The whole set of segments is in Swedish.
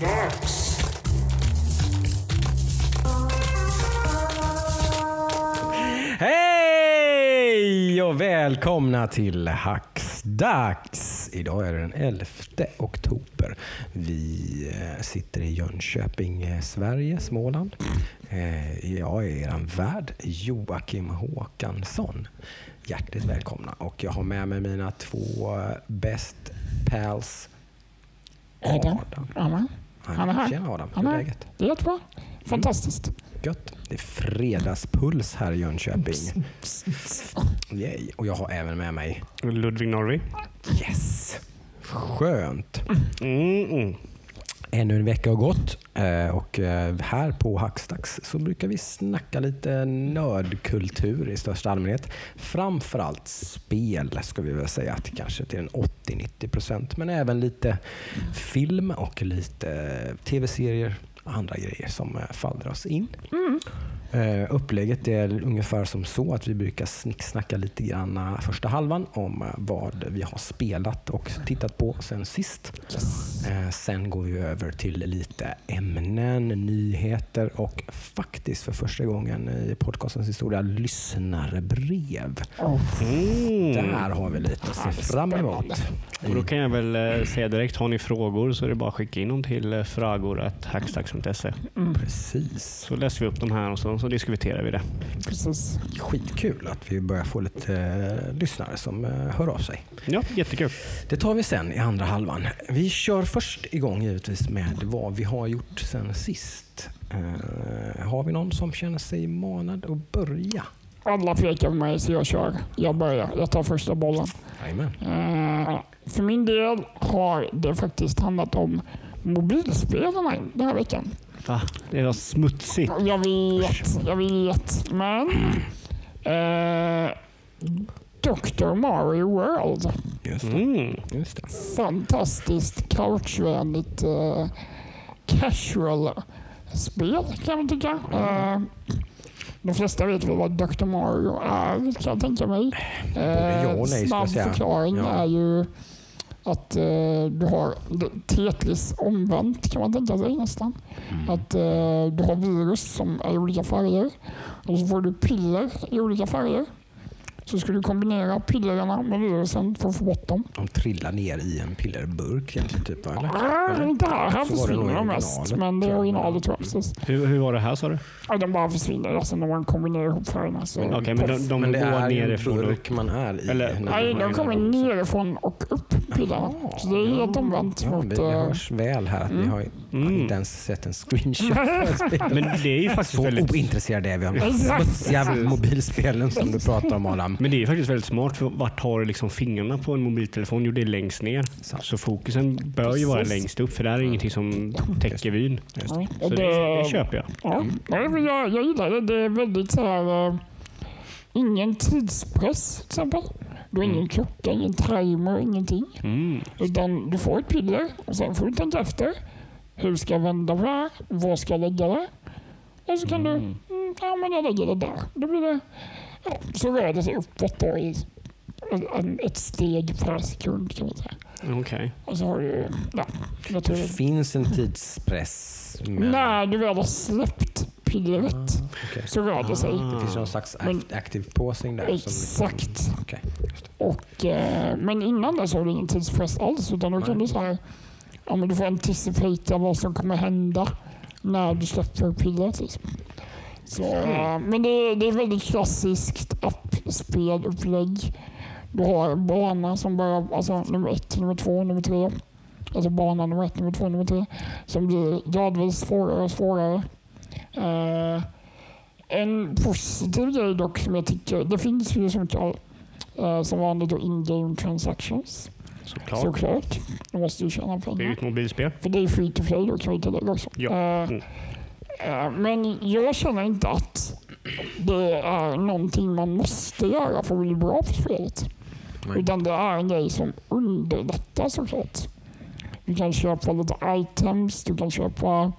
Dags! Hej och välkomna till Hacksdags. Idag är det den 11 oktober. Vi eh, sitter i Jönköping, eh, Sverige, Småland. Eh, Jag är er värd Joakim Håkansson. Hjärtligt välkomna. Och jag har med mig mina två best pals. Adam. Adam. Han är här. Tjena Adam, hur Han är är läget? Det är jättebra. Fantastiskt. Gött. Det är fredagspuls här i Jönköping. Yay. Och jag har även med mig Ludvig Norvi. Yes! Skönt. Mm, mm. Ännu en vecka har gått eh, och eh, här på Hackstacks så brukar vi snacka lite nördkultur i största allmänhet. Framförallt spel ska vi väl säga att kanske till en 80-90 procent. Men även lite film och lite eh, tv-serier och andra grejer som faller oss in. Mm. Eh, Upplägget är ungefär som så att vi brukar snicksnacka lite grann eh, första halvan om eh, vad vi har spelat och tittat på sen sist. Eh, Sen går vi över till lite ämnen, nyheter och faktiskt för första gången i podcastens historia lyssnarbrev. Mm. Där har vi lite att se fram emot. Och då kan jag väl eh, säga direkt, har ni frågor så är det bara att skicka in dem till eh, fragor.hackstacks.se Precis. så läser vi upp dem här och så, så diskuterar vi det. Precis. Skitkul att vi börjar få lite eh, lyssnare som eh, hör av sig. Ja, jättekul. Det tar vi sen i andra halvan. Vi kör först igång givetvis med vad vi har gjort sen sist. Eh, har vi någon som känner sig manad att börja? Alla pekar på mig så jag kör. Jag börjar. Jag tar första bollen. Eh, för min del har det faktiskt handlat om mobilspelarna den här veckan. Va? Det var smutsigt. Jag vet, jag vet. Men eh, Dr. Mario World. Just det. Mm. Just det. Fantastiskt couchvänligt eh, casual spel kan man tycka. Eh, de flesta vet väl vad Dr. Mario är kan jag tänka mig. Jag snabb förklaring Ja. är ju att eh, du har Tetris omvänt kan man tänka sig nästan. Mm. Att eh, du har virus som är i olika färger och så får du piller i olika färger. Så ska du kombinera pillerna med virusen för att få bort dem. De trillar ner i en pillerburk egentligen, typ, eller? Ah, Eller? inte här. Här Så det försvinner de mest. Men det är originalet tror jag. Precis. Hur, hur var det här sa du? Ja, de bara försvinner alltså, när man kombinerar ihop färgerna. Så Okej, men de, de Men det går är nerifrån. burk man är i. Eller- Nej, de kommer nerifrån och upp pillarna. Så det är helt omvänt Ja, mot... vi, det eh, hörs väl här att vi har Mm. inte ens sett en screenshot. Men det är ju faktiskt Så väldigt... ointresserade är vi av de smutsiga mobilspelen som du pratar om Adam. Men det är faktiskt väldigt smart, för vart har du liksom fingrarna på en mobiltelefon? Jo, det är längst ner. Sant. Så fokusen bör ju vara Precis. längst upp, för det här är ingenting som täcker vyn. ja, Så det, det köper jag. Ja, jag, jag gillar det. Det är väldigt så här... eh, ingen tidspress till exempel. Du har ingen klocka, ingen timer, ingenting. Mm. Utan du får ett piller och sen får du tänka efter. Hur ska jag vända på det här? Var ska jag lägga det? Och så kan du... Mm, ja, men jag lägger det där. Då blir det... Ja, så rör det sig uppåt då i en, ett steg per sekund kan man säga. Okej. Och så har du... Ja, Det finns en tidspress. Men När du väl har släppt pillret okej. så rör det sig. Det finns någon slags active pausing där. som Exakt. Liksom, okej. Och, eh, men innan dess har du ingen tidspress alls. Utan då kan du så här, ja, men du får anticipata vad som kommer hända när du släpper pillret. Liksom. Så, eh, men det, det är väldigt klassiskt appspelupplägg. Du har bana som börjar, alltså nummer ett, nummer två, nummer tre. Alltså bana nummer ett, nummer två, nummer tre. Som blir gradvis svårare och svårare. Eh, en positiv grej dock som jag tycker, det finns ju som kallar Eh, som vanligt då in-game transactions. Såklart. Såklart. Du måste ju tjäna Det är ju pengar. ett mobilspel. För det är free to play då kan vi tillägga också. Ja. Eh, Mm. Eh, men jag känner inte att det är någonting man måste göra för att bli bra på spelet. Nej. Utan det är en grej som underlättar såklart. Du kan köpa lite items, du kan köpa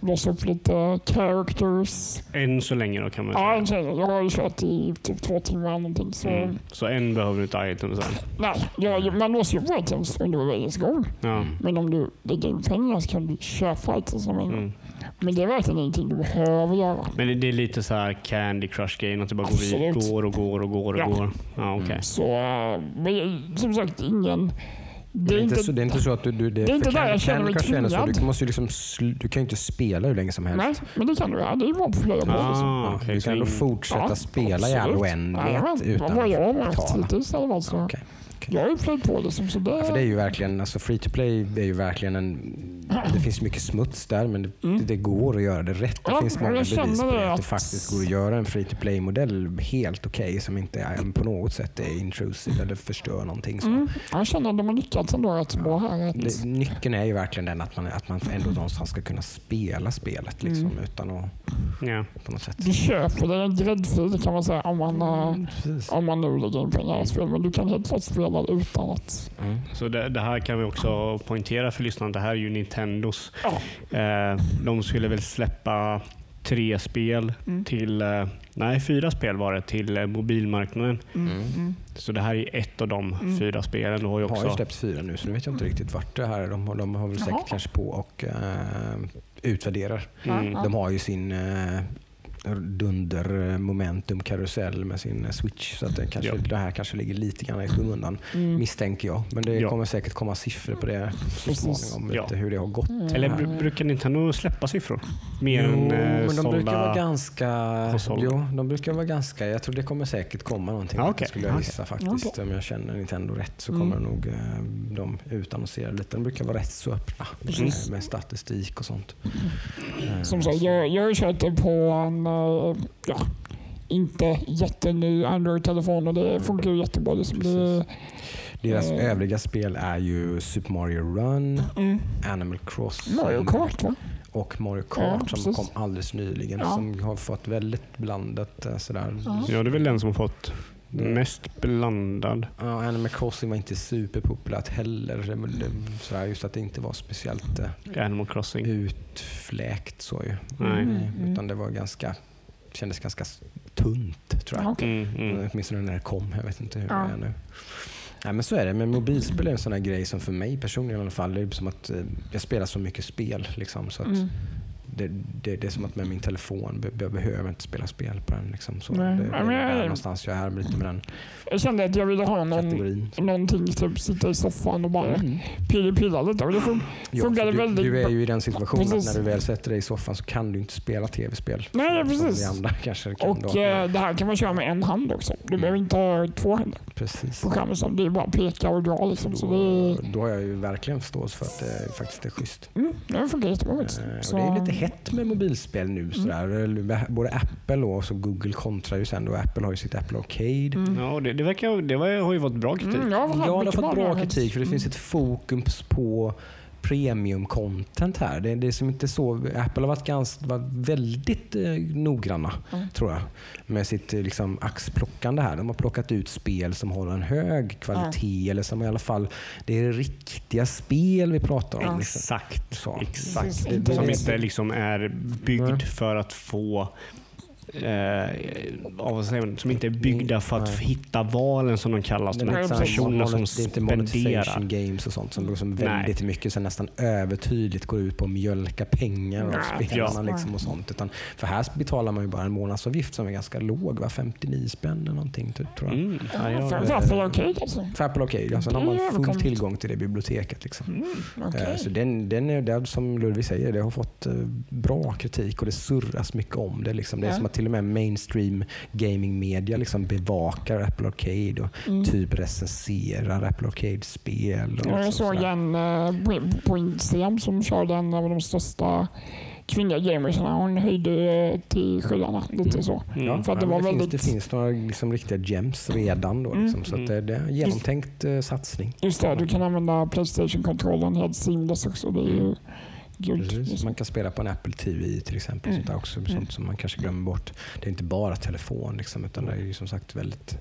låsa upp lite characters. Än så länge då kan man Ja, säga. en tjej, jag har ju kört i typ två timmar eller någonting. Så, Mm. Så än behöver du inte items än. nej, jag, man låser ju upp items under race gång. Ja. Men om du lägger in pengar så kan du köpa items som en gång. Mm. Men det är verkligen ingenting du behöver göra. Men det- det är lite så här Candy Crush grejen att det bara Absolut. går och går och går och Ja. går. Ja, okej. Så, äh, men som sagt, ingen... Det är, inte, så, det är inte så att du... du det, det är inte där jag känner mig tvingad. Du, måste liksom, du kan ju inte spela hur länge som helst. Nej, men det kan du göra. Det är bara på flera liksom. Ah, Ja, okej, du kan ändå fortsätta Ja, spela i all absolut. oändlighet Jajamän, utan vad jag har att haft betala. hittills i alla fall. Jag har ju plöjt på liksom. Så det, Ja, för det är ju verkligen, alltså free to play är ju verkligen en... Det finns mycket smuts där men det, Mm. det går att göra det rätt. Det Ja, finns många bevis på det. Att det faktiskt går att göra en free to play modell helt okej som inte är, på något sätt är intrusive eller förstör någonting. Så. mm, jag känner att de har lyckats ändå rätt bra här. Att, Det, nyckeln är ju verkligen den att man, att man ändå någonstans ska kunna spela spelet liksom, Mm. utan att Ja. på något sätt. du köper dig en gräddfil kan man säga om man, äh, Mm, om man nu lägger in pengar i spel. Men du kan helt klart spela utan att... Mm. Så det, det här kan vi också poängtera för lyssnarna. Det här är ju Nintendos. Ja. Eh, de skulle väl släppa tre spel Mm. till, eh, nej fyra spel var det till eh, mobilmarknaden. Mm. Mm. Mm. Så det här är ett av de Mm. fyra spelen. Du har ju De har ju också, släppt fyra nu så nu vet jag inte riktigt vart det här är. De, har- de har väl säkert Jaha. kanske på och eh, utvärderar. mm. De har ju sin eh, dunder momentum karusell med sin eh, switch. Så att det, kanske, Ja. det här kanske ligger lite grann i skymundan Mm. misstänker jag. Men det Ja. kommer säkert komma siffror på det så småningom. Ja. Lite hur det har gått. Mm. eller br- brukar Nintendo släppa siffror? Mer Jo, än eh, men de sålda... brukar vara ganska... konsoler. Jo, de brukar vara ganska... Jag tror det kommer säkert komma någonting. Ja, Det okej. skulle jag gissa faktiskt. Okej. Om jag känner Nintendo rätt så Mm. kommer nog eh, de utannonsera lite. De brukar vara rätt så öppna med, Precis. med statistik och sånt. Eh, Som sagt, jag, jag har kört det på en ja, inte jätteny Android-telefon och det funkar ju jättebra. Liksom. Det, Deras eh. övriga spel är ju Super Mario Run, mm. Animal Crossing Mario Kart va? och Mario Ja, Kart som precis. kom alldeles nyligen. Ja. Som har fått väldigt blandat eh, sådär. Ja. Ja, det är väl den som har fått. Mest blandad. Ja, Animal Crossing var inte superpopulärt heller. Sådär, just att det inte var speciellt eh, Animal Crossing. utfläkt så ju. Nej. Mm. Eh, Utan det var ganska, kändes ganska tunt tror jag. Mm, mm. Åtminstone när det kom. Jag vet inte hur Ja. det är nu. Nej, men så är det. Men mobilspel är en sån här grej som för mig personligen i alla fall, det är som att eh, jag spelar så mycket spel. Liksom, så att Mm. Det, det, det är som att med min telefon, jag behöver inte spela spel på den. Liksom. Så Nej. det, det Ja, är jag- någonstans jag är lite med den Jag kände att jag ville ha någon, kategorin. någonting, typ sitta i soffan och bara Mm. pilla lite. Och det fun- Ja, du, väldigt du är ju i den situationen Precis. att när du väl sätter dig i soffan så kan du inte spela tv-spel. Nej, som- precis. Andra kanske kan Och då. eh, det här kan man köra med en hand också. Du behöver inte ha två händer Precis. på skärmen. så Det är bara peka och dra. Liksom. Så Då, det, då har jag ju verkligen förståelse för att det faktiskt är schysst. mm, det funkar jättebra faktiskt. Eh, Så- Mm. Och det är lite hett med mobilspel nu. Sådär. Eller Både Apple och så Google kontrar ju sen. Och Apple har ju sitt Apple Arcade. Mm. Ja, det, det, verkar, det har ju varit bra kritik. Mm, jag har Ja, det har fått bra där. kritik för det Mm. finns ett fokus på premium-content här. Det, det är som inte så, Apple har varit, ganska, varit väldigt eh, noggranna, Mm. tror jag, med sitt eh, liksom, axplockande här. De har plockat ut spel som håller en hög kvalitet, eller som i alla fall, det är riktiga spel vi pratar om. Ja. Liksom. Exakt. Så. Exakt. Precis. Det- det- Som inte liksom är byggd Nej. för att få eh, som inte är byggda för att Nej. hitta valen som de kallas. De här personerna som monet- det är inte spenderar. monetization games och sånt som liksom Nej. väldigt mycket så nästan övertydligt går ut på att mjölka pengar av Nej, spelarna. ja. Liksom och sånt. Utan, för här betalar man ju bara en månadsavgift som är ganska låg, va? 59 spänn eller någonting typ, tror jag. Mm, ja, Ja, ja, för, det- för Apple Arcade alltså. För Apple Arcade, alltså, sen har man full tillgång till det biblioteket. Liksom. Mm. Eh, Så den, den är, det, som Ludvig säger, det har fått eh, bra kritik och det surras mycket om det. Liksom. Det är Ja. som att till och med mainstream gaming media liksom bevakar Apple Arcade och Mm. typ recenserar Apple Arcade-spel. och jag såg en eh, på- Instagram som körde en av de största kvinnliga gamersarna. Hon höjde eh, till skyarna. Lite så. Mm. Ja, för att det var det, väldigt- finns, det finns några liksom riktiga gems redan. Då, liksom, Mm. Så att det, det är en genomtänkt eh, satsning. Just det, du kan använda Playstation-kontrollen helt seamless också. Det är ju guld. Precis. liksom. Man kan spela på en Apple TV till exempel. Mm. Sånt där också, Mm. sånt som man kanske glömmer bort. Det är inte bara telefon, liksom, utan det är ju som sagt väldigt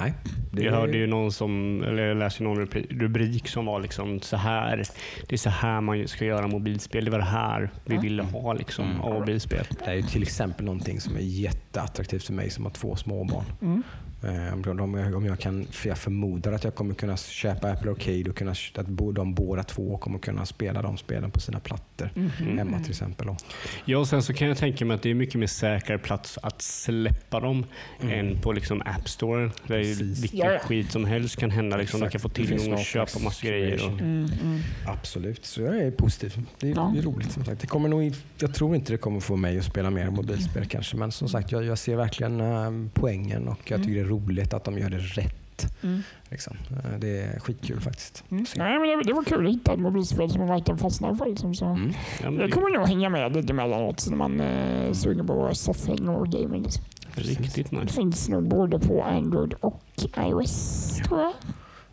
Nej, det Jag hörde ju någon som, eller jag läste någon rubri- rubrik som var liksom så här. Det är så här man ska göra mobilspel. Det var det här vi ville ha liksom, Mm. av mobilspel. Det är ju till exempel någonting som är jätteattraktivt för mig som har två småbarn. Mm. Eh, Om, de, om jag kan, för jag förmodar att jag kommer kunna köpa Apple Arcade och kunna, att de båda två kommer kunna spela de spelen på sina plattor Mhm. hemma till exempel. Då. Ja, och sen så kan jag tänka mig att det är mycket mer säkrare plats att släppa dem än på liksom App Store. Där vilken Ja, skit som helst kan hända. Liksom. De kan få tillgång och köpa massa grejer. Och. Mm, mm. Absolut, så jag är positiv. Det är, Ja. det är roligt som sagt. Det kommer nog, jag tror inte det kommer få mig att spela mer mobilspel kanske, men som sagt jag, jag ser verkligen eh, poängen och jag tycker det är roligt att de gör det rätt. Mm. Liksom. Eh, Det är skitkul faktiskt. Mm. Nej, men det, det var kul att hitta ett mobilspel som man verkligen fastnar för. Liksom, så. Mm. ja, men Jag det kommer nog hänga med lite emellanåt när man eh, suger på soffhäng och gaming. Liksom. är riktigt Det nice. finns nog både på Android och iOS tror jag.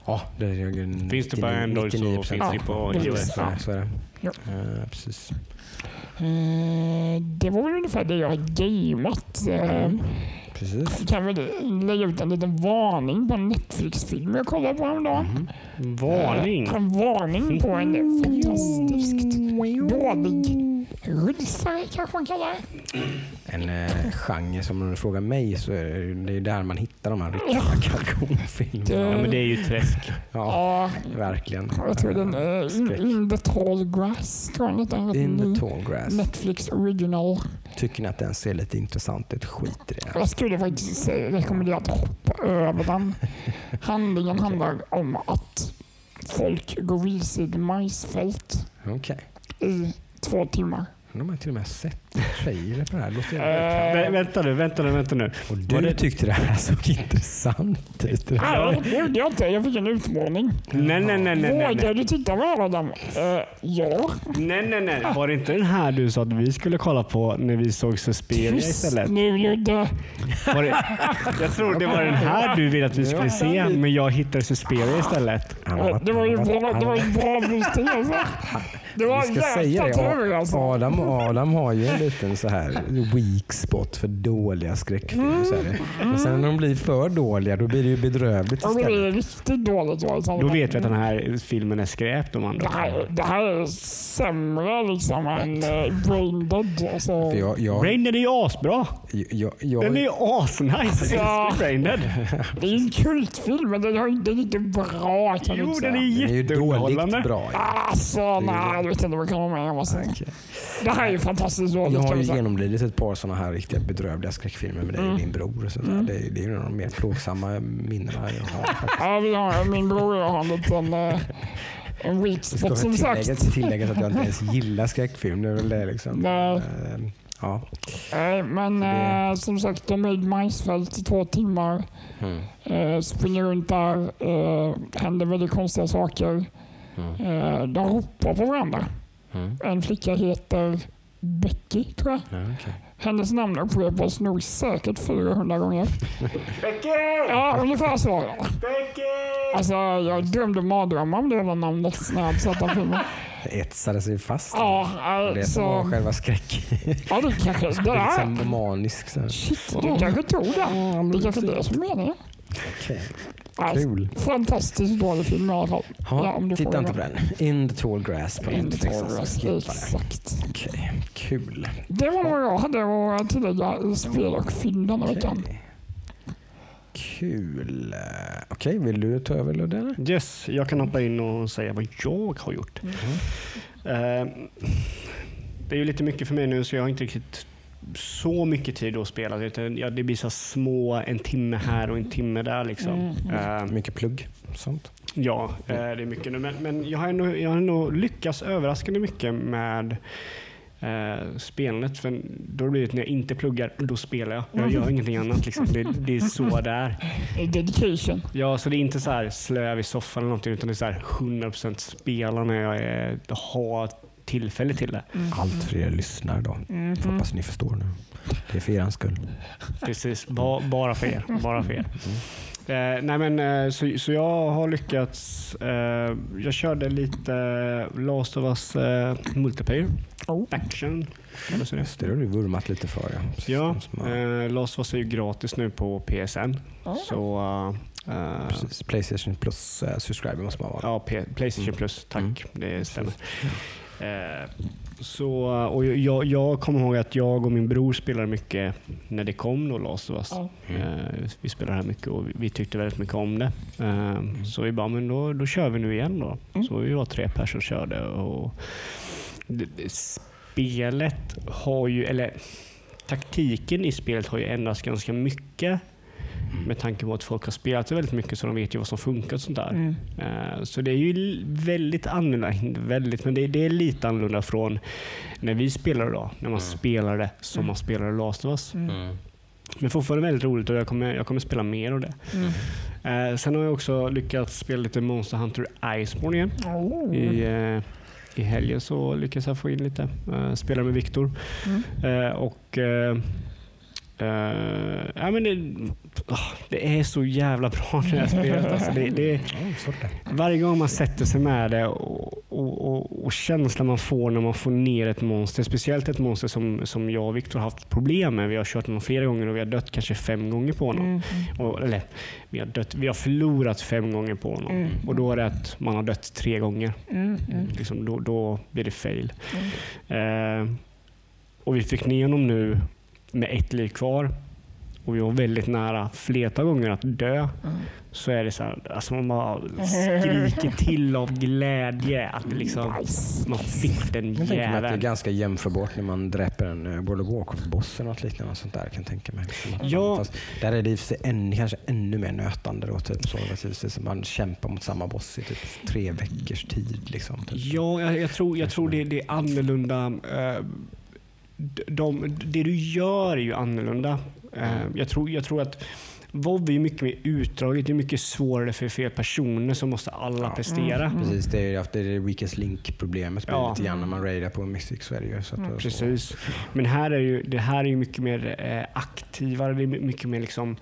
Ja, det är en Finns det på 99 Android så 99%. finns det på Ja, iOS. Är det, så är det. Ja. Eh, precis. Eh, det var väl ungefär det jag har gameat. Eh, Mm. Precis. Kan väl lägga ut en liten varning på en Netflix-film jag kollade på häromdagen. Mm. Varning! En varning på en fantastiskt dålig rulsare kanske man kallar det. En eh, genre som om du frågar mig så är det, det är där man hittar de här riktiga kalkonfilmerna. Ja, men det är ju träsk. Ja, Ja, verkligen. jag tror den är in, Skräck. in the tall grass. Tror jag den In the tall grass. Netflix original. Tycker ni att den ser lite intressant ut? Skit i det. Skulle faktiskt rekommendera att hoppa över den. Handlingen handlar om att folk går vilse i ett majsfält Okej. i två timmar. De har till och med sett trailer på det här. Det Låter Eh, Vä- vänta nu, vänta nu, vänta nu. och var du det- tyckte det här såg intressant ut. Nej, det gjorde jag inte. Jag fick en utmaning. Nej, nej, nej, nej, nej, Vågar du titta på Adam? Uh, ja. Nej, nej, nej. Var det inte den här du sa att vi skulle kolla på när vi såg Suspiria Tyst istället? nu Ludde. Var det, jag tror det var den här du ville att vi skulle se, men jag hittade Suspiria istället. Han har Eh, varit- Det var ju han har bra, varit- det var ju bra. Det var Vi ska säga jäkla det. tur alltså. Adam, Adam har ju en liten så här weak spot för dåliga skräckfilmer. Så är det. Men sen när de blir för dåliga då blir det ju bedrövligt Ja, det istället. är riktigt dåligt. Alltså. Då vet vi att den här filmen är skräp de det, andra. här, det här är sämre liksom än uh, Brain Dead. Alltså. Jag, jag, Brain Dead är ju asbra. jag, jag, Den är ju asnice. Ja. Brain Dead. Det är en kultfilm men den, är inte bra kan Jo, den är jätteunderhållande. Alltså, nej, jag vet inte vad jag kan vara med om. Alltså. Det här är ju fantastiskt dåligt. Jag har ju genomlidit ett par sådana här riktigt bedrövliga skräckfilmer med dig och Mm. din bror. Sånt där. Det, är- det är ju de mer plågsamma minnena jag har. faktiskt. Ja, vi har, min bror och jag har en liten uh, en weak Det ska spot väl som sagt. tilläggas, tilläggas att jag inte ens gillar skräckfilm. Det är väl det liksom. Nej. Eh, Ja. Nej, men Det- eh, som sagt, de är i majsfält i två timmar. Mm. Eh, springer runt där. Eh, händer väldigt konstiga saker. Mm. Eh, de ropar på varandra. Mm. En flicka heter Becky, tror jag. Ja, okej. Hennes namn upprepas nog säkert 400 gånger. Becky! Ja, ungefär så. Ja. Becky! Alltså, jag drömde mardrömmar om det jävla namnet när jag hade sett den filmen. Det etsade sig fast. Ja, Det som var alltså. själva skräck. Ja, det kanske... Det där, liksom manisk. Så. här. shit, du kanske tror det. Det kanske är det som är meningen. Okej. Kul. fantastiskt dålig film i alla fall. Ja, titta inte på den. In the tall grass på In the tall alltså. grass. Exakt. Okej, kul. Det var vad jag hade att tillägga i spel och film denna veckan. Okej. Kul. Okej, vill du ta över Ludde? Yes, jag kan hoppa in och säga vad jag har gjort. Eh, det är ju lite mycket för mig nu så jag har inte riktigt så mycket tid att spela. Utan ja, det blir så små, en timme här och en timme där. Liksom. Eh, Mycket plugg. Sånt. Ja, eh, det är mycket nu. Men, men jag, har ändå, jag har ändå lyckats överraskande mycket med eh, spelandet. För då har det blivit när jag inte pluggar, då spelar jag. Jag gör ingenting annat. Liksom. Det, det är så det är. Dedication. Ja, så det är inte så här slöv i soffan eller någonting, utan det är så här 100% spela när jag är, har tillfälle till det. Allt för er lyssnare då. Mm. Hoppas ni förstår nu. Det är för er skull. Precis, ba, bara för er. Bara för er. Eh, nej men, eh, så, så jag har lyckats. Eh, jag körde lite Last of Us eh, multiplayer. Oh. Action. det. Har du vurmat lite för. Ja, Ja, eh, Last of Us är ju gratis nu på PSN. Ja. Så eh, precis. Playstation plus subscriber måste man vara. Ja, P- Playstation Mm. Plus. Tack, Mm. det stämmer. Eh, så, och jag, jag kommer ihåg att jag och min bror spelade mycket när det kom då Last of Us. Ja. Mm. Eh, vi spelade här mycket och vi, tyckte väldigt mycket om det. Eh, Så vi bara, men då, då kör vi nu igen då. Mm. Så vi var tre personer som körde. Och det, det, spelet har ju, eller taktiken i spelet har ju ändrats ganska mycket. Med tanke på att folk har spelat väldigt mycket så de vet ju vad som funkar och sånt där. Mm. Eh, Så det är ju väldigt annorlunda, inte väldigt, men det, det är lite annorlunda från när vi spelade då. När man spelade som man spelade Last of Us. Mm. Men fortfarande väldigt roligt och jag kommer, jag kommer spela mer av det. Mm. Eh, sen har jag också lyckats spela lite Monster Hunter Iceborne igen. Oh. I, eh, I helgen så lyckades jag få in lite. Uh, spela med Viktor. Mm. Och eh, ja, men det, ah, det är så jävla bra det här spelet. Alltså det, det, varje gång man sätter sig med det och, och, och, och känslan man får när man får ner ett monster, speciellt ett monster som, som jag och Viktor har haft problem med. Vi har kört honom flera gånger och vi har dött kanske fem gånger på honom. Mm. Och, eller, vi har, dött, vi har förlorat fem gånger på honom. Mm. Och då är det att man har dött tre gånger. Mm. Mm. Liksom, då, då blir det fail. Eh, och vi fick ner honom nu med ett liv kvar. Och vi var väldigt nära flera gånger att dö. Mm. Så är det så här, alltså man bara skriker till av glädje att liksom, Nice. man fick den Jag tänker mig att det är jäveln. ganska jämförbart när man dräper en uh, World of Warcraft-boss eller något liknande. och Sånt där, kan jag tänka mig. Ja. Fast där är det i sig ännu, kanske ännu mer nötande. Då, typ, så, naturligtvis. man kämpar mot samma boss i typ tre veckors tid. Liksom, typ. Ja, jag, jag tror, jag tror det, det är annorlunda. eh, de, de, det du gör är ju annorlunda. Eh, jag, tror, jag tror att WoW är ju mycket mer utdraget. Det är mycket svårare för fel personer som måste alla prestera. Precis, det är ju det, är det weakest link-problemet blir Ja. lite grann när man raidar på Mystic ju. Så så. Precis. Men här är ju, det här är ju mycket mer eh, aktivare. Det är my- mycket mer liksom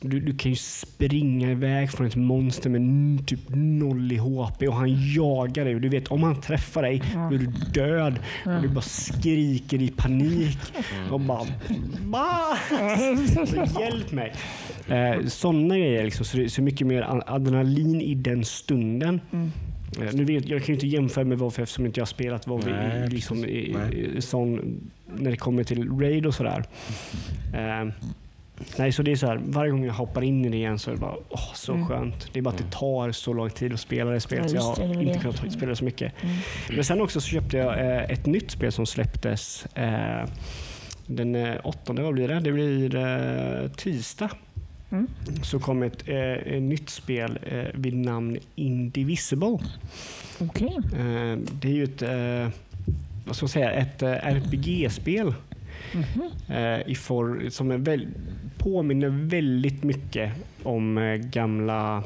du, du kan ju springa iväg från ett monster med typ noll i HP och han jagar dig. Och du vet, om han träffar dig, då är du död. Och du bara skriker i panik. Och bara... Hjälp mig! Eh, Sådana grejer. Liksom, så det är så mycket mer adrenalin i den stunden. Eh, Nu vet, jag kan ju inte jämföra med WoW eftersom inte jag har spelat WoW Nej, i, liksom, i, i, sån, när det kommer till raid och sådär. Eh, nej, så det är så här, varje gång jag hoppar in i det igen så är det bara åh, så Mm. skönt. Det är bara att det tar så lång tid att spela det spelet så Ja, jag det, det har var inte det. kunnat spela det så mycket. Mm. Men sen också så köpte jag eh, ett nytt spel som släpptes eh, den eh, åttonde, vad blir det? Det blir eh, tisdag. Mm. Så kom ett, eh, ett nytt spel eh, vid namn Indivisible. Eh, det är ju ett, eh, vad ska man säga, ett eh, RPG-spel Mhm. eh, i for, som är väl, påminner väldigt mycket om eh, gamla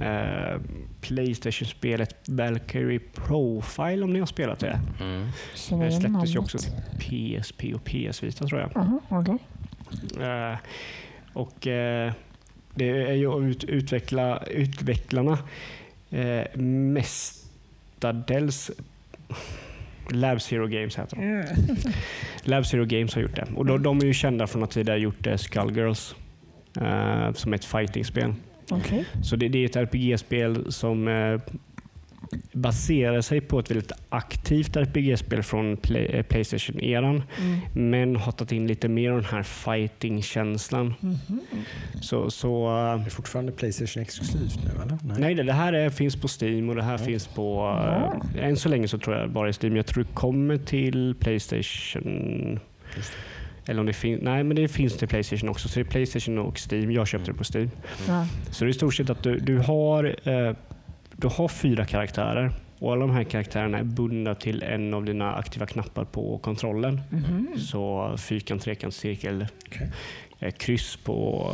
eh, Playstation-spelet Valkyrie Profile om ni har spelat det. Mm. Det släpptes ju också till PSP och PS Vita tror jag. Aha, okej. Eh, och eh, det är ju att ut, utveckla, utvecklarna eh, mestadels Lab Zero Games heter de. Mm. Lab Zero Games har gjort det. Och de, de är ju kända från att tidigare gjort eh, Skullgirls eh, som är ett fightingspel. Okej. Så det, det är ett RPG-spel som eh, baserar sig på ett väldigt aktivt RPG-spel från Play, eh, Playstation-eran. Mm. Men har tagit in lite mer av den här fighting-känslan. Mhm. Så, så eh, Det är fortfarande Playstation exklusivt nu eller? nej, det, det här är, finns på Steam och det här finns på... eh, än så länge så tror jag bara i Steam. Jag tror det kommer till Playstation. Eller om det finns... Nej, men det finns till Playstation också. Så det är Playstation och Steam. Jag köpte det på Steam. Ja. Så det är i stort sett att du, du, har, eh, du har fyra karaktärer. Och alla de här karaktärerna är bundna till en av dina aktiva knappar på kontrollen. Mhm. Så fyrkant, trekant, cirkel, Okej. eh, kryss på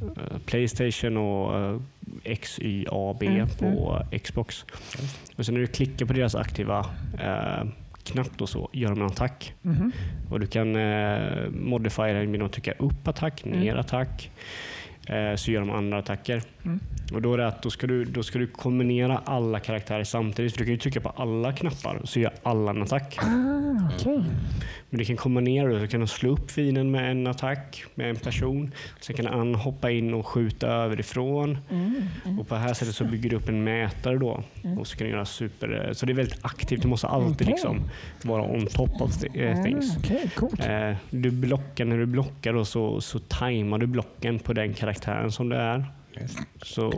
eh, Playstation och eh, X, Y, A, B Mm, på Xbox. Och sen när du klickar på deras aktiva eh, knapp då så gör de en attack. Mhm. Och du kan eh, modifiera den genom att trycka upp attack, Mm. ner attack. Eh, så gör de andra attacker. Mm. Och då är det att då ska, du, då ska du kombinera alla karaktärer samtidigt. För du kan ju trycka på alla knappar så gör alla en attack. Ah, okej. Men du kan kombinera det. Du kan slå upp fienden med en attack med en person. Sen kan han hoppa in och skjuta överifrån. Mm. Och på det här sättet så bygger du upp en mätare då. Och så kan du göra super... Så det är väldigt aktivt. Du måste alltid Okej. liksom vara on top of eh, things. Ah, Okej, coolt. Eh, du blockar, när du blockar då så, så tajmar du blocken på den karaktären som det är. Så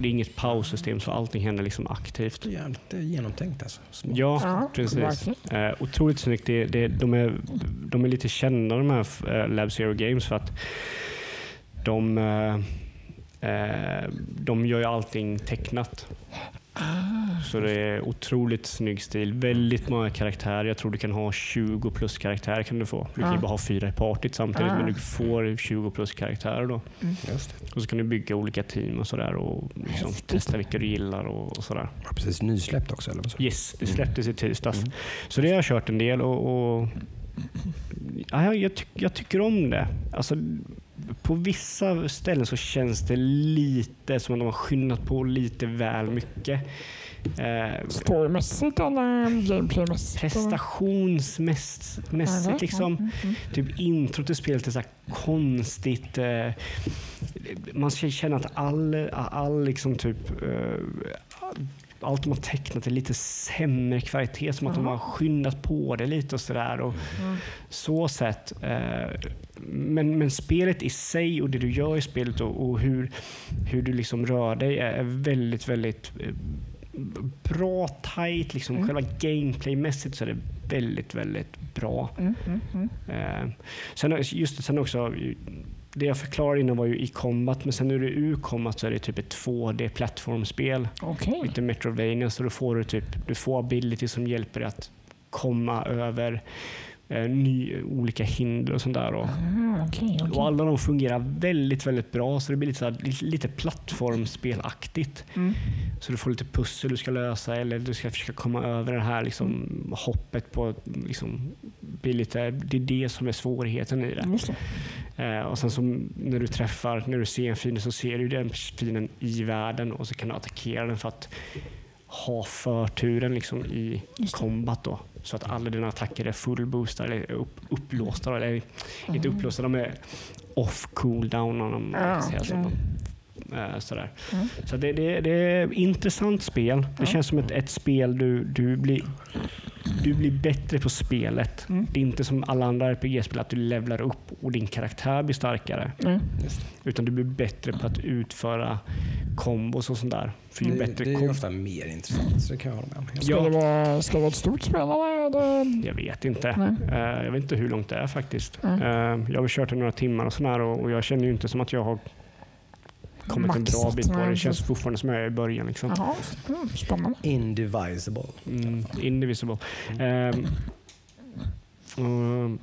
det är inget paussystem så allting händer liksom aktivt. Jävligt genomtänkt alltså. Smart. Ja, Ja, precis. Eh, otroligt snyggt. Det, det, de, är, de är lite kända de här eh, Lab Zero Games för att de, eh, eh, de gör ju allting tecknat. Så det är otroligt snygg stil. Väldigt många karaktärer. Jag tror du kan ha 20 plus karaktärer. kan Du få. Du kan ju Ah. bara ha fyra i partyt samtidigt Ah. men du får 20 plus karaktärer. då. Just det. Och så kan du bygga olika team och sådär och liksom testa vilka du gillar och, och sådär. Var precis nysläppt också eller vad så? Yes, det släpptes i tisdags. Mm. Så det har jag kört en del och, och ja, jag, tyck, jag tycker om det. Alltså, på vissa ställen så känns det lite som att de har skyndat på lite väl mycket. Eh, Storymässigt eller gameplaymässigt? prestationsmässigt liksom. Typ intro till spelet är så konstigt. Eh, man känna att all, all liksom typ eh, allt de har tecknat är lite sämre kvalitet, som att de har skyndat på det lite och sådär. Och Så sett. Eh, men, men spelet i sig och det du gör i spelet och, och hur, hur du liksom rör dig är väldigt, väldigt eh, bra, tight. Liksom. Själva gameplaymässigt så är det väldigt, väldigt bra. Mm, mm, mm. Eh, sen, just sen också, det jag förklarade innan var ju i combat, men sen när du är ur combat så är det typ ett 2D-plattformsspel. Okej. Lite Metrovania, så då får du typ du får ability som hjälper dig att komma över ny, olika hinder och sånt där. Och, Ah, okej, okej. och alla de fungerar väldigt, väldigt bra, så det blir lite, så här, lite, lite plattformsspelaktigt. Mm. Så du får lite pussel du ska lösa eller du ska försöka komma över det här liksom, hoppet på liksom, blir lite, det är det som är svårigheten i det. Det. Eh, och sen så när du träffar, när du ser en fiende så ser du den fienden i världen och så kan du attackera den för att ha förturen liksom i combat då. Så att alla dina attacker är fullboostade eller upp, upplåsta. Eller inte upplåsta, de är off cooldown om man Ah, säga så. okej. Eh, sådär. Mm. Så det, det, det är ett intressant spel. Det känns som ett, ett spel du, du blir du blir bättre på spelet. Mm. Det är inte som alla andra RPG-spel att du levlar upp och din karaktär blir starkare. Mm. Utan du blir bättre på att utföra kombos och sånt där. För ju Det, bättre det är ofta mer intressant, så det kan jag hålla med om. Ska, Ja. det vara, ska det vara ett stort spel eller? Jag vet inte. Nej. Eh, jag vet inte hur långt det är faktiskt. Mm. Jag har kört i några timmar och sådär och, jag känner ju inte som att jag har kommit en bra Maxat, bit på det. Det känns fortfarande som jag är i början. Liksom. Mm, spännande. Indivisible. Mm, indivisible. Ehm, och,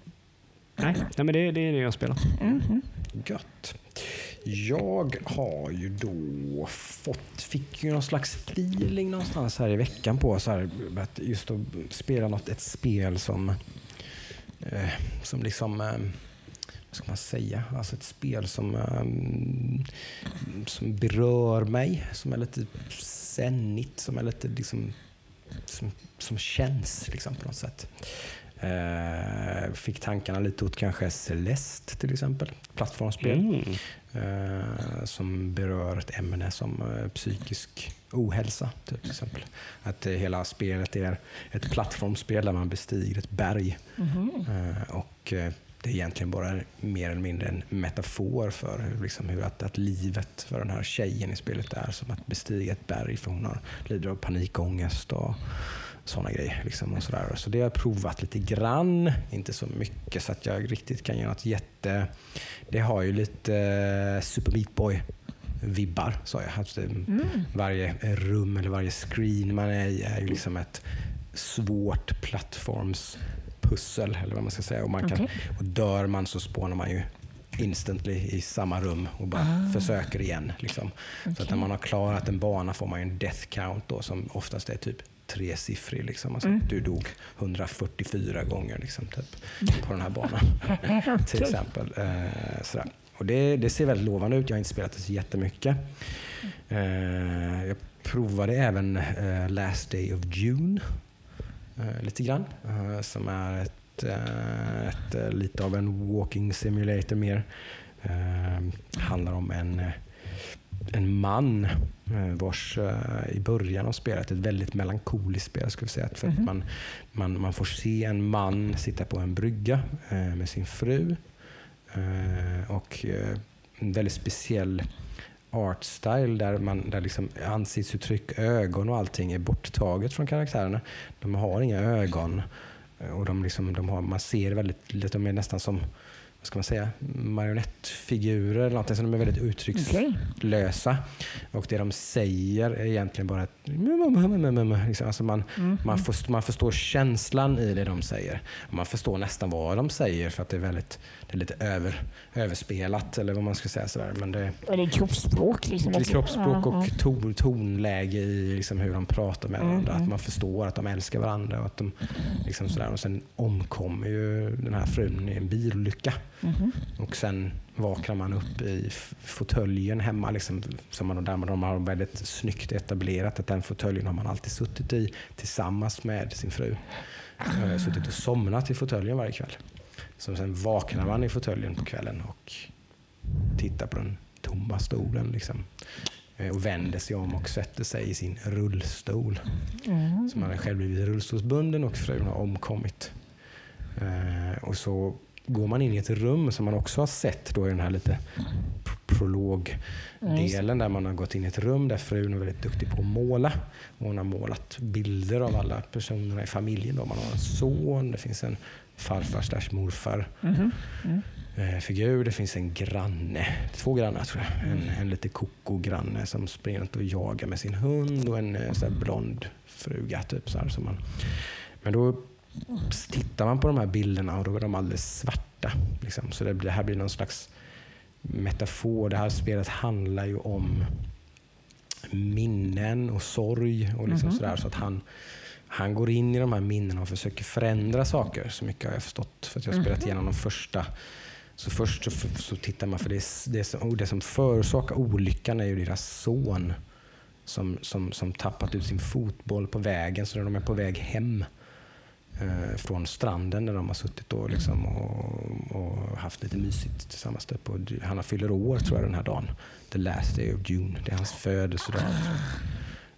nej, nej, men det, det är det jag spelar. Mhm. Gött. Jag har ju då fått, fick ju någon slags feeling någonstans här i veckan på så här, att just att spela något, ett spel som, eh, som liksom, eh, vad ska man säga, alltså ett spel som, eh, som berör mig, som är lite sennigt, som är lite liksom, som, som känns liksom på något sätt. Eh, fick tankarna lite åt kanske Celeste till exempel, plattformsspel. Mm. Eh, som berör ett ämne som eh, psykisk ohälsa. Typ, till exempel. Att eh, hela spelet är ett plattformsspel där man bestiger ett berg. Eh, och eh, det är egentligen bara mer eller mindre en metafor för liksom, hur att, att livet för den här tjejen i spelet är som att bestiga ett berg för hon har, lider av panikångest och sådana grejer. Liksom, och sådär. Så det har jag provat lite grann, inte så mycket så att jag riktigt kan göra något jätte... Det har ju lite eh, Super Meat Boy vibbar sa jag. Eh, Mm. Varje rum eller varje screen man är i är ju liksom ett svårt plattformspussel eller vad man ska säga. Och, man kan, Okej. och dör man så spånar man ju instantly i samma rum och bara Ah. försöker igen. Liksom. Så att när man har klarat en bana får man ju en death count då, som oftast är typ tresiffrig. Liksom. Alltså, Du dog 144 gånger liksom, typ, på den här banan. till exempel. Eh, sådär. Och det, det ser väldigt lovande ut. Jag har inte spelat det så jättemycket. Eh, jag provade även eh, Last Day of June eh, lite grann. eh, som är ett, eh, ett, eh, lite av en walking simulator mer. Handlar om en, en man eh, vars eh, i början av spelet, ett väldigt melankoliskt spel skulle jag säga. För att man, man, man får se en man sitta på en brygga eh, med sin fru och en väldigt speciell art style där, man, där liksom ansiktsuttryck, ögon och allting är borttaget från karaktärerna. De har inga ögon och de liksom, de har, man ser väldigt, de är nästan som vad ska man säga, marionettfigurer eller någonting, så de är väldigt uttryckslösa. Och det de säger är egentligen bara ett liksom, alltså man, man, förstår, man förstår känslan i det de säger. Man förstår nästan vad de säger för att det är, väldigt, det är lite över, överspelat eller vad man ska säga. Sådär. Men det, Eller kroppsspråk. Liksom. det är kroppsspråk och ton, tonläge i liksom hur de pratar med varandra. Att man förstår att de älskar varandra. Och, att de, liksom sådär. och sen omkommer ju den här frun i en bilolycka. Och sen vaknar man upp i fåtöljen hemma. Liksom, som man, där de har väldigt snyggt etablerat att den fåtöljen har man alltid suttit i tillsammans med sin fru. Eh, Suttit och somnat i fåtöljen varje kväll. Så sen vaknar man i fåtöljen på kvällen och tittar på den tomma stolen. Liksom. Eh, Och vänder sig om och sätter sig i sin rullstol. Så man har själv blivit rullstolsbunden och frun har omkommit. Eh, och så går man in i ett rum som man också har sett då i den här lite pr- prologdelen där man har gått in i ett rum där frun är väldigt duktig på att måla. Och hon har målat bilder av alla personerna i familjen. Då. Man har en son, det finns en farfar slash morfar eh, figur. Det finns en granne, två grannar tror jag. En, en lite koko granne som springer runt och jagar med sin hund och en eh, så blond fruga. Typ, så här, som man. Men då tittar man på de här bilderna och då är de alldeles svarta. Liksom. Så det, det här blir någon slags metafor. Det här spelet handlar ju om minnen och sorg. och liksom sådär, så att han, han går in i de här minnena och försöker förändra saker. Så mycket har jag förstått. För att jag har spelat igenom de första. Så först så, så tittar man, för det, det, som, det som förorsakar olyckan är ju deras son. Som, som, som tappat ut sin fotboll på vägen. Så när de är på väg hem eh, från stranden där de har suttit och, liksom, och, och haft lite mysigt tillsammans. Där på, han har fyller år tror jag den här dagen. The last day of June. Det är hans födelsedag.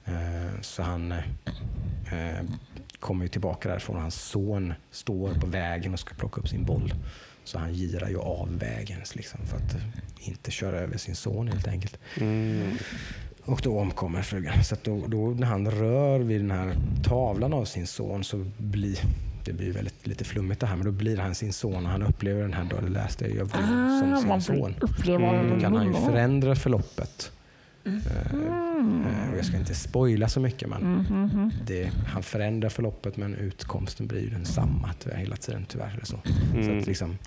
Eh, så han eh, kommer ju tillbaka därifrån och hans son står på vägen och ska plocka upp sin boll. Så han girar ju av vägen liksom, för att eh, inte köra över sin son helt enkelt. Mm. Och då omkommer frugan. Så då, då när han rör vid den här tavlan av sin son så blir det blir väldigt lite flummigt det här, men då blir han sin son och han upplever den här dagen läste jag Ah, som sin son. Mm, då kan han ju förändra förloppet. Och jag ska inte spoila så mycket, men Mm, det, han förändrar förloppet men utkomsten blir ju densamma tyvärr, hela tiden. Tyvärr, eller så. så Mm. att liksom,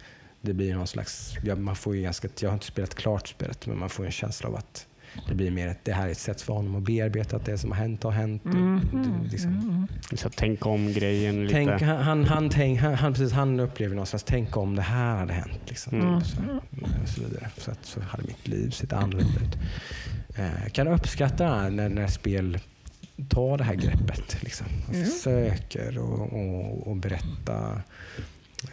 det blir någon slags, ja, man får ju ganska, jag har inte spelat klart spelet, men man får en känsla av att det blir mer ett, det här är ett sätt för honom att bearbeta att det som har hänt har hänt. Och det, liksom, Så tänk om grejen lite. tänk, han, han, han, tänk, han, han, precis, han upplever någon slags, tänk om det här hade hänt. Liksom, Mm. så, och så, vidare. så, att, så hade mitt liv sett annorlunda ut. Eh, kan uppskatta när, när spel tar det här greppet liksom, och försöker och, och, och berätta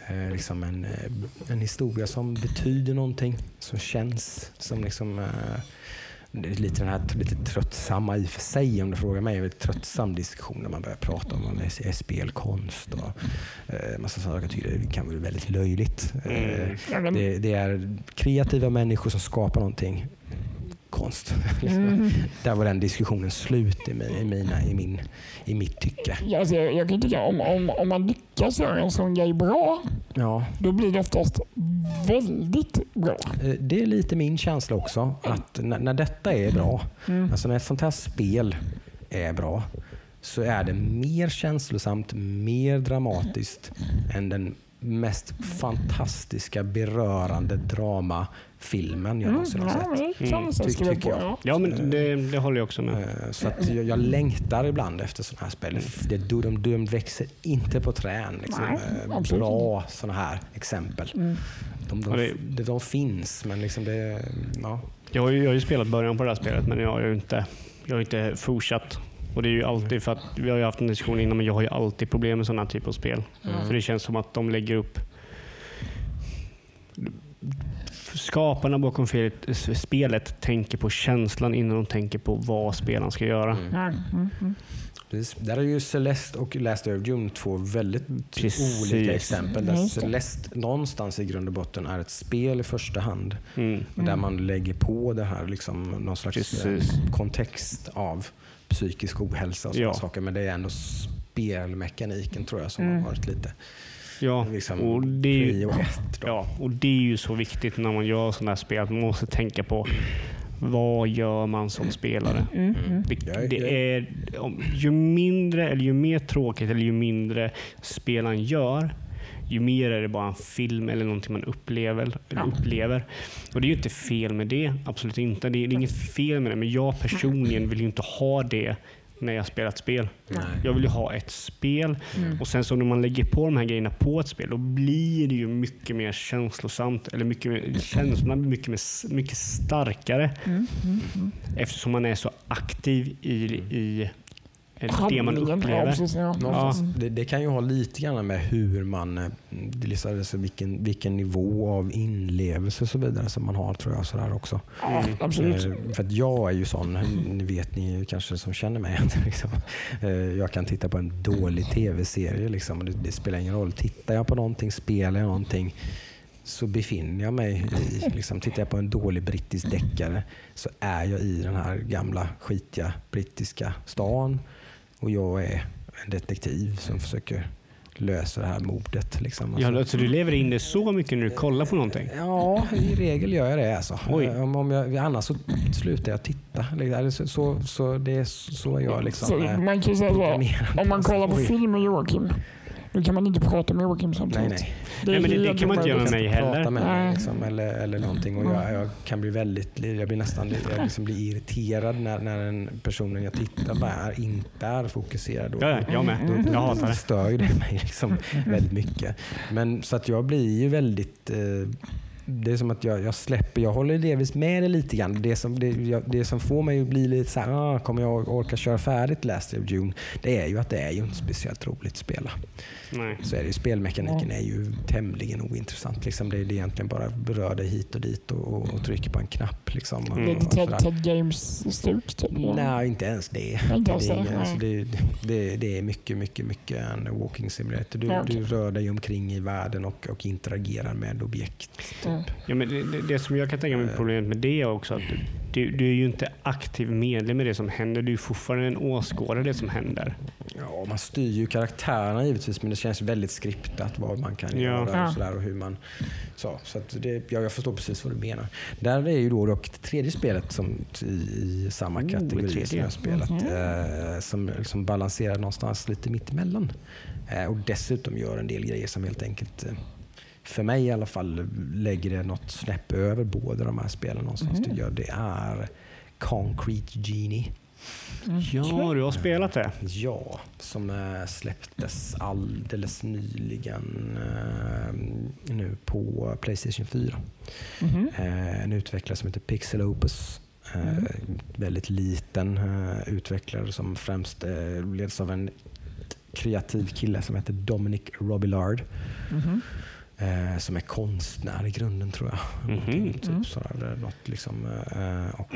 eh, liksom en, eh, en historia som betyder någonting, som känns som liksom eh, lite den här lite tröttsamma i och för sig om du frågar mig. En väldigt tröttsam diskussion när man börjar prata om är spelkonst och eh, massa saker. Jag tycker det kan vara väldigt löjligt. Eh, Mm. Det, det är kreativa människor som skapar någonting. Konst. Mm. Där var den diskussionen slut i, mi- i, mina, i, min, i mitt tycke. Ja, alltså, jag, jag kan tycka om, om, om man lyckas göra en sån grej bra, Ja, då blir det oftast väldigt bra. eh, det är lite min känsla också. Att när, när detta är bra, alltså när ett sånt här spel är bra, så är det mer känslosamt, mer dramatiskt än den mest fantastiska, berörande dramafilmen jag någonsin har sett. man Ty- tycker jag. Ja. Men det, det håller jag också med. Eh, Så att jag, jag längtar ibland efter sådana här spel. Det, de, de växer inte på trän. Liksom. Nej, Eh, Bra sådana här exempel. Mm. De, de, det- de, de finns, men liksom det... Ja. Jag har, ju, jag har ju spelat början på det här spelet, men jag har ju inte, jag har inte fortsatt. Och det är ju alltid för att vi har ju haft en diskussion innan, men jag har ju alltid problem med sådana här typer av spel. Mm. För det känns som att de lägger upp Skaparna bakom felet, spelet tänker på känslan innan de tänker på vad spelaren ska göra. Mm. Mm. Precis. Där är ju Celeste och Last of Dune två väldigt Precis. olika exempel. Där. Celeste någonstans i grund och botten är ett spel i första hand. Mm. Och Där man lägger på det här liksom, någon slags Precis. kontext av psykisk ohälsa och sådana Ja. saker. Men det är ändå spelmekaniken tror jag som Mm. har varit lite Ja, liksom, och det är ju. Ja, och det är ju så viktigt när man gör sådana här spel att man måste tänka på vad gör man som spelare? Mm, mm. Det, är- det jag är, ju mindre eller ju mer tråkigt eller ju mindre spelaren gör, ju mer är det bara en film eller någonting man upplever. Eller upplever. Och Det är ju inte fel med det, absolut inte. Det är, det är inget fel med det, men jag personligen vill ju inte ha det när jag spelar ett spel. Nej. Jag vill ju ha ett spel Mm. och sen så när man lägger på de här grejerna på ett spel, då blir det ju mycket mer känslosamt. Eller mycket mer, känslorna blir mycket, mer, mycket starkare Mm, mm, mm. eftersom man är så aktiv i, i det man ja, upplever. precis, ja. Någonstans, det, det kan ju ha lite grann med hur man, eh, liksom, alltså vilken, vilken nivå av inlevelse och så vidare som man har tror jag. Sådär också. Ja, absolut. Eh, För att jag är ju sån, ni vet ni kanske som känner mig, att liksom, eh, jag kan titta på en dålig tv-serie. Liksom, och det, det spelar ingen roll. Tittar jag på någonting, spelar jag någonting så befinner jag mig i, liksom, tittar jag på en dålig brittisk deckare så är jag i den här gamla skitiga brittiska stan och jag är en detektiv som försöker lösa det här mordet. Liksom. Ja, Alltså- alltså, du lever in det så mycket när du kollar på någonting. Ja, i regel gör jag det. Alltså. Oj. Eh, Om, om jag, annars så slutar jag titta. Liksom. Så, så, så, det är så är jag liksom. Så eh, man kan säga om man kollar på film med Joakim, då kan man inte prata med Joakim Nej, samtidigt. nej. Det är Nej, men det- det kan man inte göra med mig heller. prata med mig Nej. liksom, eller, eller någonting. Och jag, jag kan bli väldigt, jag blir nästan jag liksom blir irriterad när, när den personen jag tittar på är, inte är fokuserad. Ja, ja, jag med. Mm. Då, Jag hatar då det. stör ju det mig liksom väldigt mycket. Men, så att jag blir ju väldigt... Eh, det är som att jag, jag släpper, jag håller delvis med det lite grann. Det som, det, jag, det som får mig att bli lite så här, ah, kommer jag orka köra färdigt Last of June? Det är ju att det är ju inte speciellt roligt att spela. Nej. Så är det ju, spelmekaniken är ju tämligen ointressant. Liksom det, är egentligen bara berör dig hit och dit och, och, och trycker på en knapp. Liksom, och, Mm. Och. Ted, Ted Games-stuk. Typ. Nej, inte ens det. Inte Det är, ingen, nej. alltså det, det, det är mycket, mycket, mycket en walking simulator. Du, Ja, okej. du rör dig omkring i världen och, och interagerar med objekt. Ja. Ja, men det, det, som jag kan tänka mig problemet med det är också att du, du är ju inte aktiv medlem i det som händer. Du är fortfarande en åskådare i det som händer. Ja, man styr ju karaktärerna givetvis, men det känns väldigt skriptat vad man kan Ja. göra och, sådär, och hur man... Så, så att det, ja, jag förstår precis vad du menar. Där är ju då dock det tredje spelet som, i, i samma Oh, kategori tredje. som jag har spelat, Mhm. eh, som, som balanserar någonstans lite mittemellan. Eh, och dessutom gör en del grejer som helt enkelt eh, för mig i alla fall lägger det något snäpp över båda de här spelen någonstans. Jag. Det är Concrete Genie. Ja, du har spelat det. Ja, som eh, släpptes alldeles nyligen eh, nu på Playstation 4. Mhm. Eh, en utvecklare som heter Pixel Opus. Mm. Väldigt liten utvecklare som främst leds av en kreativ kille som heter Dominic Robillard. Eh, som är konstnär i grunden tror jag. Mhm. Typ Mm. sådär, det är något liksom, och,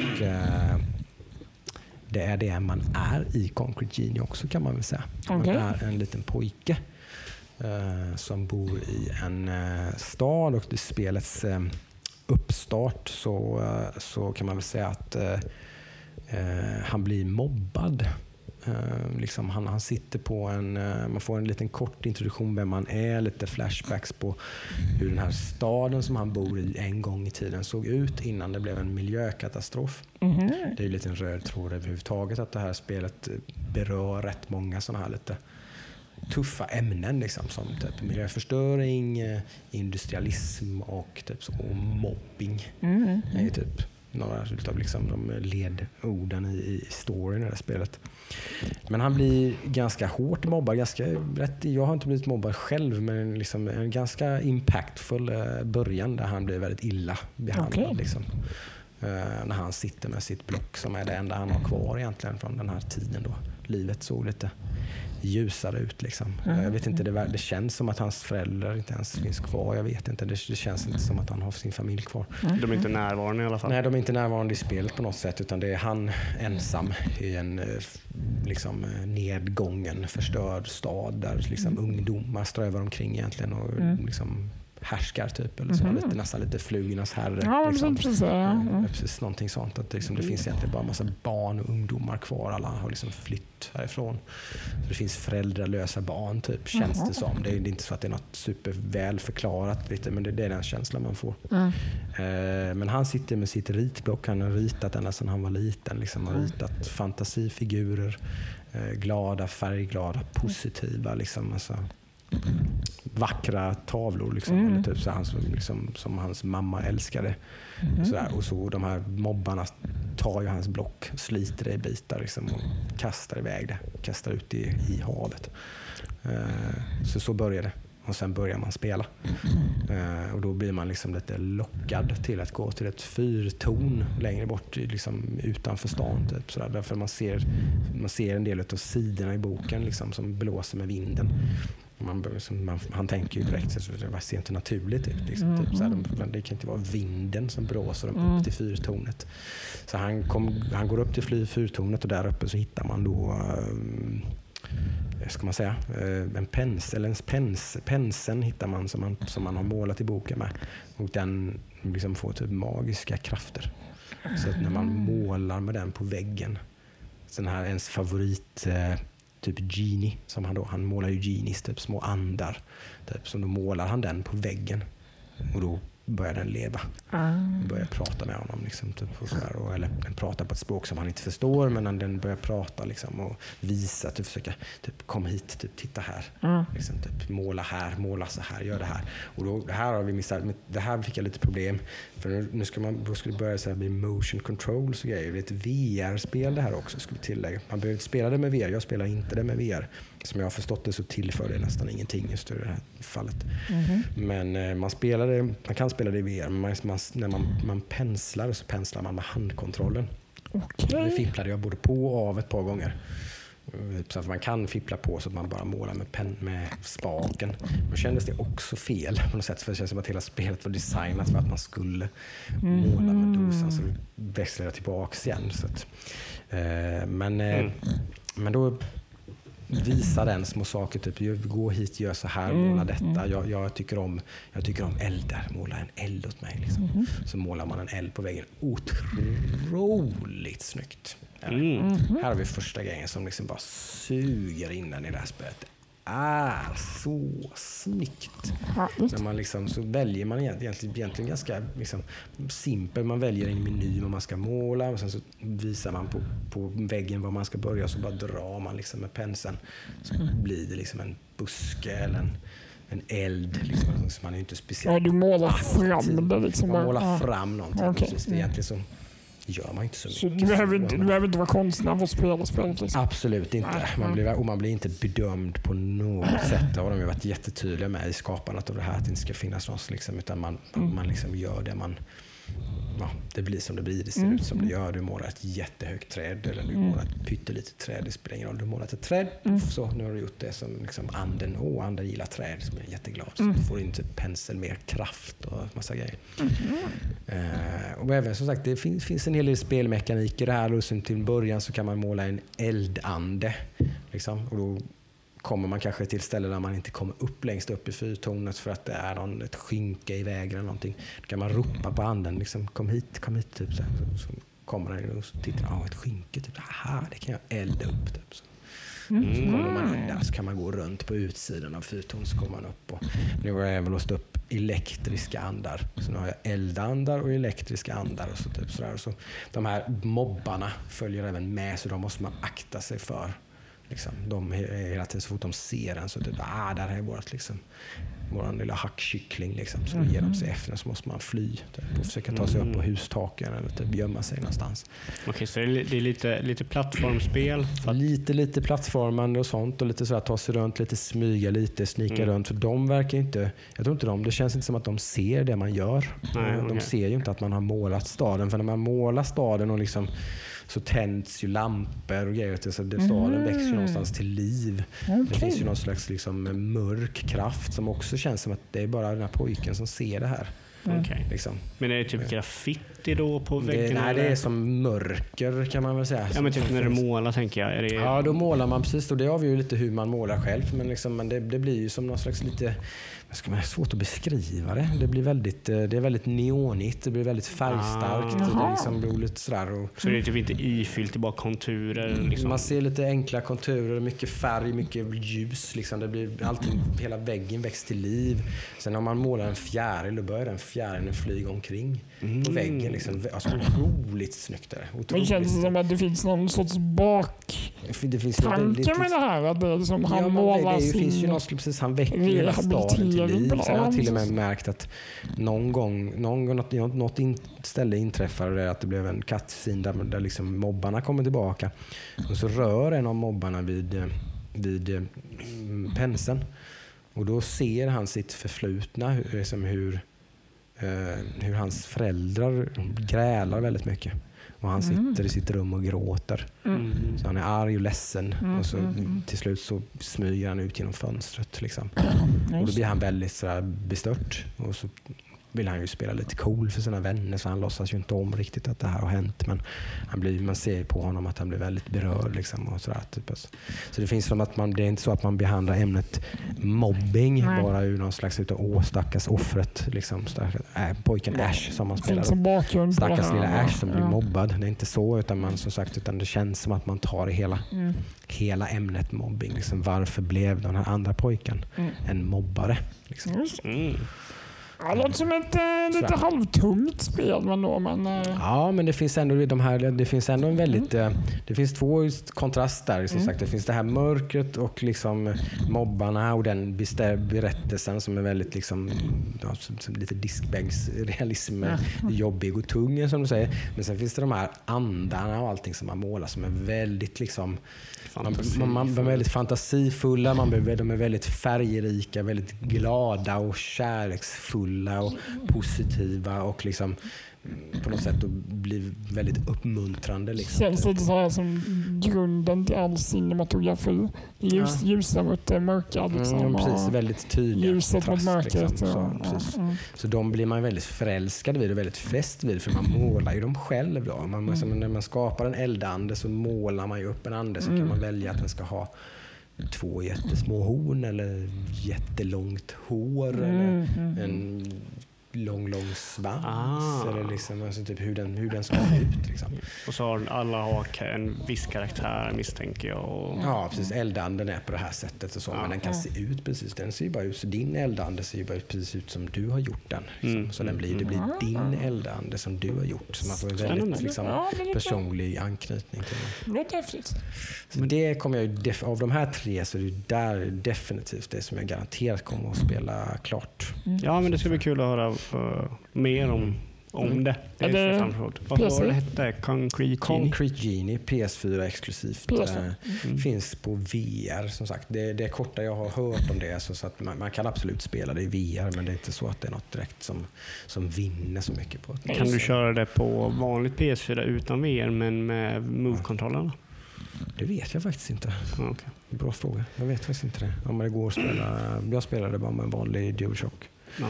det är det man är i Concrete Genie också kan man väl säga. Man Okej. är en liten pojke eh, som bor i en eh, stad och i spelets eh, uppstart så, eh, så kan man väl säga att eh, eh, han blir mobbad. Eh, liksom han, han sitter på en, eh, man får en liten kort introduktion vem han är, lite flashbacks på hur den här staden som han bor i en gång i tiden såg ut innan det blev en miljökatastrof. Mhm. Det är ju lite en röd tråd överhuvudtaget att det här spelet berör rätt många sådana här lite tuffa ämnen liksom, som typ miljöförstöring, eh, industrialism och typ så, och mobbing. Mm. Det är typ några av liksom de ledorden i, i storyn i det här spelet. Men han blir ganska hårt mobbad. Ganska, rätt, jag har inte blivit mobbad själv, men liksom en ganska impactfull eh, början där han blir väldigt illa behandlad. Okej. Liksom. Eh, när han sitter med sitt block som är det enda han har kvar egentligen från den här tiden då livet såg lite ljusare ut. Liksom. Mm. Jag vet inte, det, det känns som att hans föräldrar inte ens finns kvar. Jag vet inte, det, det känns inte som att han har sin familj kvar. De är inte närvarande i alla fall. Nej, de är inte närvarande i spelet på något sätt utan det är han ensam i en eh, liksom, eh, nedgången, förstörd stad där liksom, ungdomar strövar omkring egentligen och Mm. liksom, härskar typ. Eller så. Mhm. Lite, nästan lite flugornas herre. Ja, liksom. precis. Ja. Ja, Mm. precis, någonting sånt. Att liksom, det finns egentligen bara en massa barn och ungdomar kvar. Alla har liksom flytt härifrån. Så det finns föräldralösa barn, typ, känns det som. Det är, det är inte så att det är något superväl förklarat, lite, men det, det är den känslan man får. Mm. Eh, men han sitter med sitt ritblock. Han har ritat ända sedan han var liten. Liksom, har ritat fantasifigurer. Eh, glada, färgglada, positiva. Liksom, alltså, vackra tavlor. Liksom, Mm. eller typ så som, liksom, som hans mamma älskade. Mm. Sådär. Och så de här mobbarna tar ju hans block, sliter det i bitar liksom, och kastar iväg det. Kastar ut det i, i havet. Eh, så så börjar det. Och sen börjar man spela. Eh, och då blir man liksom lite lockad till att gå till ett fyrtorn längre bort liksom, utanför stan. Typ, sådär. Därför man ser, man ser en del av sidorna i boken liksom, som blåser med vinden. Man, man, han tänker ju direkt att det ser inte naturligt ut. Liksom, typ, såhär, de, det kan inte vara vinden som blåser dem Mm. upp till fyrtornet. Så han, kom, han går upp till fyrtornet och där uppe så hittar man då eh, ska man säga, eh, en pensel, en pens, penseln hittar man som, man som man har målat i boken med. Och den liksom får typ magiska krafter. Så att när man målar med den på väggen, den här ens favorit eh, typ genie, som han då, han målar ju genies, typ små andar. Typ, så då målar han den på väggen och då börjar den leva Ah. börjar prata med honom. Liksom, typ, och sådär, och, eller den pratar på ett språk som han inte förstår, men den börjar prata liksom, och visa, typ, försöka, typ, kom hit, typ, titta här. Mm. Liksom, typ, måla här, måla så här, gör det här. Och då, här har vi missat, det här fick jag lite problem. För nu, nu ska man, då ska det börja så här, bli motion controls och grejer. Det är ett VR-spel det här också, skulle tillägga. Man behöver inte spela det med VR, jag spelar inte det med VR. Som jag har förstått det så tillför det nästan ingenting just i det här fallet. Mhm. Men eh, man, spelar det, man kan spela det i VR, men man, man, när man, man penslar så penslar man med handkontrollen. Det Okej. fipplade jag både på och av ett par gånger. Eh, Så att man kan fippla på så att man bara målar med, pen, med spaken. Då kändes det också fel på något sätt. För det känns som att hela spelet var designat för att man skulle måla med dosan. Så då växlade jag tillbaks igen. Så att, eh, men, eh, Mm. men då visar den små saker. Typ, "Gör- gå hit, gör så här, Mm, måla detta. Jag, jag, tycker om, jag tycker om eldar. Måla en eld åt mig. Liksom. Mhm. Så målar man en eld på väggen. Otroligt snyggt. Mm. Här har vi första grejen som liksom bara suger in den i det här spelet. Är så snyggt. Härligt. När man liksom, så väljer man egentligen, egentligen ganska liksom, simpel. Man väljer en meny vad man ska måla och sen så visar man på, på väggen var man ska börja och så bara drar man liksom med penseln. Så blir det liksom en buske eller en, en eld. Liksom, så man är inte speciellt Ja, du målar fram det liksom. Man målar Ja. fram någonting. Okej. Precis. Egentligen så gör man inte så Så mycket. du behöver, inte, Så- du behöver inte vara konstnär för att spela spelet. Liksom. Absolut inte. Man blir, och man blir inte bedömd på något sätt. Det har de varit jättetydliga med i skapandet av det här. Att det inte ska finnas någon liksom, utan man, man liksom gör det man... Ja, det blir som det blir. Det ser ut som det gör. Du målar ett jättehögt träd eller du målar ett pyttelitet träd. Det spelar ingen roll. Du målar ett träd. Så, nu har du gjort det som liksom anden. Åh, anden gillar träd. Blir jag jätteglad. Så du får in typ pensel, mer kraft och massa grejer. Eh, och även som sagt, det finns, finns en hel del spelmekanik i det här. Och till början så kan man måla en eldande. Liksom, och då kommer man kanske till ett ställe där man inte kommer upp längst upp i fyrtornet för att det är någon, ett skynke i vägen eller någonting. Då kan man ropa på anden, liksom, kom hit, kom hit. Typ, så, så, så kommer den och så tittar man, ett skynke, typ, aha, det kan jag elda upp. Typ, så. Så kommer man in där så kan man gå runt på utsidan av fyrtornet så kommer man upp. Och nu har jag även låst upp elektriska andar. Så nu har jag eldandar och elektriska andar. Och så typ sådär. Och så, de här mobbarna följer även med så de måste man akta sig för. Liksom. De är hela tiden, så fort de ser en så typ, ah, där är vårt liksom, våran lilla hackkyckling. Liksom. Så ger de sig efter så måste man fly typ, och försöka ta sig upp på hustaken eller typ, gömma sig någonstans. Okej, så det är, li- det är lite, lite plattformsspel. Att, Lite, lite plattformande och sånt och lite så här, ta sig runt, lite smyga lite, snika Mm. runt. För de verkar inte, jag tror inte de, det känns inte som att de ser det man gör. Nej, de okej. ser ju inte att man har målat staden. För när man målar staden och liksom, så tänds ju lampor och grejer. Så det, staden växer ju någonstans till liv. Det Mm. Okej. finns ju någon slags liksom, mörk kraft som också känns som att det är bara den här pojken som ser det här. okej. Liksom. Men är det typ graffiti då på Det, väggen? nej, det är som mörker kan man väl säga. Ja, men typ när du målar tänker jag. Är det, Ja, då målar man precis. Och det avgör ju lite hur man målar själv. Men, liksom, men det, det blir ju som någon slags lite... Ska man, svårt att beskriva det. Det blir väldigt, eh, det är väldigt neonigt. Det blir väldigt färgstarkt. Ah. det Jaha. liksom blir lite sådär. Och, Så det är typ inte ifyllt, det är bara konturer? Liksom. Man ser lite enkla konturer, mycket färg, mycket ljus. Liksom. Det blir allting, hela väggen väcks till liv. Sen om man målar en fjäril, då börjar den fjärilen flyga omkring på väggen. Liksom. Alltså, otroligt snyggt är det. Men Otroligt känns det snyggt. som att det finns någon sorts baktanke Det finns ju väldigt- med det här? Att det är som han Ja, målar det ju, sin... finns ju något, precis, han väcker hela staden till liv. Sen har jag till och med märkt att någon gång, någon gång något, något, in, ställe inträffade att det blev en kattscen där, där liksom mobbarna kommer tillbaka. Och så rör en av mobbarna vid, vid mm, penseln. Och då ser han sitt förflutna, liksom hur, hur hans föräldrar grälar väldigt mycket. Och han sitter i sitt rum och gråter. Mm. Så han är arg och ledsen Mm, och så mm, mm. till slut så smyger han ut genom fönstret. Liksom. Och då blir han väldigt sådär bestört. Och så vill han ju spela lite cool för sina vänner så han låtsas ju inte om riktigt att det här har hänt. Men han blir, man ser på honom att han blir väldigt berörd. Liksom, och sådär, typ. Så det finns som att man, det är inte så att man behandlar ämnet mobbing Nej. bara ur någon slags utav åh stackars offret. Liksom, stackars, äh, pojken Ash som man spelar. en bakgrund Stackars lilla Ash som blir Ja. mobbad. Det är inte så, utan man som sagt, utan det känns som att man tar hela, Mm. hela ämnet mobbing. Liksom, varför blev den här andra pojken Mm. en mobbare? Liksom. Mm. Ja, Det låter som ett eh, lite Sådär. halvtungt spel men då. Men, eh, Ja, men det finns ändå de här, det finns ändå en väldigt, eh, det finns två kontraster. Som Mm. sagt, det finns det här mörkret och liksom mobbarna och den berättelsen som är väldigt liksom, ja, som, som lite diskbänksrealism, Ja. jobbig och tung som du säger. Men sen finns det de här andarna och allting som man målar som är väldigt liksom, man, man, man, de är väldigt fantasifulla, man, de är väldigt färgrika, väldigt glada och kärleksfulla och positiva och liksom mm, på något sätt då blir väldigt uppmuntrande. Liksom. känns lite så här som grunden till all cinematografi. Ljus, Ljusa mot det mörka. Liksom, Mm, precis, och väldigt tydliga ljuset mot mörkret. liksom. så, och- ja, mm. så de blir man väldigt förälskad vid och väldigt fäst vid för man målar ju dem själv. Då. Man, alltså, när man skapar en eldande så målar man ju upp en ande så kan man välja att den ska ha två jättesmå horn eller jättelångt hår eller Mm, en lång, lång svans. Ah. Eller liksom, alltså typ hur, den, hur den ska se ut. Liksom. Och så har alla har en viss karaktär misstänker jag. Och, Ja, precis. Eldanden är på det här sättet och så, Ja. men den kan se ut precis. Den ser ju bara ut, så din eldande ser ju bara ut precis ut som du har gjort den. Liksom. Mm, Så den blir, det blir din eldande som du har gjort. Så man får en väldigt liksom, personlig anknytning till den. Det låter häftigt. Så det kommer jag av de här tre så är det där definitivt det som jag garanterat kommer att spela klart. Ja, men det ska bli kul att höra uh, mer om, om Mm. det. Det Är det fram emot. Vad var det hette? Concrete Genie? Concrete Genie, PS4 exklusivt. PS4. eh, Mm. Finns på VR som sagt. Det, det korta jag har hört om det är så, så att man, man kan absolut spela det i VR men det är inte så att det är något direkt som, som vinner så mycket på det. Kan du köra det på vanligt PS4 utan VR men med Move-kontrollerna? Det vet jag faktiskt inte. Okej. Bra fråga. Jag vet faktiskt inte det. Om det går att spela. Jag spelade bara med en vanlig DualShock. Eh,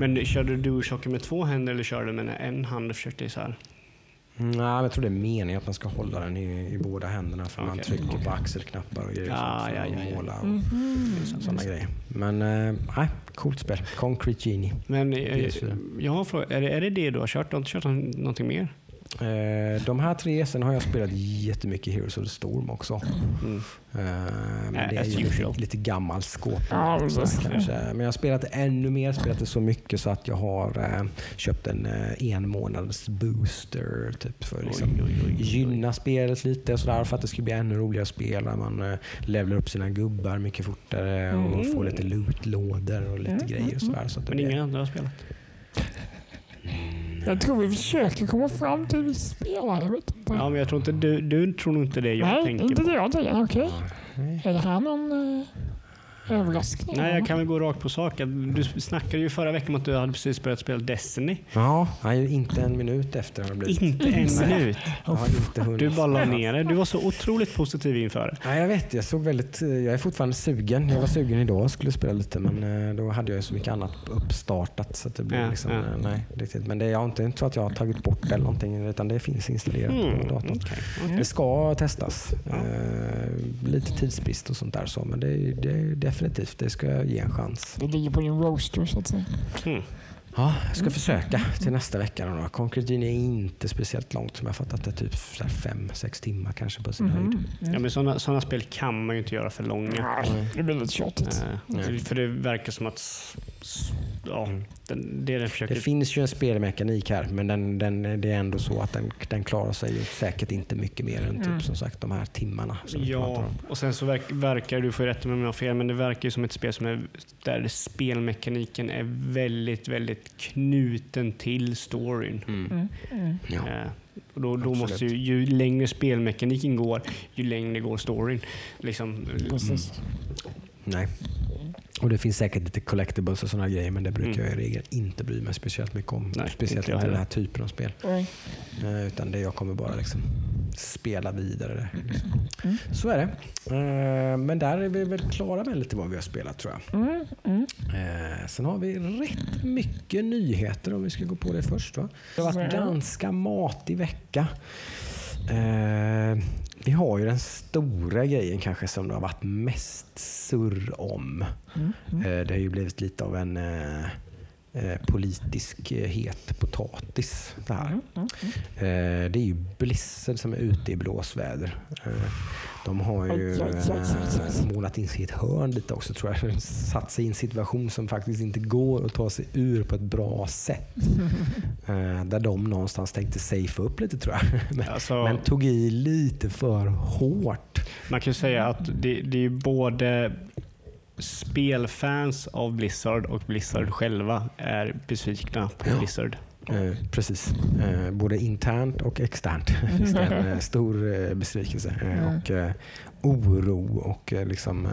Men körde du DualShocken med två händer eller körde du med en hand och försökte så här? Nej, jag tror det är meningen att man ska hålla den i, i båda händerna för man Okej, trycker på axelknappar och grejer. Ja, ja, ja, ja. måla och Mhm. sådana grejer. Men eh, nej, coolt spel. Concrete Genie. Men eh, PS4. jag har en fråga. Är det, är det det du har kört? Du har inte kört någonting mer? Eh, de här tre, sen har jag spelat jättemycket Heroes of the Storm också. Mm. Eh, men det är ju lite, lite gammal skåp. Precis. kanske. Men jag har spelat ännu mer, spelat det så mycket så att jag har eh, köpt en eh, en månads booster typ, för att liksom, Oj, oj, oj, oj. gynna spelet lite och sådär för att det ska bli ännu roligare att spela. Man eh, levlar upp sina gubbar mycket fortare och Mm. får lite lootlådor och lite Mm, grejer och sådär. Så att det Men blir- inga andra har spelat? Jag tror vi försöker komma fram till vi spelar. Jag vet inte. Ja, men jag tror inte du, du tror nog inte det jag Nej, tänker inte på. det jag tänker. Okej. Nej. Är det här någon eh, överraskning? Nej, jag kan väl gå rakt på sak. Du snackade ju förra veckan om att du hade precis börjat spela Destiny. Ja, nej, inte en minut efter har det blivit. Inte en minut. Har inte. Du bara la ner det. Du var så otroligt positiv inför det. Nej, jag vet, jag såg väldigt, jag är fortfarande sugen. Jag var sugen idag och skulle spela lite men eh, då hade jag så mycket annat uppstartat så att det blev Ja, liksom, ja. eh, nej, riktigt. Men det är inte, inte så att jag har tagit bort det eller någonting utan det finns installerat Mm, på datorn. okej. Det ska testas. Ja. Eh, lite tidsbrist och sånt där så men det, det definitivt, det ska jag ge en chans. Det ligger på din roaster så att säga. Mm. Ja, jag ska försöka till nästa vecka. Då. Concrete Genie är inte speciellt långt som jag fattat det. Typ 5-6 timmar kanske på sin höjd. Ja, men sådana, sådana spel kan man ju inte göra för långa. Nej, det blir lite tjatigt. Nej. För det verkar som att ja, den, det den försöker... Det finns ju en spelmekanik här men den, den, det är ändå så att den, den klarar sig säkert inte mycket mer än typ, Mm. som sagt de här timmarna. Ja, och sen så verk, verkar, du får rätta mig om jag har fel, men det verkar ju som ett spel som är, där spelmekaniken är väldigt, väldigt knuten till storyn. Mm. Mm. Mm. Ja. Eh, och då, då måste ju, ju längre spelmekaniken går, ju längre går storyn. Liksom, Precis. Nej. Och det finns säkert lite collectibles och sådana grejer men det brukar Mm. jag i regel inte bry mig speciellt mycket om. Nej, speciellt inte den här typen av spel. Nej. Eh, Utan det jag kommer bara liksom spela vidare. Liksom. Mm. Så är det. Eh, Men där är vi väl klara med lite vad vi har spelat tror jag. Mm. Mm. Eh, sen har vi rätt mycket nyheter om vi ska gå på det först. Va? Det har varit Ja. ganska matig vecka. Vi har ju den stora grejen kanske som det har varit mest surr om. Mm. Eh, det har ju blivit lite av en eh, eh, politisk eh, het potatis det här. Mm. Mm. Eh, det är ju Blizzard som är ute i blåsväder. Eh, de har ju eh, målat in sig i ett hörn lite också tror jag. Satt sig i en situation som faktiskt inte går att ta sig ur på ett bra sätt. Eh, där de någonstans tänkte safea upp lite tror jag. Men, alltså, men tog i lite för hårt. man kan ju säga att det, det är ju både spelfans av Blizzard och Blizzard själva är besvikna på Ja. Blizzard. Eh, precis. Eh, både internt och externt finns det en stor eh, besvikelse eh, Mm. och eh, oro och eh, liksom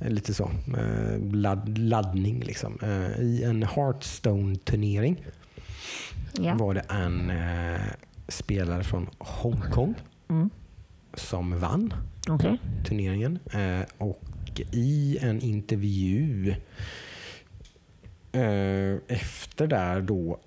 lite så ladd, laddning. Liksom. I en Hearthstone-turnering Ja. var det en spelare från Hongkong Mm. som vann Okej. turneringen. Och i en intervju Eh, efter där då,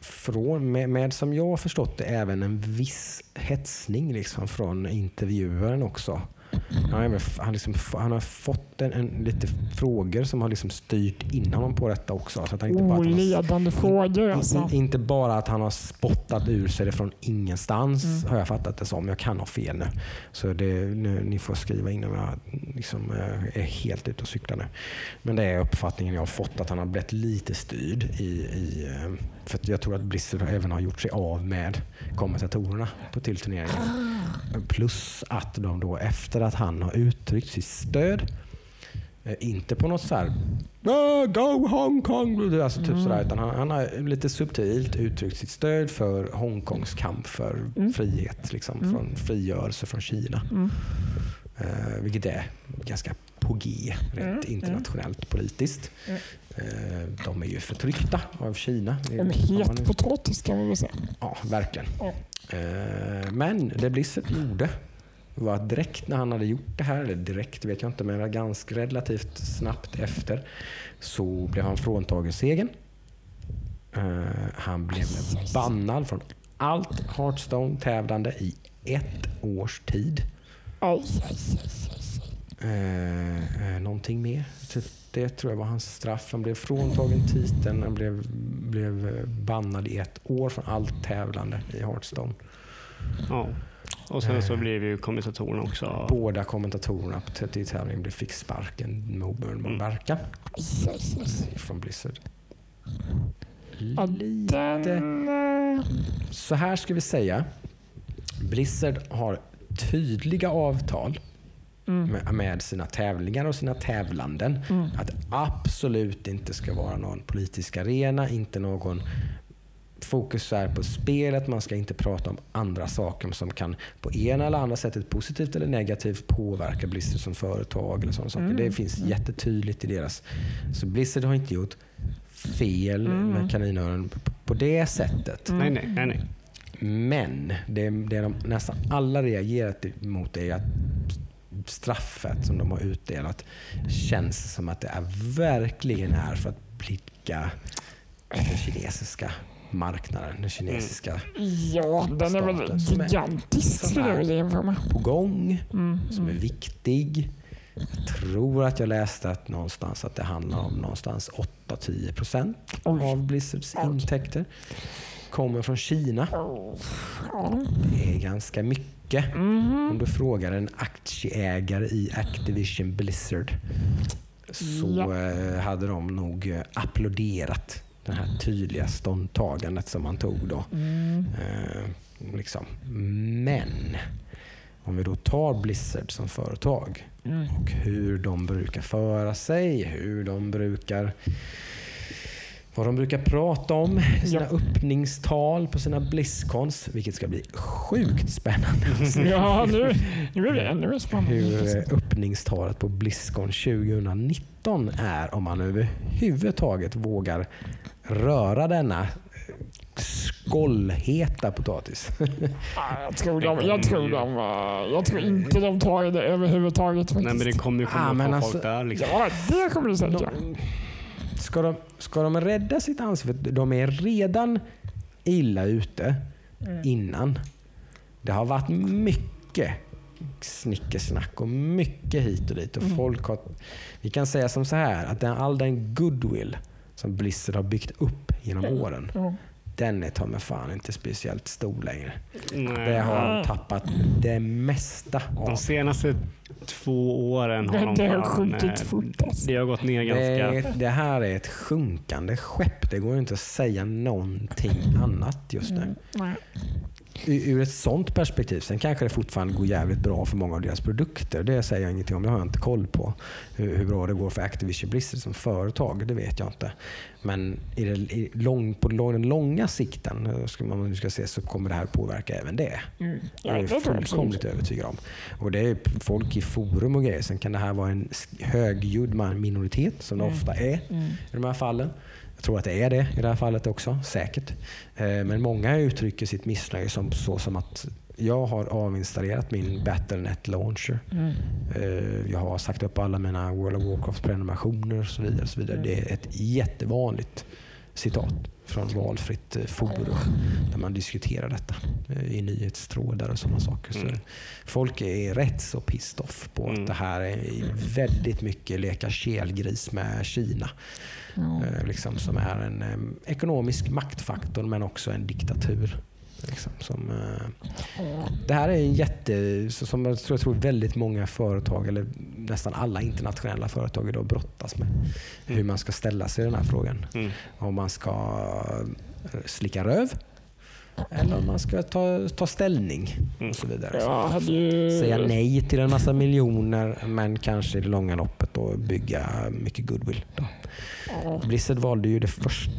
från, med, med som jag har förstått det även en viss hetsning liksom från intervjuaren också. Han har, även han, liksom, han har fått en, en, lite frågor som har liksom styrt in honom på detta också. Så att han inte bara, att han har, frågor alltså. in, inte bara att han har spottat ur sig det från ingenstans Mm. har jag fattat det som. Jag kan ha fel nu. Så det, nu, ni får skriva in om jag liksom, eh, är helt ute och cyklar nu. Men det är uppfattningen jag har fått att han har blivit lite styrd. I, i, eh, för jag tror att Blizzard även har gjort sig av med kommentatorerna på till turneringen. Plus att de då efter att han har uttryckt sitt stöd Eh, Inte på något så här "Ah, Go Hongkong! Alltså typ Mm. sådär, utan han, han har lite subtilt uttryckt sitt stöd för Hongkongs kamp för Mm. frihet, liksom, Mm. från frigörelse från Kina. Mm. Eh, vilket är ganska på G rent Mm, internationellt politiskt. Eh, de är ju förtryckta av Kina. En het potatis kan man väl säga. Ja, verkligen. Ja. Eh, Men det Blizzard gjorde var att direkt när han hade gjort det här, eller direkt vet jag inte, men ganska relativt snabbt efter, så blev han fråntagen segern. Eh, Han blev bannad från allt Hearthstone-tävlande i ett års tid. Aj, aj, aj. Eh, eh, någonting mer? Typ det tror jag var hans straff. Han blev fråntagen titeln, han blev blev eh, bannad i ett år från allt tävlande i Hearthstone. Ja. Och sen så Eh. blev ju kommentatorerna också... Båda kommentatorerna på 30 tävlingen blev fick sparken. Moburn och Mm. Barka Yes, yes. från Blizzard. Lite. Så här ska vi säga. Blizzard har tydliga avtal Mm. med, sina tävlingar och sina tävlanden. Mm. Att det absolut inte ska vara någon politisk arena, inte någon fokus är på spelet. Man ska inte prata om andra saker som kan på ena eller andra sättet positivt eller negativt påverka Blizzard som företag. eller sådana saker. Mm. Det finns jättetydligt i deras... Så Blizzard har inte gjort fel Mm. med kaninöron på- på det sättet. Mm. Nej, nej, nej. nej. Men det, det de nästan alla reagerat emot är att straffet som de har utdelat känns som att det är verkligen är för att blidka den kinesiska marknaden, den kinesiska Ja, den är väl gigantisk är- på gång, Mm. som är viktig. Jag tror att jag läste att någonstans att det handlar om någonstans 8-10 procent av Blizzards intäkter kommer från Kina. Det är ganska mycket. Mhm. Om du frågar en aktieägare i Activision Blizzard så Ja. eh, hade de nog eh, applåderat det här tydliga ståndtagandet som man tog då. Mm. Eh, liksom. Men om vi då tar Blizzard som företag Mm. och hur de brukar föra sig, hur de brukar vad de brukar prata om i sina Ja. öppningstal på sina Blizzcons, vilket ska bli sjukt spännande Ja, nu, nu är det ännu spännande. hur eh, öppningstalet på Blizzcon 2019 är om man överhuvudtaget vågar röra denna eh, skållheta potatis. Ja, Jag tror, de, jag, tror de, eh, jag tror inte de tar det överhuvudtaget Nej, men det faktiskt. kommer ju komma Ah, från alltså- folk där. Liksom. Ja, det kommer det säkert. De, ska, de, ska de rädda sitt? För De är redan illa ute innan. Det har varit mycket snickersnack och mycket hit och dit. Och folk har, vi kan säga som så här att den, all den goodwill som Blizzard har byggt upp genom åren, Ja. Den är ta mig fan inte speciellt stor längre. Nej. Det har de tappat det mesta av. De senaste två åren har Det, de det har skjutit eh, fort alltså. Det har gått ner Det, ganska... är- det här är ett sjunkande skepp. Det går inte att säga någonting annat just nu. Mm. Ur ett sånt perspektiv. Sen kanske det fortfarande går jävligt bra för många av deras produkter. Det säger jag ingenting om. Det har jag inte koll på. Hur, hur bra det går för Activision Blizzard som företag, det vet jag inte. Men i det, i lång, på den långa sikten, eh, ska man nu ska se, så kommer det här påverka även det. Mm. Ja, är det tror jag fullkomligt övertygad om. Och det är folk i forum och grejer. Sen kan det här vara en högljudd minoritet, som det Mm. ofta är Mm. i de här fallen. Jag tror att det är det i det här fallet också, säkert. Eh, Men många uttrycker sitt missnöje som, så som att jag har avinstallerat min Battle.net Launcher. Mm. Eh, Jag har sagt upp alla mina World of Warcraft-prenumerationer och så vidare. Och så vidare. Det är ett jättevanligt citat från valfritt eh, forum där man diskuterar detta i nyhetstrådar och sådana saker. Så Mm. folk är rätt så pissed off på Mm. att det här är väldigt mycket leka kelgris med Kina. Ja. Eh, liksom, som är en eh, ekonomisk maktfaktor men också en diktatur. Liksom, som, eh, det här är en jätte, som jag tror, jag tror väldigt många företag, eller nästan alla internationella företag idag brottas med. Hur man ska ställa sig i den här frågan. Mm. Om man ska eh, slicka röv eller om man ska ta, ta ställning och så vidare. Jag hade. Säga nej till en massa miljoner men kanske i det långa loppet då bygga mycket goodwill. Då. Ja. Blizzard valde ju det först,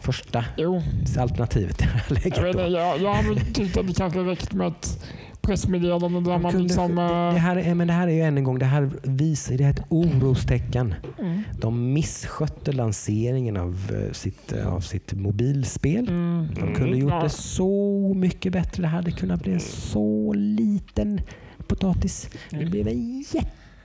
första Jo, alternativet i det här jag, vet, läget. inte, Då. jag, jag hade tyckt att det kanske räckt med ett pressmeddelande där man liksom... det, det, eh, här är, men det här är ju än en gång, det här visar, det är ett orostecken. mm, De misskötte lanseringen av eh, sitt, eh, av sitt mobilspel. mm, De Mm. kunde gjort Ja. det så mycket bättre. Det hade kunnat bli en så liten potatis. Det blev en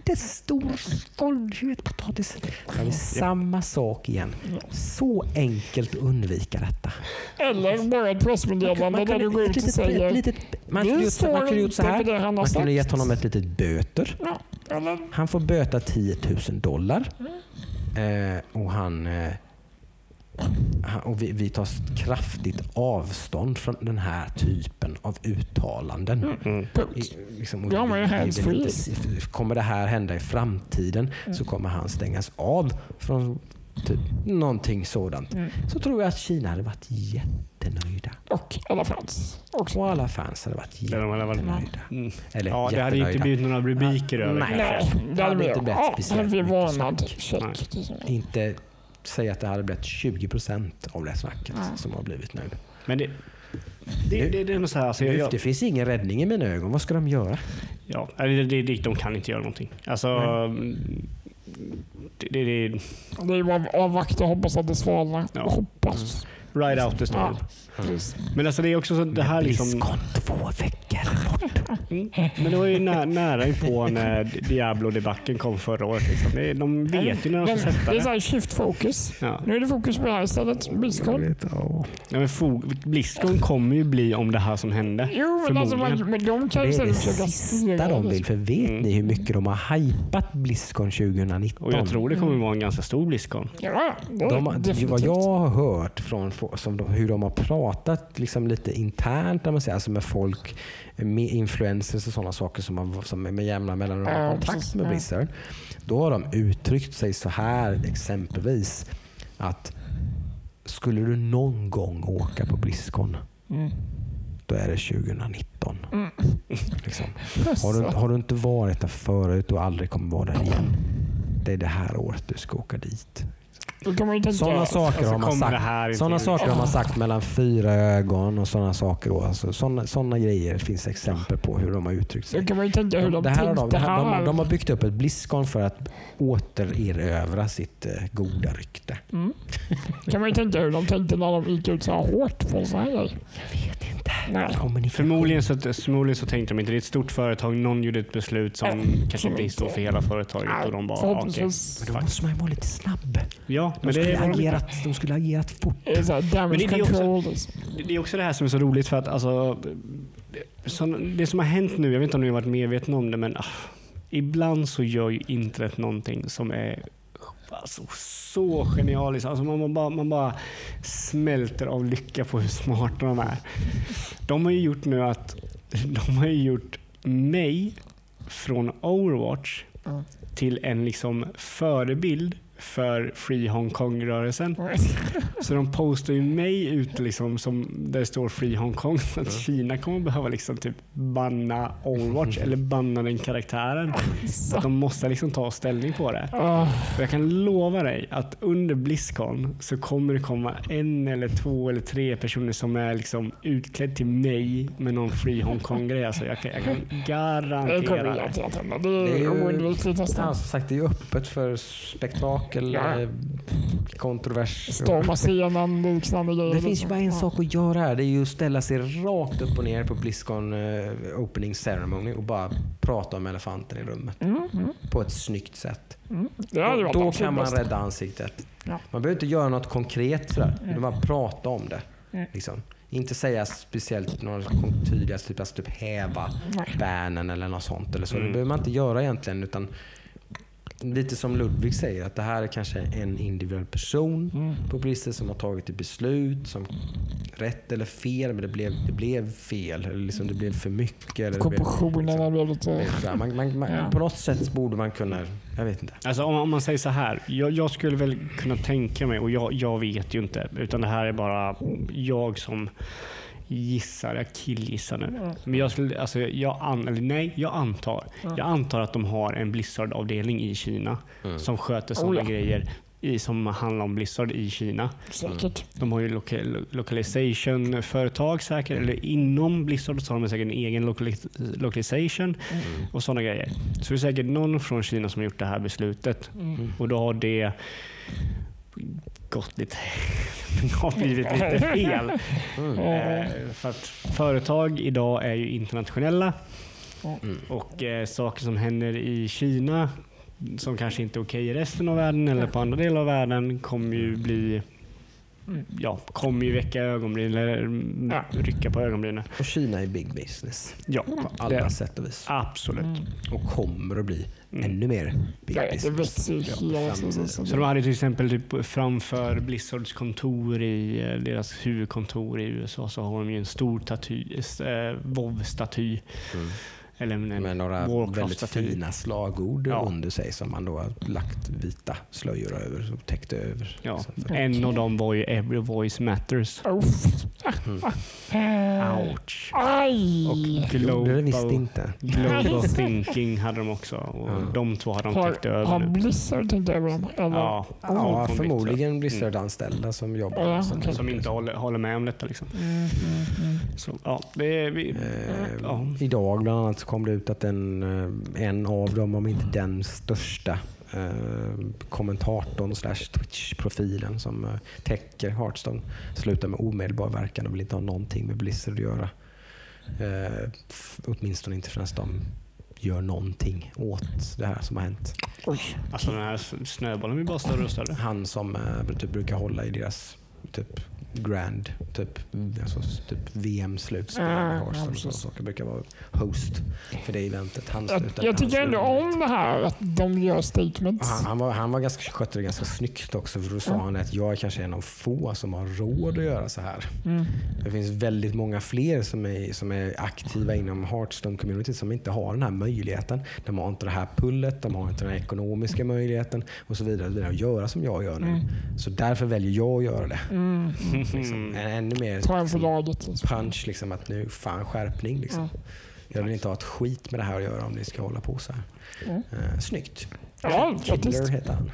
jättestor skållpotatis. Det är samma sak igen. Så enkelt att undvika detta. Eller bara ett pressmeddelande där du går ut och säger... litet, man "Vi gjort, man står kunde gjort så inte här. Man kunde sagt." gett honom ett litet böter. Ja, eller, Han får böta 10 000 dollar. Mm. Eh, och han, eh, och vi, vi tar kraftigt avstånd från den här typen av uttalanden. Mm. Punkt. I- Liksom, och Ja, vi- inte kommer det här hända i framtiden så kommer han stängas av från typ, någonting sådant. Så tror jag att Kina hade varit jättenöjda. Och alla fans också. Och alla fans hade varit hade jättenöjda. Mm. Eller Ja, det hade inte blivit några rubriker över Nej. det. Nej, det hade hade inte blivit... speciellt hade vi mycket snack. Check. Inte säga att det hade blivit 20 procent av det snacket som har blivit nu. Men det, det, det, det är så här, alltså, jag, Det finns ingen räddning i mina ögon. Vad ska de göra? ja, det, det, det, de kan inte göra någonting. Alltså, det, det, det, Det är bara att avvakta och hoppas att det svalnar. Ja. Hoppas. Right out the storm. Ja, precis. Men alltså det är också så, det här liksom... Två veckor bort. Mm. Men det var ju nä, nära på när Diablo-debacken kom förra året. Liksom. Det, de vet ju när de Men ska sätta det är det. så här shift focus. Ja. Nu är det fokus på det här istället. Blizzcon. Ja, men fo- Blizzcon kommer ju bli om det här som hände. Jo, men, alltså, man, Förmodligen. men de kan ju Det är det istället försöka sista de vill. För vet Mm. ni hur mycket de har hypat Blizzcon 2019? Och jag tror det kommer vara en ganska stor Blizzcon. Ja, det de, har- definitivt. vad jag har hört från som de, hur de har pratat liksom lite internt man säga, alltså med folk, med influencers och sådana saker som, har, som är med jämna mellanrum har kontakt med. Blizzard. Då har de uttryckt sig så här exempelvis att skulle du någon gång åka på Blizzcon Mm. då är det 2019. Mm. Liksom. Har, du, har du inte varit där förut och aldrig kommer vara där igen. Det är det här året du ska åka dit. Sådana saker, Alltså, har man sagt, ut? saker har man sagt mellan fyra ögon och sådana saker. Då. Alltså, sådana, sådana grejer finns exempel på hur de har uttryckt sig. Det kan man ju tänka hur de, Det här har de, tänkte det här, här. de, de har byggt upp ett Blizzcon för att återerövra sitt eh, goda rykte. Mm. kan man ju tänka hur de tänkte när de gick ut så här hårt på grejer. Jag vet inte. Nej. Förmodligen så, förmodligen så tänkte de inte, det är ett stort företag, någon gjorde ett beslut som Ja, kanske inte så för hela företaget och de bara. Förhoppningsvis. Men då måste man ju vara lite snabb. Ja, De men det skulle, är, agerat, de skulle agerat fort. Det Men det- det är också- det är också det här som är så roligt för att alltså, så, det som har hänt nu, jag vet inte om ni har varit medvetna om det, men ah, ibland så gör ju internet någonting som är alltså, så genialiskt. Alltså, man, bara, man bara smälter av lycka på hur smarta de är. De har ju gjort nu att de har ju gjort mig från Overwatch till en liksom förebild för Free Hong Kong-rörelsen. Så de postar ju mig ut liksom som där det står Free Hong Kong. Så att Kina kommer behöva liksom typ banna Overwatch eller banna den karaktären. Så att de måste liksom ta ställning på det. Och jag kan lova dig att under Blizzcon så kommer det komma en eller två eller tre personer som är liksom utklädd till mig med någon Free Hong Kong-grej. Alltså jag, kan, jag kan det kommer garantera det. garanterat hända. Det Det är oundvikligt nästan. som sagt, det är ju öppet för spektakel, Ja. eh, kontrovers. Storma scenen, liknande grejer. Det finns ju bara en sak att göra här. Det är ju att ställa sig rakt upp och ner på Blizzcon eh, opening ceremony och bara prata om elefanten i rummet. Mm, mm, På ett snyggt sätt. mm. Då, då kan man rädda ansiktet. Ja. Man behöver inte göra något konkret sådär. Man bara prata om det. Mm. Liksom. Inte säga speciellt några tydliga, typ, alltså typ häva banen eller något sånt. Eller så. Mm. Det behöver man inte göra egentligen. Utan lite som Ludvig säger, att det här är kanske en individuell person Mm. på Blizzard som har tagit ett beslut som rätt eller fel, men det blev, det blev fel. Eller liksom det blev för mycket. Eller blev, Proportionerna blev lite... blev här. man, man, man, Ja. På något sätt borde man kunna, jag vet inte. Alltså om, om man säger så här. Jag, jag skulle väl kunna tänka mig, och jag, jag vet ju inte, utan det här är bara jag som gissar, jag killgissar nu. Men jag skulle, alltså jag, an, eller nej, jag antar. Jag antar att de har en Blizzard-avdelning i Kina som sköter sådana Oh ja. grejer i, som handlar om Blizzard i Kina. Säkert. De har ju loca, localization-företag säkert, eller inom Blizzard så har de säkert en egen locali- localization och sådana grejer. Så det är säkert någon från Kina som har gjort det här beslutet Mm. och då har det gått lite, har blivit lite fel. Eh, för att företag idag är ju internationella Mm. och eh, saker som händer i Kina som kanske inte är okej i resten av världen eller på andra delar av världen kommer ju bli ja, kommer ju väcka ögonbryn eller mm, Ja. rycka på ögonbrynen. Och Kina är big business Ja, på alla det, sätt och vis. absolut. Och kommer att bli Mm. ännu mer big Ja, det business. framtiden. tiden. Så de hade till exempel typ framför Blizzards kontor i eh, deras huvudkontor i USA så har de ju en stor staty, äh, WoW-staty. Mm. Eller en, Med några väldigt fina slagord Ja. under sig som man då har lagt vita slöjor över och täckt över. Ja. för- En av dem var ju Every Voice Matters. Mm. Ouch. Aj! Och Gjorde det visst Global, inte. global Thinking hade de också. Och Ja. De två hade de täckt Har, över har. Blizzard tänkt över dem? Ja, Ja, förmodligen Blizzard-anställda som jobbar. Ja, som, okej. Som inte håller, håller med om detta. Liksom. Mm, mm, mm. Så, ja, det är, vi, Eh, Ja. Idag bland annat kom det ut att en, eh, en av dem, om inte den största eh, kommentatorn slash Twitch-profilen som eh, täcker Hearthstone slutar med omedelbar verkan och vill inte ha någonting med Blizzard att göra. Eh, åtminstone inte förrän de gör någonting åt det här som har hänt. Oj. alltså den här snöbollen blir bara större och större. Han som eh, typ brukar hålla i deras typ grand, typ, alltså, typ VM-slutspel ja, Hearthstone och sådana saker. brukar vara host för det eventet. Han Jag, jag tycker ändå om det här att de gör statements. han, han, var, han var ganska, skötte det ganska snyggt också för då sa Ja. han att jag är kanske en av få som har råd att göra så här. Mm. Det finns väldigt många fler som är, som är aktiva inom Hearthstone-community som inte har den här möjligheten. De har inte det här pullet, de har inte den ekonomiska möjligheten och så vidare. och vidare att göra som jag gör nu. Mm. Så därför väljer jag att göra det. Mm. Liksom. En, ännu mer Ta en för liksom, laget. Liksom. punch, liksom, att nu fan skärpning. Liksom. Mm. Jag vill inte ha ett skit med det här att göra om ni ska hålla på så här. Mm. Eh, snyggt. Ja, Kibler heter han.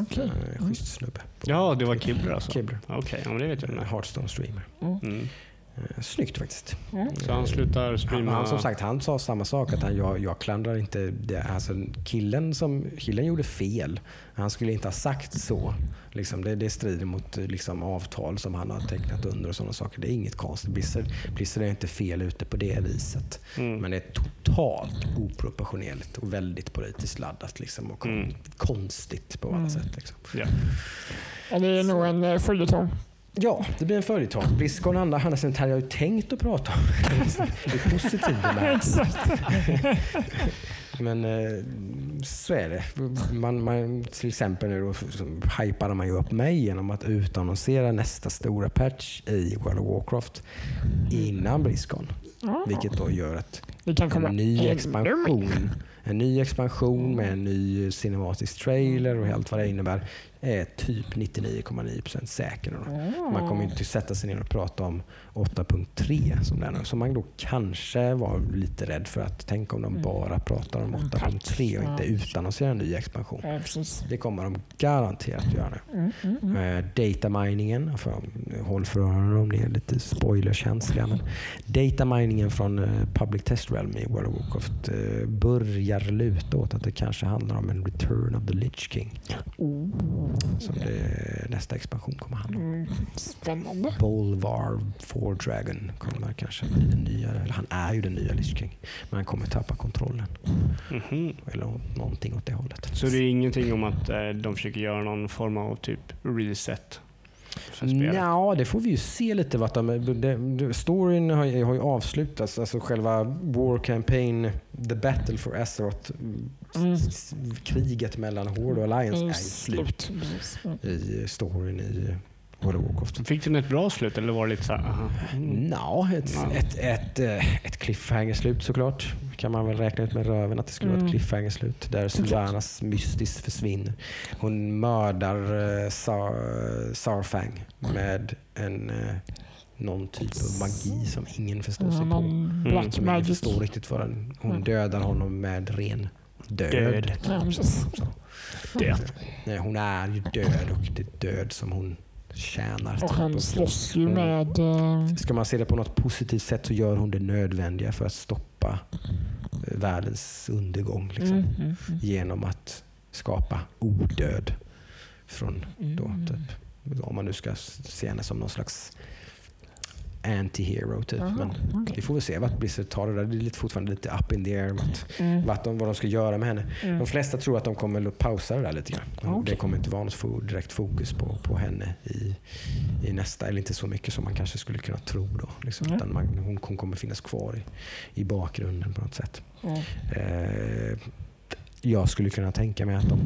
Okej. Eh, schysst snubbe. Ja, det var Kibler alltså? Kibler. Okej, ja, men det vet jag. Eh, inte. Hearthstone-streamer. Mm. Eh, snyggt faktiskt. Mm. Så han slutar Han, streama? han, som sagt, han sa samma sak. Att han, jag, jag klandrar inte det. Alltså, killen, som, killen gjorde fel. Han skulle inte ha sagt så. Liksom, det, det strider mot liksom, avtal som han har tecknat under och sådana saker. Det är inget konstigt. Blizzard, Blizzard är inte fel ute på det viset. Mm. Men det är totalt oproportionerligt och väldigt politiskt laddat. Liksom, och kon- Mm. konstigt på alla Mm. sätt. Liksom. Ja. Ja, det är nog en eh, följetong. Ja, det blir en följetong. Blizzcon och andra sånt här jag har ju tänkt att prata om. det är positivt det här. Men eh, så är det. Man, man, till exempel nu då, så hypade man ju upp mig genom att utannonsera nästa stora patch i World of Warcraft innan Blizzcon. Ja. Vilket då gör att Det kan komma en ny expansion, en ny expansion med en ny cinematisk trailer och allt vad det innebär är typ 99,9% säker. Mer. Man kommer inte sätta sig ner och prata om 8.3 som nu. Som man då kanske var lite rädd för att tänk om de Mm. bara pratar om Mm, 8.3 och ja. inte utannonserar en ny expansion. Det kommer de garanterat göra nu. Mm, mm, mm. Eh, dataminingen, för, håll för öronen om ni är lite spoilerkänsliga. Men dataminingen från eh, Public Test Realm i World of Warcraft eh, börjar luta åt att det kanske handlar om en Return of the Lich King. Oh. Som det, nästa expansion kommer handla om. Mm, Spännande. Bolvar For Dragon kommer kanske bli den nya, eller han är ju den nya Lich King. Men han kommer tappa kontrollen. Mhm. Eller någonting åt det hållet. Så det är ingenting om att eh, de försöker göra någon form av typ reset? Ja, det får vi ju se lite. Vart de, det, storyn har, ju- har ju avslutats. Alltså själva War Campaign, The Battle for Azeroth, Mm. kriget mellan Horde och Alliance är Mm, ju slut. Mm. i storyn i World of Warcraft. Fick den ett bra slut eller var det lite så här. Mm. Ja, ett, Ja. ett, ett, eh, ett cliffhanger-slut såklart. kan man väl räkna ut med röven att det skulle vara Mm. ett cliffhanger-slut. Där Sylvanas mystiskt försvinner. Hon mördar uh, Sar, Sarfang med en, eh, någon typ av magi som ingen förstår sig på. Black Som ingen Magic. förstår riktigt vad den... Hon Mm. dödar honom med ren död. Död. Hon är ju död och det är död som hon tjänar. Och typ. han slåss ju Mm. med... eh, Ska man se det på något positivt sätt så gör hon det nödvändiga för att stoppa eh, världens undergång. Liksom, mm, mm, mm. Genom att skapa odöd. Från då, Mm. typ, om man nu ska se henne som någon slags anti-hero typ. Jaha, Men okej. vi får väl se vart Blizzard tar det där. Det är lite, fortfarande lite up in the air vart, Mm. vart de, vad de ska göra med henne. Mm. De flesta tror att de kommer att pausa det där lite grann. De- Okej. Det kommer inte vara något direkt fokus på, på henne i, i nästa, eller inte så mycket som man kanske skulle kunna tro då. Liksom. Utan man, hon, hon kommer finnas kvar i, i bakgrunden på något sätt. Ja. Eh, jag skulle kunna tänka mig att de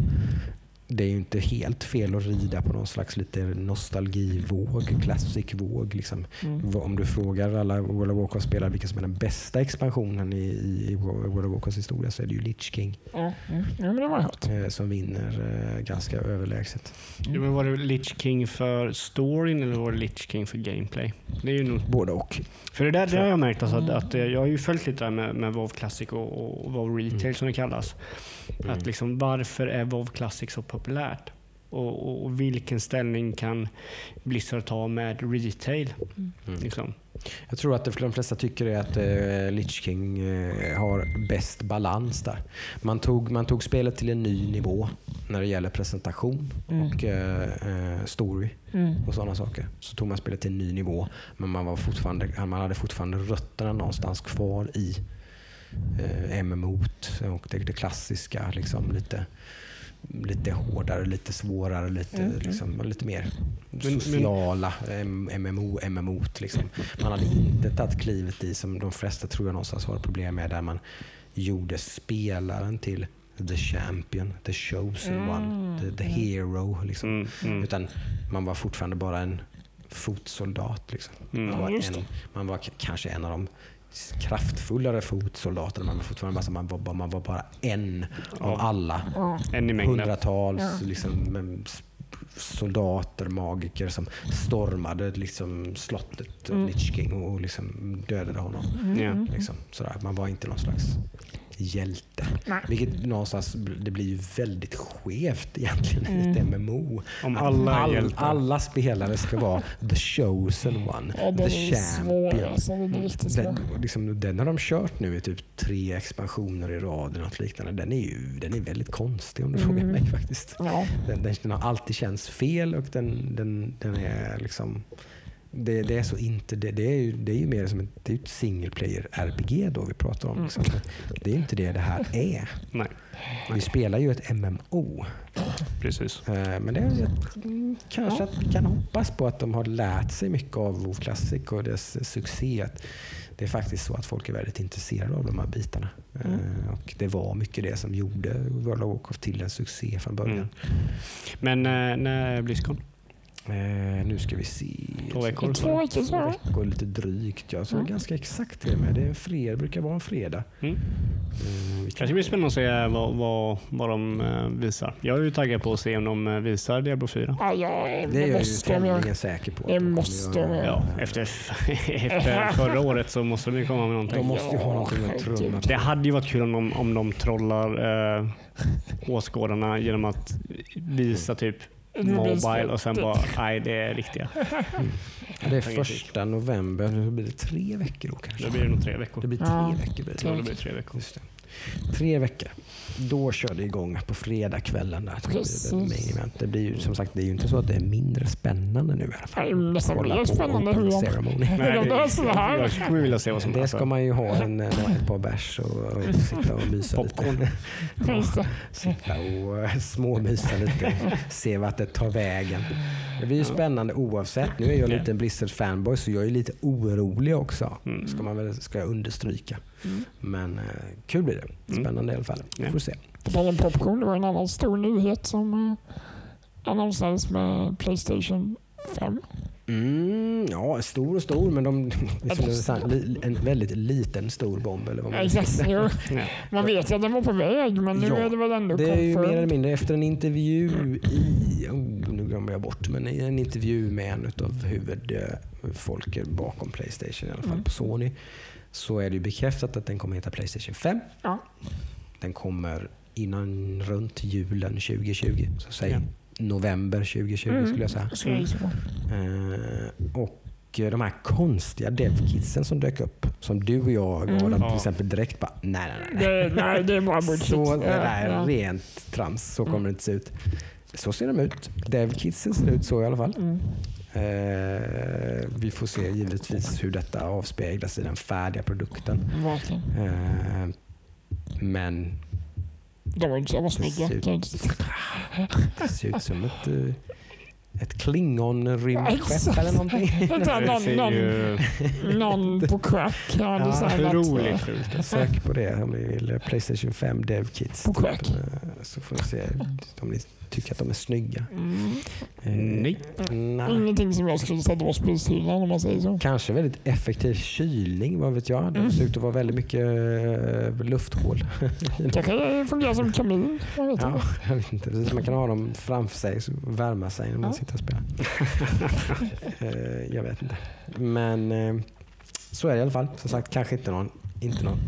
det är ju inte helt fel att rida på någon slags lite nostalgivåg, classic-våg. Liksom. Mm. Om du frågar alla World of Warcraft-spelare vilken som är den bästa expansionen i, i World of Warcrafts historia så är det ju Lich King Ja, mm. ja, men det var hört. eh, som vinner eh, ganska överlägset. Jo, men var det Lich King för storyn eller var det Lich King för gameplay? Det är ju nog, Både och. för det där det har jag märkt alltså, att, Mm. att jag har ju följt lite där med, med WoW Classic och, och WoW Retail Mm. som det kallas. Mm. Att liksom, varför är WoW Classic så populärt? Och, och, och vilken ställning kan Blizzard ta med retail? Mm. Liksom. Jag tror att de flesta tycker är att eh, Lich King eh, har bäst balans där. Man tog, man tog spelet till en ny nivå när det gäller presentation Mm. och eh, eh, story Mm. och sådana saker. Så tog man spelet till en ny nivå men man, var fortfarande, man hade fortfarande rötterna någonstans kvar i eh, MMO och det, det klassiska. Liksom, lite, lite hårdare, lite svårare, lite, Mm. liksom, lite mer sociala MMO, MMO liksom. Man hade inte tagit klivet i, som de flesta tror jag någonstans har problem med, där man gjorde spelaren till the champion, the chosen Mm. one, the, the hero. Liksom. Mm, mm, Utan man var fortfarande bara en fotsoldat. Liksom. Man, mm. var just det. en, man var kanske en av de kraftfullare fotsoldaterna. Man var fortfarande bara, man var, man var bara en av Ja. alla Ja. En i mängden. hundratals Ja. liksom, soldater, magiker som stormade liksom, slottet av Mm. Lich King och, liksom dödade honom. Mm. Liksom, sådär. Man var inte någon slags hjälte. Nej. Vilket någonstans, det blir ju väldigt skevt egentligen i Mm. ett MMO. Om alla all, alla spelare ska vara the chosen one, Ja, the svår champion. alltså. Den. Den, liksom, den har de kört nu i typ tre expansioner i rad eller något liknande. Den är ju den är väldigt konstig om du frågar Mm. mig faktiskt. Ja. Den, den, den har alltid känts fel och den, den, den är liksom det, det är så inte, det, det, är ju, det är ju mer som ett, det är ett single player RPG då vi pratar om. Liksom. Det är inte det det här är. Nej, Vi spelar ju ett MMO. precis. Eh, Men det är, mm, kanske att vi kan hoppas på att de har lärt sig mycket av WoW Classic och dess succé. Det är faktiskt så att folk är väldigt intresserade av de här bitarna. Eh, Mm. Och det var mycket det som gjorde World of Warcraft till en succé från början. Mm. Men eh, när är Blizzcon? Eh, nu ska vi se. Två veckor. Två veckor Två så. veckor, lite drygt. Jag sa Mm. ganska exakt det med. Det är en fredag, brukar vara en fredag. Mm. Eh, vi kan- kanske blir spännande att se vad, vad, vad de eh, visar. Jag är ju taggad på att se om de eh, visar Diablo 4. Ja, ja, Det är det jag ju de tämligen säker på. Det de måste de göra. Ja, efter, efter förra året så måste de ju komma med De någonting. måste ju ha Ja, någonting att trumma på. Det hade ju varit kul om de, om de trollar eh, åskådarna genom att visa typ Mobile och sen bara, nej det är riktiga. Det är första november. Nu blir det tre veckor då kanske. Då blir det nog tre veckor. Det blir tre Ja. veckor. Blir det. Ja, det blir tre veckor. Just det. Tre veckor. Då kör det igång på fredagskvällen. Där. Det Precis. det blir ju som sagt det är ju inte så att det är mindre spännande nu i alla Ja, fall. det är nästan mer spännande hur ceremony. Nej, de det, här. jag, jag skulle vilja se vad som Det ska man ju ha en, ett par bärs och, och sitta och mysa Popcorn. lite. Det. Sitta och eh, småmysa lite. Se vart det tar vägen. Det blir ju spännande oavsett. Nu är jag lite en Blizzard fanboy så jag är lite orolig också. Mm. Ska, man väl, ska jag understryka. Mm. Men eh, kul blir det. Spännande i alla fall. Vi får se. Om popcorn, det var en annan stor nyhet som eh, annonserades med Playstation 5. Mm, ja, stor och stor men de, en väldigt liten stor bomb. Eller vad man Ja. Man vet ju att den var på väg, men nu Ja, är det väl ändå Det är ju mer eller mindre efter en intervju i, glömmer jag bort, men i en intervju med en av huvudfolken bakom Playstation, i alla fall Mm. på Sony, så är det ju bekräftat att den kommer heta Playstation 5. Ja. Den kommer innan runt julen 2020, så säg Ja. november 2020 Mm. skulle jag säga. Eh, och eh, de här konstiga devkitsen som dök upp, som du och jag Mm. Adam, till Ja. exempel direkt bara nej, nej, nej. Det, nej, det är bara bullshit. Så det där är ja. rent trams. Så kommer Mm. det inte se ut. Så ser de ut. Devkidsen ser ut så i alla fall. Mm. Eh, vi får se givetvis hur detta avspeglas i den färdiga produkten. Verkligen. Eh, men De var inte så jävla snygga. Det ser ut som ett, eh, ett klingon-rymdskepp eller någonting. Vänta, någon, någon, någon på crack har Ja, otroligt sjukt. Sök på det om ni vill. Playstation 5 Dev Kits. På crack. Eh, Så får ni se om ni tycker att de är snygga. Mm. Eh, Nej. nej. Ingenting som jag skulle sätta på spishyllan om man säger så. Kanske väldigt effektiv kylning, vad vet jag. Det Mm. ser ut att vara väldigt mycket eh, lufthål. Kanske fungerar som kamin. Jag vet Ja, inte. jag vet inte. Precis, Man kan ha dem framför sig och värma sig när man Ja. sitter och spelar. Eh, jag vet inte. Men eh, så är det i alla fall. Som sagt, kanske inte någon, inte någon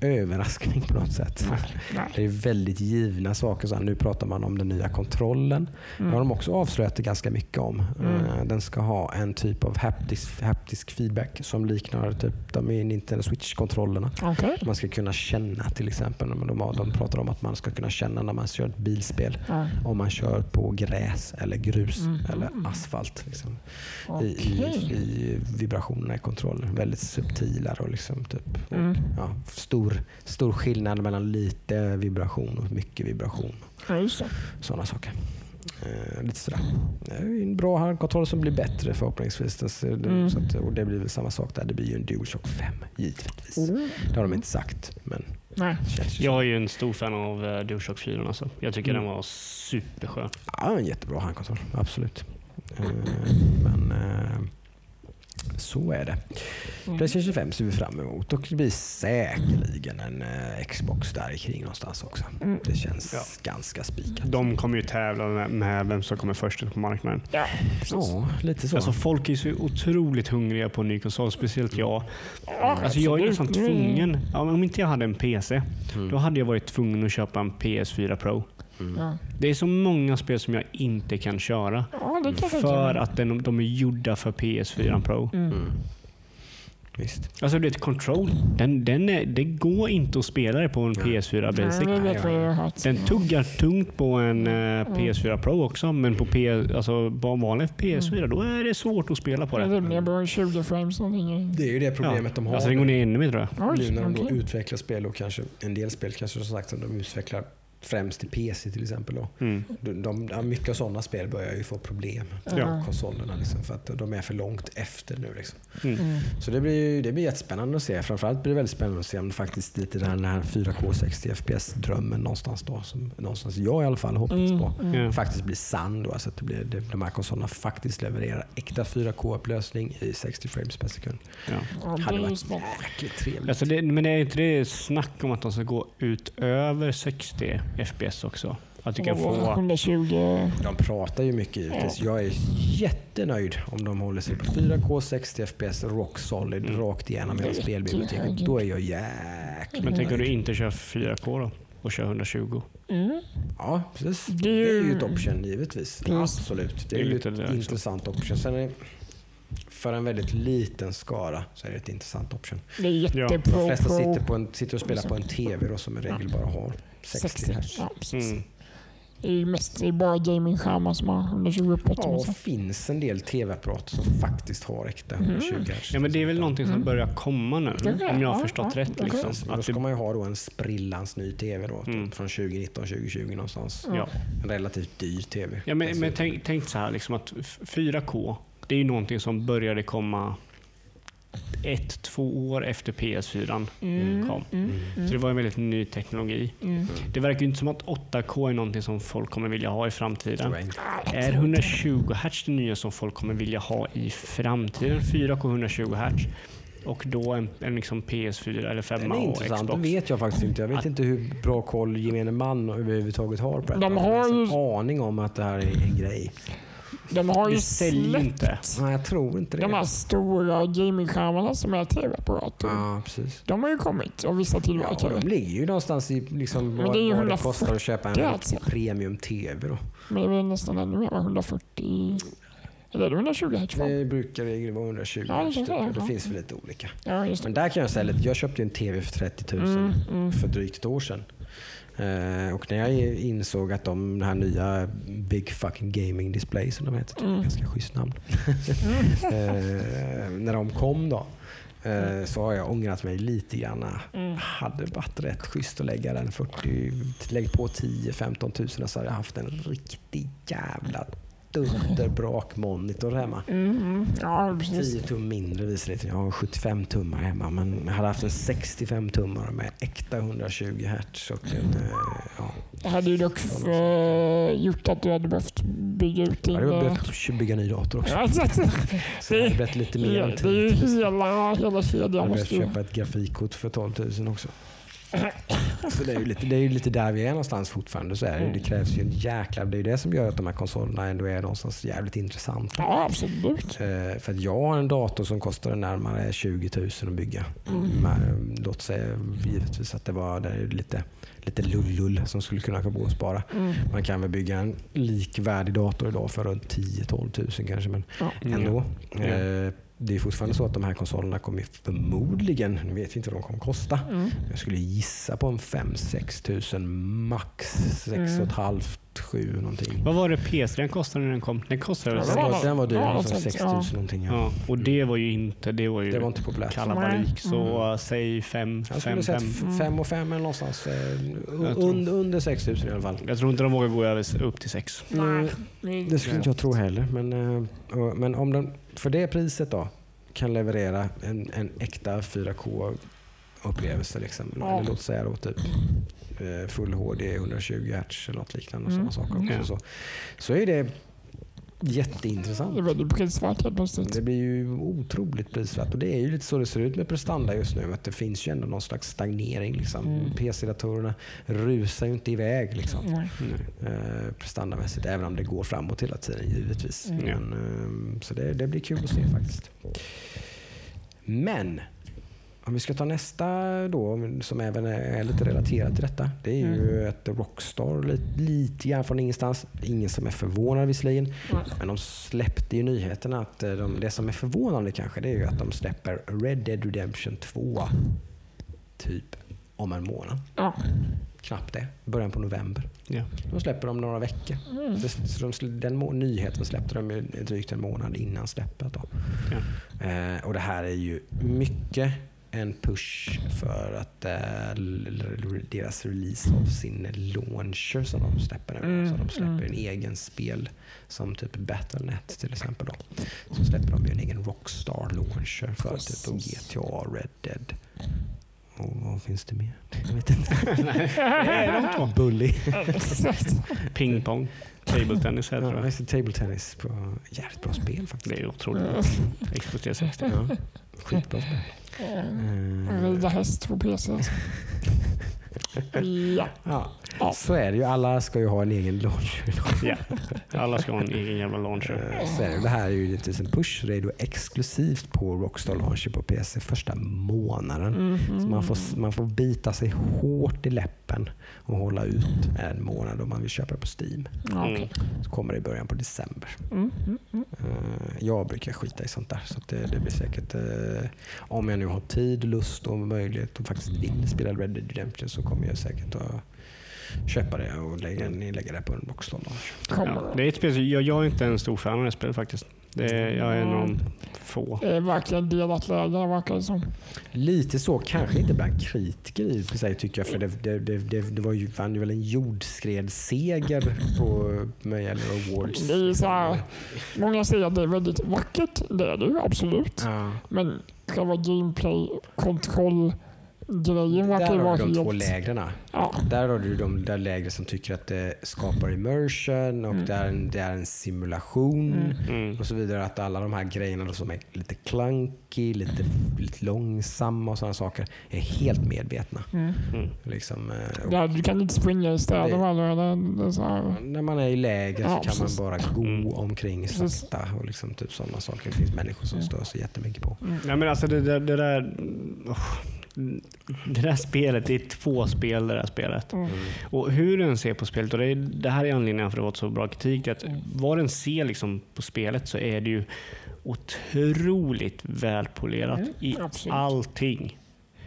överraskning på något sätt. Nej. Det är väldigt givna saker. Så här, nu pratar man om den nya kontrollen. Det har de också avslöjat det ganska mycket om. Mm. Eh, Den ska ha en typ av haptisk, haptisk feedback som liknar typ de i Nintendo Switch-kontrollerna. Okej. Man ska kunna känna till exempel. De, har- de pratar om att man ska kunna känna när man kör ett bilspel. Ja. Om man kör på gräs eller grus Mhm. eller asfalt. Liksom. I, Okej. i, I vibrationerna i kontrollen. Väldigt subtilare och liksom typ, och, Mm. ja, stor, stor skillnad mellan lite vibration och mycket vibration. Ja, just det. Sådana saker. Eh, lite sådär. Det är ju en bra handkontroll som blir bättre förhoppningsvis. Mm. så att, och det blir väl samma sak där. Det blir ju en DualShock 5 givetvis. Mm. Det har de inte sagt, men Nej. Jag är ju en stor fan av uh, DualShock 4. Alltså. Jag tycker Mm. den var superskön. Ja, en jättebra handkontroll. Absolut. Eh, men eh, så är det. Mm. Playstation 25 ser vi fram emot och det blir säkerligen en eh, Xbox där i kring någonstans också. Mm. Det känns Ja. ganska spikat. De kommer ju tävla med, med vem som kommer först ut på marknaden. Ja. Ja, lite så. Alltså folk är så otroligt hungriga på en ny konsol, speciellt jag. Ja, Alltså jag är nästan Mm. tvungen. Ja, om inte jag hade en PC, Mm. då hade jag varit tvungen att köpa en PS4 Pro. Ja, Det är så många spel som jag inte kan köra. ja det kan För att den, de är gjorda för PS4 Pro. Mm. Mm. Visst. Alltså det är ett Control. Den, den är, det går inte att spela det på en Nej. PS4 Basic. Ja. Den tuggar tungt på en eh, PS4 Pro också, men på, P, alltså, på en vanlig PS4 då är det svårt att spela på Det det. rimliga bör 20 frames någonting. Det är ju det problemet de har. Alltså det går ner ännu mer tror jag. Oj, nu när de då okej. utvecklar spel och kanske en del spel kanske som sagt som de utvecklar främst till PC till exempel. Då. Mm. De, de, mycket av sådana spel börjar ju få problem på Ja. konsolerna liksom, för att de är för långt efter nu. Liksom. Mm. Mm. Så det blir, det blir jättespännande att se. Framförallt blir det väldigt spännande att se om det faktiskt lite den här 4K 60 FPS-drömmen någonstans då, som någonstans jag i alla fall hoppas Mm. på, Mm. Faktiskt blir sann då. Alltså att det blir, det, de här konsolerna faktiskt levererar äkta 4K-upplösning i 60 frames per sekund. Ja. Ja, Det hade varit jäkligt trevligt. Alltså det, men det är inte det snack om att de ska gå utöver 60 FPS också? Att du kan få... 120. De pratar ju mycket givetvis. Jag är jättenöjd om de håller sig på 4K 60 FPS rock solid Mm. rakt igenom hela spelbiblioteket. Då är jag jäkligt Men tänk om du inte kör 4K då? Och kör 120? Mm. Ja, precis. Det Det är är ju ett option givetvis. Precis. Absolut. Det är Det är ju lite ett det också. intressant option. Sen är det, för en väldigt liten skara så är det ett intressant option. Det är jättepro. De flesta sitter, på en, sitter och spelar på en TV då, som i regel bara har 60 Hz. Ja, precis. Mm. Det är ju mest det är bara gamingskärmar som har 120 uppåt. Ja, det finns en del TV-apparater som faktiskt har äkta Mm. 120 Hz. Ja men det är väl någonting som Mm. börjar komma nu, Ja, om jag har förstått ja, rätt. Liksom. Precis. Då Att ska man ju ha då en sprillans ny TV då, typ Mm. från 2019, 2020 någonstans. ja. En relativt dyr TV. Ja, men, men tänk, tänk så här liksom att f- 4K, det är ju någonting som började komma ett, två år efter PS4 Mm, kom. mm, Så det var en väldigt ny teknologi. mm. Det verkar ju inte som att 8K är någonting som folk kommer vilja ha i framtiden. Är 120 Hz det nya som folk kommer vilja ha i framtiden? 4K 120 Hz och då en, en liksom PS4 eller 5 Den är och intressant. Det Xbox. vet jag faktiskt inte. Jag vet Att- inte hur bra koll gemene man överhuvudtaget har på det. De har ju- en aning om att det här är en grej. De har ju Det säljer släppt inte. Nej, jag tror inte det. de här stora gamingskärmarna som är tv-apparater. Ja, precis. De har ju kommit och vissa Ja, tillverkare. och de ligger ju någonstans i liksom, Men vad, det är ju vad det 140 kostar att köpa en alltså. premium-TV. Då. Men det är väl nästan ännu mer, va? 140... Eller är det 120 hertz? Det brukar i vara 120 Ja, det hertz, typ. Det ja. finns väl lite olika. Ja, just det. Men där kan jag säga lite. Jag köpte en TV för 30 000 Mm, mm. för drygt ett år sedan. Eh, och när jag insåg att de, den här nya Big Fucking Gaming Display som de heter, typ, Mm. ganska schysst namn. eh, när de kom då eh, så har jag ångrat mig lite grann. Mm. Hade varit rätt schysst att lägga den 40, lägg på 10-15 tusen så hade jag haft en riktig jävla dunderbrak-monitor hemma. Mm, ja, precis. 10 tum mindre visserligen. Jag har 75 tummar hemma men jag hade haft en 65 tummare med äkta 120 hertz. Och en, eh, ja, Det hade ju dock eh, gjort att du hade behövt bygga ut din... jag hade eh, behövt bygga ny dator också. ja, exakt. Så det hade blivit lite mer än det är ju 10 000. hela, hela Jag kedjan. hade behövt köpa ett grafikkort för 12 000 också. Så det är, ju lite, det är ju lite där vi är någonstans fortfarande. Så är det, det krävs ju en jäkla... Det är det som gör att de här konsolerna ändå är någonstans jävligt intressanta. Ja, absolut. Eh, för att jag har en dator som kostar närmare 20 000 att bygga. Mm. Men, låt säga givetvis att det var det är lite, lite lullull som skulle kunna gå att spara. Mm. Man kan väl bygga en likvärdig dator idag för runt 10-12 000 kanske. Men Ja. ändå. Ja. Eh, det är fortfarande så att de här konsolerna kommer förmodligen, nu vet vi inte vad de kommer kosta. Mm. Jag skulle gissa på en 5-6 tusen max. 6 Mm. och ett halvt, 7 någonting. Vad var det PS3 den kostade när den kom? Den kostade Ja, Den det var, den var dyr, Ja, alltså något 6 sånt, 000 ja. någonting. Ja. Ja, och det var ju inte, det var ju Det var inte populärt. kalabalik. Så uh, säg 5, Jag skulle 5, säga 5. 5 och 5 eller någonstans. Eh, under, under 6 000 i alla fall. Jag tror inte de vågar gå över upp till 6. Mm, Nej. det skulle inte jag tro heller. Men, eh, men om de för det priset då kan leverera en, en äkta 4K-upplevelse. Liksom. Ja. Eller låt säga då typ eh, full HD 120 Hz eller något liknande. Och Mm. sådana saker också. Ja. Så, så är Det jätteintressant. är väldigt prisvärt helt plötsligt. Det blir ju otroligt prisvärt och det är ju lite så det ser ut med prestanda just nu. Att det finns ju ändå någon slags stagnering. Liksom. Mm. PC-datorerna rusar ju inte iväg liksom, Nej. eh, prestandamässigt. Även om det går framåt hela tiden givetvis. Mm. Men, eh, så det, det blir kul att se faktiskt. Men om vi ska ta nästa då, som även är lite relaterat till detta. Det är ju Mm. ett Rockstar lite, lite grann från ingenstans. Ingen som är förvånad visserligen. Mm. Men de släppte ju nyheterna att eh, de, det som är förvånande kanske det är ju att de släpper Red Dead Redemption 2 typ om en månad. Ja. Knappt det. Början på november. Ja. De släpper de några veckor. Mm. Det, så de, den må, nyheten släppte de ju drygt en månad innan släppet. Då. Ja. Eh, och det här är ju mycket en push för att l- deras release av sin launcher som de släpper nu. Mm, Så de släpper mm. en egen spel som typ Battlenet till exempel. Då. Så släpper de ju en egen Rockstar launcher för Precis. typ GTA, Red Dead. Och vad finns det mer? Jag vet inte. Det är de två. Bully. Pingpong. Table tennis heter Ja, det. table tennis. På, jävligt bra spel faktiskt. Det är otroligt bra. Xbox 360. Ja, skitbra spel. Eh, Rida häst på PC. Ja. Ja, så är det ju. Alla ska ju ha en egen launcher. Ja. Alla ska ha en egen jävla launcher. Eh, Så är det. det här är ju lite en push. Det är då exklusivt på Rockstar Launcher på PC första månaden. Mhm. Så man får, man får bita sig hårt i läppen och hålla ut en månad om man vill köpa på Steam. Mm. Så kommer det i början på december. Mm, mm, mm. Eh, Jag brukar skita i sånt där. Så det, det blir säkert, eh, om jag nu har tid, lust och möjlighet och faktiskt vill spela Red Dead Redemption så kommer jag säkert att köpa det och lägga, lägga det på en. Kommer. Ja, det är ett spel, jag, jag är inte en stor fan av det spelet faktiskt. Det är, jag är en av de få. Det är verkligen delat läge verkar det som. Lite så, kanske inte bland kritiker i för sig tycker jag. För det, det, det, det, det var ju, vann ju väl en jordskredsseger på gäller awards. Det är så här, många säger att det är väldigt vackert. Det är det ju absolut. Ja. Men själva gameplay, kontroll, grejen verkar Där ju har vara du de två helt... lägren. Ja, Där har du de där lägre som tycker att det skapar immersion och Mm. det, är en, det är en simulation. Mm. Mm. Och så vidare. Att alla de här grejerna då som är lite clunky, lite, lite långsamma och sådana saker är helt medvetna. mm. Mm. Liksom, eh, och ja, du kan inte springa i städer Det- eller det, det är så här. när man är i läger Ja, så kan precis. man bara gå Mm. omkring sakta och liksom typ sådana saker. Det finns människor som Mm. stör sig jättemycket på. Ja, men alltså det, det, det där... oh, det där spelet, det är två spel det där spelet. Mm. Och hur den ser på spelet, och det, är, det här är anledningen för att det var så bra kritik, det är att Mm. vad den ser liksom på spelet så är det ju otroligt välpolerat Mm, i absolut. allting.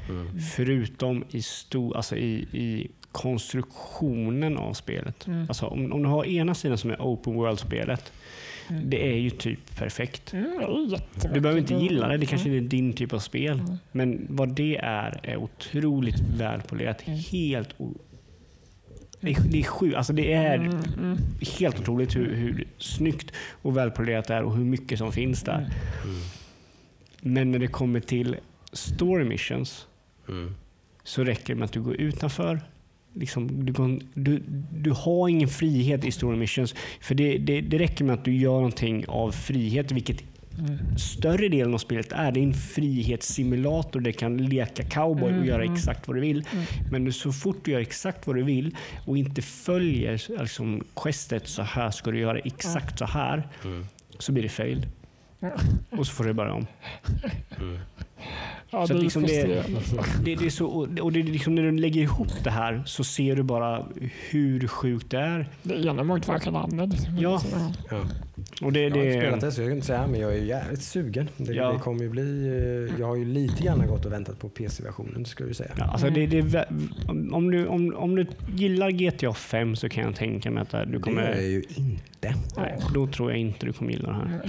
Mm. Förutom i, sto, alltså i, i konstruktionen av spelet. Mm. Alltså, om, om du har ena sidan som är open world-spelet, Mm. det är ju typ perfekt. Mm. Du behöver inte gilla det, det kanske Mm. är din typ av spel. Men vad det är, är otroligt välpolerat. Mm. Helt o- det är, det är sjukt. Alltså det är Mm, mm. helt otroligt hur, hur snyggt och välpolerat det är och hur mycket som finns där. Mm. Men när det kommer till story missions Mm. så räcker det med att du går utanför. Liksom, du, du, du har ingen frihet i story missions. För det, det, det räcker med att du gör någonting av frihet, vilket Mm. större delen av spelet är. Det är en frihetssimulator där du kan leka cowboy och Mm, göra mm. exakt vad du vill. Mm. Men så fort du gör exakt vad du vill och inte följer liksom, questet så här ska du göra exakt så här. Så blir det fail. Och så får du börja om. Mm. Ja, Så det är liksom det-. Det, det är så, och det är liksom när du lägger ihop det här så ser du bara hur sjukt det är. Det ena motverkar det andra. Ja. Ja. Och det, Jag har inte det, spelat det så jag kan inte säga men jag är jävligt sugen. Det, Ja. det kommer ju bli, eh, jag har ju lite grann gått och väntat på PC-versionen skulle vi säga. ja, alltså det, det, vä- om, du, om, om du gillar GTA 5 så kan jag tänka mig att du Det kommer... är ju inte. Nej, då tror jag inte du kommer gilla det här.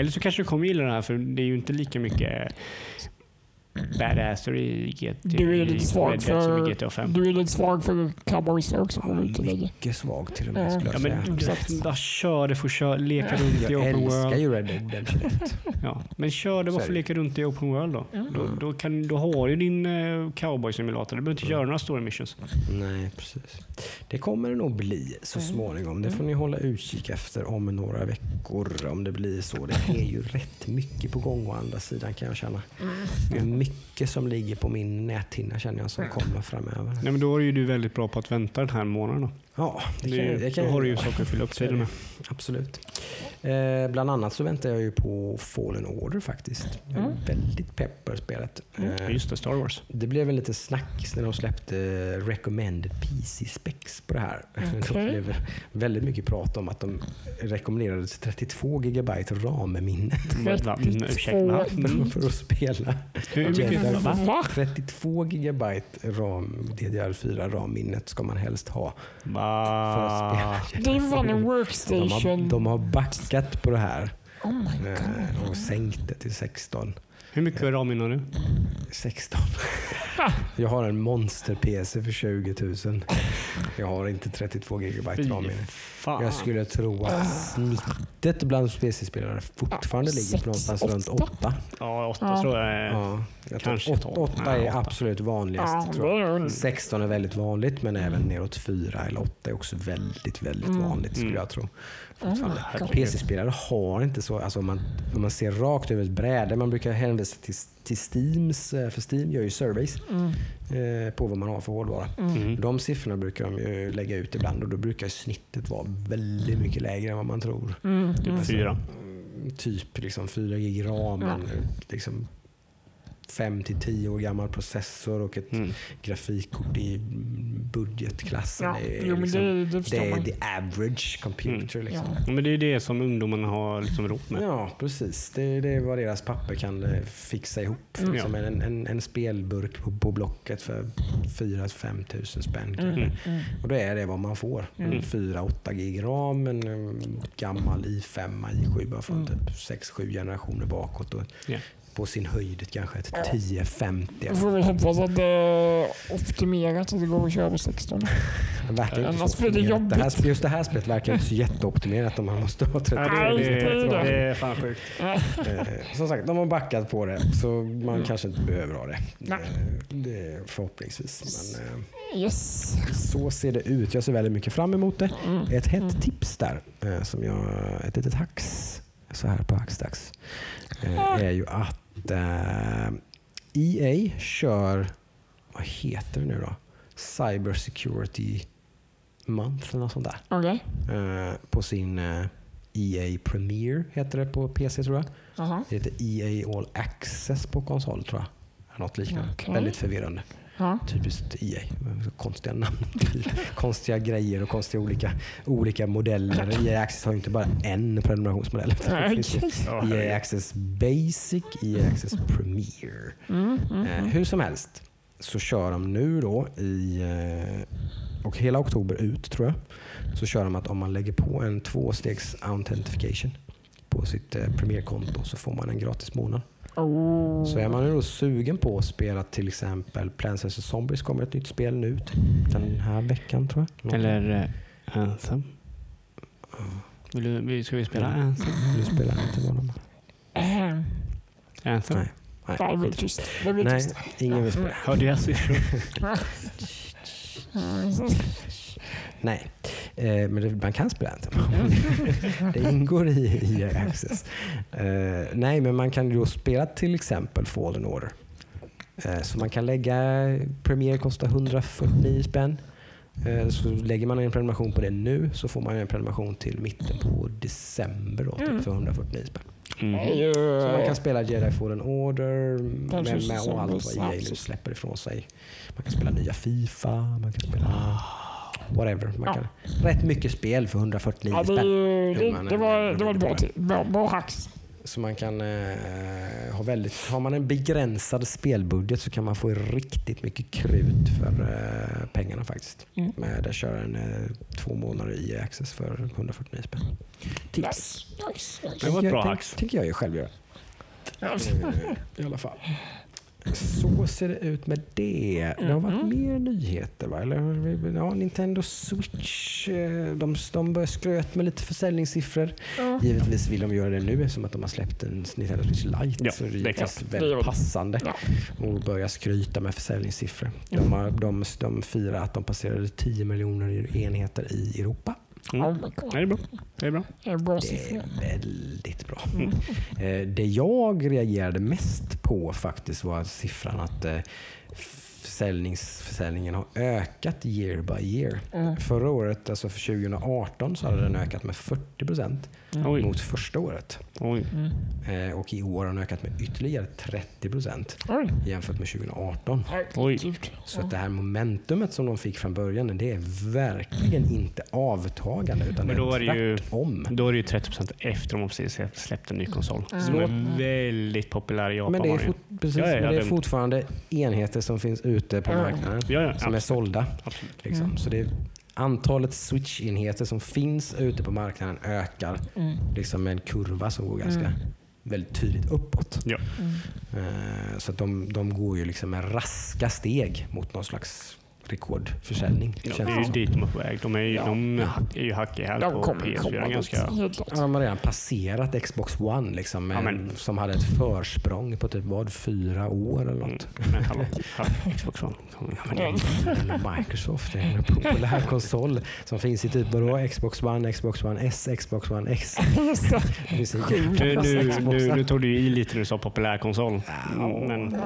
Eller så kanske du kommer gilla det här för det är ju inte lika mycket badasser i GTA, Du är lite svag för, GTA 5. du är lite svag för cowboys också. Lägga. Mycket svag till och med Ja. skulle Ja, jag men säga. Exakt. bara kör det, får köra, leka runt i Jag open älskar world. ju Red Dead Redemption 1. Ja, men kör det, är varför det. leka runt i open world då? Då, då, kan, då har du din uh, cowboy-simulator. Du behöver inte göra några story missions. Nej, precis. Det kommer det nog bli så småningom. Det får ni hålla utkik efter om några veckor om det blir så. Det är ju rätt mycket på gång å andra sidan kan jag känna. Är mycket som ligger på min näthinna känner jag som kommer framöver. Nej, men då är ju du väldigt bra på att vänta den här månaden. Då, Ja, det det, kan, det kan då har du ju jag- saker att fylla upp tiden med. Absolut. Eh, bland annat så väntar jag ju på Fallen Order faktiskt. Jag är Mm. väldigt pepp på det spelet. Eh, Just det, Star Wars. det blev en lite snack när de släppte recommended PC-specs på det här. Det Okej. blev väldigt mycket prat om att de rekommenderade 32 GB RAM-minne Va? Mm, Ursäkta, va? Mm. för att spela. Hur mycket? Jedi. Va? Va? 32 GB RAM, DDR4 RAM-minnet ska man helst ha. Va? Det är fan en De har, workstation. de har backat på det här Oh my god. eh, och sänkt det till 16. Hur mycket RAM har du? 16. Jag har en monster-PC för 20 000. Jag har inte 32 GB RAM-minne. fan. Jag skulle tro att snittet bland PC-spelare fortfarande Ja, ligger på någonstans runt åtta. 8. Ja, åtta Ja. tror jag är... Ja, jag Kanske 8, tolv. 8 Nej, är åtta. absolut vanligast. Ja, tror jag. det är 16 är väldigt vanligt men även neråt 4 eller 8 är också väldigt, väldigt Mm. vanligt skulle Mm. jag tro. Oh. PC-spelare har inte så, alltså om man, om man ser rakt över ett bräde, man brukar hänvisa till, till Steams, eh, för Steam gör ju surveys Mm, eh, på vad man har för hårdvara. mm. Mm. De siffrorna brukar de ju lägga ut ibland och då brukar snittet vara väldigt mycket lägre än vad man tror. Mm, Typ mm. fyra. Mm, Typ liksom 4 gig ram, liksom 5 till 10 år gammal processor och ett Mm. grafikkort i budgetklassen. Ja, Det är, jo, men liksom, det, det det är man. the average computer. Ja. Liksom. Ja, Men det är det som ungdomarna har liksom råd med. Ja, precis. Det, det är vad deras papper kan eh, fixa ihop. Mm. Liksom en, en, en spelburk på, på Blocket för 4-5 tusen spänn. kanske. Mm, mm. Och då är det vad man får. Mm. En 4-8 gig ram, en um, gammal i5, i7 bara från Mm. typ 6-7 generationer bakåt. Och Ja. På sin höjd kanske ett 10-50. Jag får väl hoppas att det är optimerat så det går att köra på 16. Det verkar inte Annars blir det optimerat. det här, jobbigt. Just det här spelet verkar inte så jätteoptimerat om man måste ha 30 Nej, det, det är det, är fan sjukt. Eh, som sagt, de har backat på det så man Mm. kanske inte behöver ha det. Nej. Eh, det förhoppningsvis. Men, eh, Yes. så ser det ut. Jag ser väldigt mycket fram emot det. Mm. Ett hett tips där, eh, som jag, ett litet hacks så här på hacksdags, eh, är ju att eh, EA kör, vad heter det nu då? Cyber Security Month eller något sånt där. Okej. Eh, på sin eh, EA Premier heter det på PC tror jag. Jaha. Det heter EA All Access på konsol tror jag. Något liknande. Okej. Väldigt förvirrande. Ja. Typiskt EA. Konstiga namn. konstiga grejer och konstiga olika, olika modeller. EA Access har ju inte bara en prenumerationsmodell. Ja, EA. Access Basic, EA Access Premier. Mm, mm, Eh, mm. hur som helst. så kör de nu då i, eh, och hela oktober ut tror jag, så kör de att om man lägger på en tvåstegs authentification på sitt eh, Premiere-konto så får man en gratis månad. Oh. Så är man nu då sugen på att spela till exempel Plants vs Zombies kommer ett nytt spel nu den här veckan tror jag. Eller uh, Anthem. Vill du, vill- ska vi spela Anthem? Du spelar inte vad de Ehm, Anthem? Nej. Nej, Nej, det tyst. Det Nej, ingen vill spela. Hörde jag så? Nej, eh, men det, man kan spela Anthem. det ingår i, i Access. Eh, nej, men man kan ju då spela till exempel Fallen Order. Eh, så man kan lägga, Premiere kostar 149 spänn. Eh, så lägger man en prenumeration på det nu så får man en prenumeration till mitten på december då, typ för 149 spänn. Mm. Så man kan spela Jedi Fallen Order med, med och allt vad. EA nu släpper ifrån sig. Man kan spela nya Fifa, man kan spela whatever. Man kan, Rätt mycket spel för 149 Ja, det, spänn. Jo, det, det, var, eh, det var det bra, bra, bra hacks. Så man kan eh, ha väldigt, har man en begränsad spelbudget så kan man få riktigt mycket krut för eh, pengarna faktiskt. Mm. Med att köra en eh, två månader i access för 149 spänn. Tips. Nice, nice, nice. Det var ett bra Tänk- hacks. tänker jag ju själv göra. Ja. Eh, I alla fall. Så ser det ut med det. Det har varit mer nyheter va? Eller, ja, Nintendo Switch. eh, De, de börjar skröt med lite försäljningssiffror. Ja. Givetvis vill de göra det nu som att de har släppt en Nintendo Switch Lite. Ja, så det det är väldigt passande Ja. börja skryta med försäljningssiffror. De, har, de, de firar att de passerade 10 miljoner enheter i Europa. Oh Mm. my Ja, god. Det är bra. Det är bra. Det är bra Det är väldigt bra. Eh, Det jag reagerade mest på faktiskt var siffran att eh, försäljnings, försäljningen har ökat year by year. Mm. Förra året, alltså för 2018, så hade den ökat med 40 procent Oj. mot första året. Oj. Mm. Eh, Och i år har den ökat med ytterligare 30 procent jämfört med 2018. Oj. Så att det här momentumet som de fick från början, det är verkligen inte avtagande utan Men det då är är det ju- tvärtom. Då är det ju 30% efter de har precis släppt en ny konsol. Som Mm. är väldigt populär i Japan. Men det är, fort, precis, Ja, ja, men det är fortfarande enheter som finns ute på marknaden ja, ja, som är sålda. Liksom. Mm. Så det är, antalet switch-enheter som finns ute på marknaden ökar Mm. liksom med en kurva som går ganska Mm. väldigt tydligt uppåt. Ja. Mm. Eh, så att de, de går ju liksom med raska steg mot någon slags rekordförsäljning. Ja, det är ju dit de är på väg. De är ju, Ja. de är ju hack i häl De på kommer PS4 komma ganska... Ja, de har redan passerat Xbox One liksom, med, Ja, men- som hade ett försprång på typ vad, fyra år eller Mm. något. Men hallå, hallå, Xbox One. Kom igen. Ja, men det är ju Microsoft, det är en populär konsol som finns i typ vadå? Xbox One, Xbox One S, Xbox One X. Nu, nu, nu, nu tog du i lite när du sa populär konsol. Mm, Men,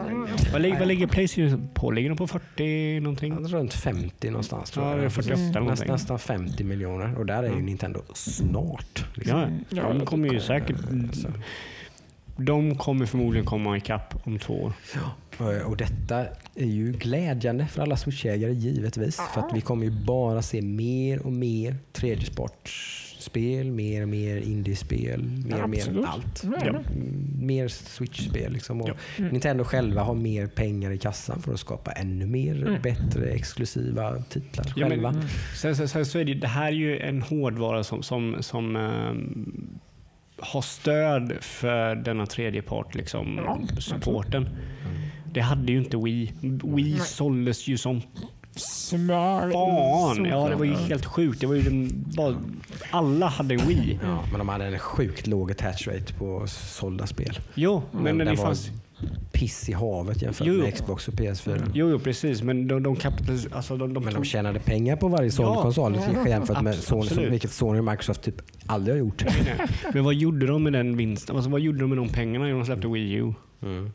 vad, ligger, vad ligger Playstation på? Ligger de på 40 någonting? Runt 50 någonstans tror Ja, jag. det är 48 eller Näst, nästan 50 miljoner och där är ju Nintendo snart. Liksom. Ja, Ja, de kommer ju säkert... De kommer förmodligen komma ikapp om två år. Eh, Och detta är ju glädjande för alla Switch-ägare givetvis. För att vi kommer ju bara se mer och mer tredjesportspel, mer och mer indiespel, mer och mer allt. Ja. Mm, Mer Switch-spel. Liksom. Och Ja. Mm. Nintendo själva har mer pengar i kassan för att skapa ännu mer Mm. bättre exklusiva titlar Ja, men- själva. Sen, sen, sen så är det, det här är ju en hårdvara som, som, som ehm, har stöd för denna tredje part, liksom, Ja, supporten. Det hade ju inte Wii. Wii Nej. såldes ju som Smör. fan. Ja, det var ju helt sjukt. Det var ju den, bara, alla hade en Wii. Ja, men de hade en sjukt låg attach rate på sålda spel. Jo, men, den det var fanns... piss i havet jämfört Jo, jo. med Xbox och PS4. Jo, jo, precis. Men de, de kapitaliserade... Alltså, de, de Men de tjänade pengar på varje såld Ja. konsol jämfört med Abs- Sony, som, vilket Sony och Microsoft typ aldrig har gjort. Men vad gjorde de med den vinsten? Alltså, vad gjorde de med de pengarna när de släppte Wii U? Mm.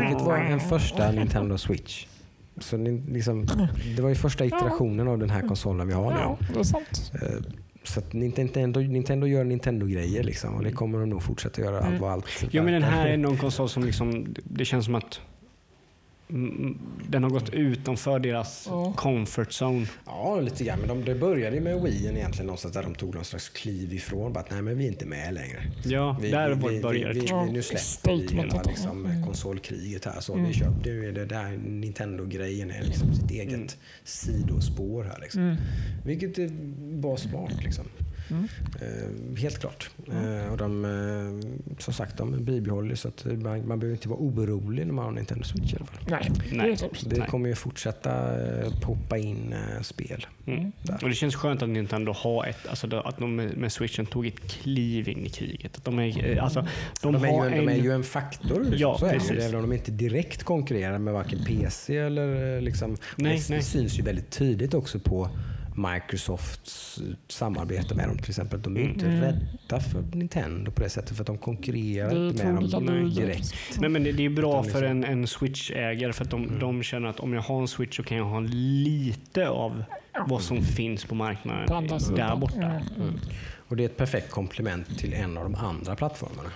Vilket var en första Nintendo Switch. Så ni- liksom, det var ju första iterationen av den här konsolen vi har Ja, nu. det är sant. Eh, Så att Nintendo, Nintendo gör Nintendo-grejer liksom, och det kommer de nog fortsätta göra allt vad allt Ja, men den här är någon konsol som liksom... Det känns som att mm, den har gått utanför deras Ja. comfort zone. Ja, lite grann. Men de, det började ju med Wii egentligen någonstans där de tog någon slags kliv ifrån. Bara att nej, men vi är inte med längre. Ja, Vi, där vi, vi, började. vi, vi, nu släpper vi hela liksom, konsolkriget här. Så vi köpte ju det där Nintendo-grejen är liksom sitt eget Mm. sidospår här. Liksom. Vilket är- var smart. Liksom. Mm. Eh, helt klart. Eh, och de, eh, som sagt, de bibehåller så att man, man behöver inte vara orolig när man har en Nintendo Switch i alla fall. Nej, Nej. det Nej. kommer ju fortsätta poppa in spel. Mm. Och det känns skönt att Nintendo har ett, alltså att de med switchen tog ett kliv in i kriget. Att de, är, alltså, de, De, är, har ju, en, de är ju en faktor. Liksom. Ja, så är det. Även om de inte direkt konkurrerar med varken PC eller liksom. Nej, det, nej. det syns ju väldigt tydligt också på Microsofts samarbete med dem till exempel. De är inte rädda för Nintendo på det sättet för att de konkurrerar inte med dem direkt. Nej, men det, det är bra för liksom- en, en Switch-ägare för att Mm. de, de känner att om jag har en Switch så kan jag ha lite av vad som finns på marknaden där borta. Mm, mm. Och det är ett perfekt komplement till en av de andra plattformarna.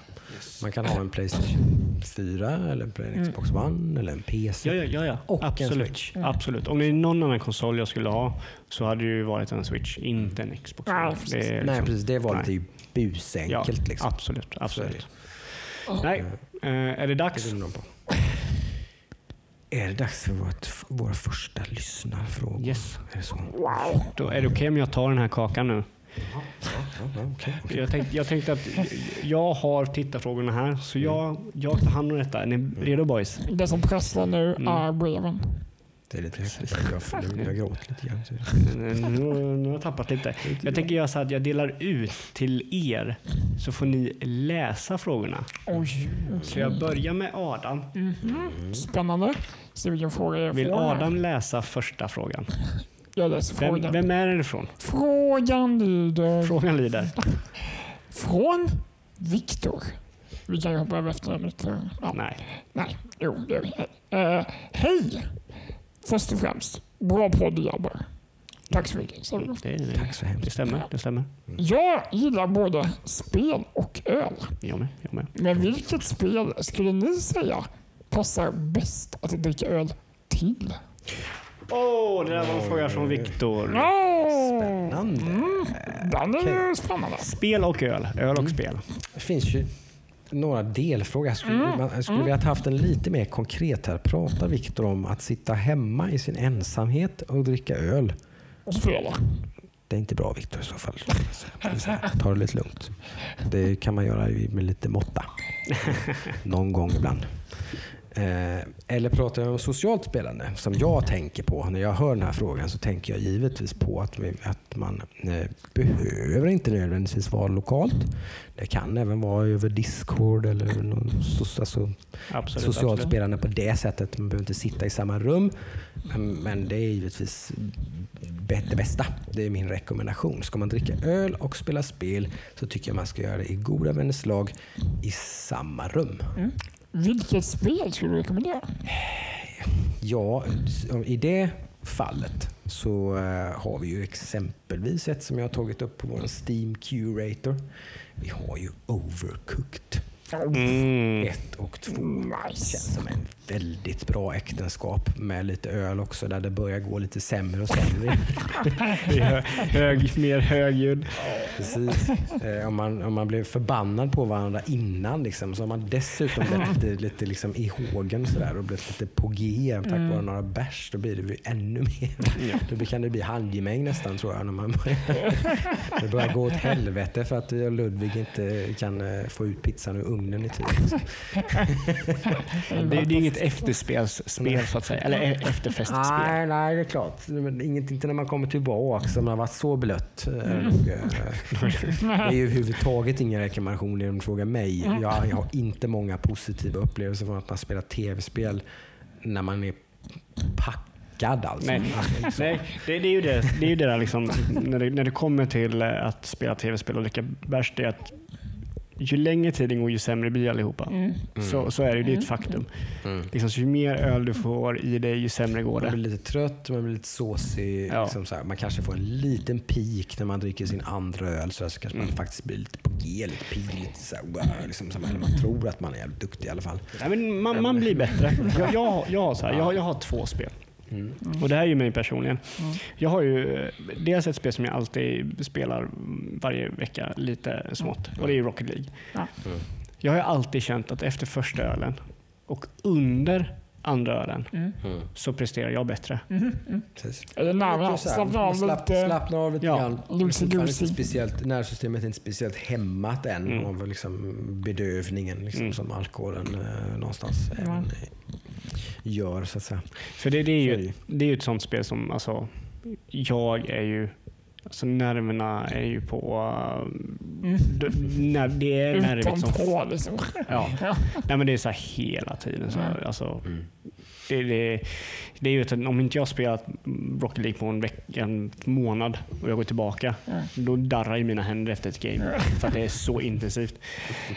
Man kan ha en Playstation 4 eller en Xbox One eller en PC. Ja, ja, ja, ja. Och en absolut. Switch. absolut. Om det är någon annan konsol jag skulle ha så hade det ju varit en Switch, inte en Xbox. Nej, One. precis. det är Nej liksom- precis, det är nej. ju busenkelt. Ja, liksom. Absolut. Absolut. det. Nej, eh, är det Det dags? vinner de på. Är det dags för vårt, våra första lyssnarfrågor? Yes. Är det så? Wow. Då är det okej om jag tar den här kakan nu? Okej. Jag tänkte, jag tänkte att jag har tittarfrågorna här, så jag, jag tar hand om detta. Är ni redo boys? Det som prasslar nu Mm. är breven. Det är lite häftigt. Jag, jag, jag gråter lite grann. Nu, nu har jag tappat lite. Jag tänker göra så att jag delar ut till er, så får ni läsa frågorna. Oj. Så jag börjar med Adam. Spännande. Se vilken fråga jag Vill får. Adam läsa första frågan? Jag läser Vem, frågan. vem är den ifrån? Frågan lyder Frågan lyder. från Viktor. Vi kan hoppa över efternamnet. Ja. Nej. Nej, jo, det gör vi. Eh, hej! Först och främst, bra podd grabbar. Tack så mycket. vi. Det, det, Tack så hemskt. det stämmer. Det stämmer. Jag gillar både spel och öl. Jag med. Jag med. Men vilket spel skulle ni säga passar bäst att dricka öl till? Åh, det där var en fråga från Viktor. Oh, Spännande. den är spännande. Spel och öl. Öl och spel. Det finns ju några delfrågor. Jag skulle, Mm. man, skulle vilja haft en lite mer konkret här. Pratar Viktor om att sitta hemma i sin ensamhet och dricka öl? Och spela. Det är inte bra Viktor i så fall. Ta det lite lugnt. Det kan man göra med lite måtta. Någon gång ibland. Eh, eller pratar jag om socialt spelande som jag tänker på när jag hör den här frågan så tänker jag givetvis på att, vi, att man eh, behöver inte nödvändigtvis vara lokalt. Det kan även vara över Discord eller någon, so- alltså, Absolut. socialt absolut. spelande på det sättet. Man behöver inte sitta i samma rum. Men, men det är givetvis det bästa. Det är min rekommendation. Ska man dricka öl och spela spel så tycker jag man ska göra det i goda vänners lag i samma rum. Vilket spel skulle du rekommendera? Ja, i det fallet så eh, har vi ju exempelvis ett som jag har tagit upp på vår Steam Curator. Vi har ju Overcooked Mm. 1 och 2. Nice. Känns som en väldigt bra äktenskap med lite öl också där det börjar gå lite sämre och sämre. Det är hög, mer högljudd. Precis. Eh, om, man, om man blev förbannad på varandra innan liksom, så har man dessutom blivit lite, lite liksom i hågen sådär, och blivit lite på G tack vare några bärs. Då blir det ju ännu mer. Ja. Då kan det bli handgemäng nästan tror jag. När man börjar, det börjar gå åt helvete för att Ludvig inte kan eh, få ut pizzan ur ugnen i tid. Det, är inget efterspelsspel så att säga. Eller efterfestspel. Nej, nej, det är klart. Inget, inte när man kommer tillbaka som har varit så blött. Eh, och, eh, Det är ju överhuvudtaget ingen rekommendation om du frågar mig. Jag, jag har inte många positiva upplevelser från att man spelar tv-spel när man är packad. Alltså. Nej, nej det, det är ju det, det, är ju det där liksom, när, det, när det kommer till eh, att spela tv-spel och dricka bärs, det är att ju längre tiden går ju sämre blir allihopa. Mm. Så, så är det ju, det är ett faktum. Mm. Liksom, ju mer öl du får i dig, ju sämre går Man det. blir lite trött, man blir lite såsig. Ja. Liksom så här. Man kanske får en liten peak när man dricker sin andra öl. Så, där, så kanske man faktiskt blir lite på G, lite pigg, lite så här, wow, liksom, så här, man tror att man är jävligt duktig i alla fall. Nej, men man, man blir bättre. Jag, jag, jag, har så här, jag, jag har två spel. Och det här är ju mig personligen. Jag har ju dels ett spel som jag alltid spelar varje vecka lite smått och det är ju Rocket League. Ja. Jag har ju alltid känt att efter första ölen och under andra ölen Mm. så presterar jag bättre. Så här, slappna av slapp, lite. Slappna av lite Ja. grann. Inte speciellt, nervsystemet är inte speciellt hämmat än Mm. av liksom bedövningen liksom, Mm. som alkoholen eh, någonstans även eh, gör. Så att säga. För det, det, är ju, det är ju ett sånt spel som, alltså, jag är ju, alltså nerverna är ju på, Mm. när, det är nervigt som Utanpå liksom. Ja. Ja. Nej, men det är så här hela tiden. Så här, Mm. alltså, Mm. det, det, det är ju att om inte jag har spelat Rocket League på en, veck, en månad och jag går tillbaka, Mm. då darrar ju mina händer efter ett game. För att det är så intensivt.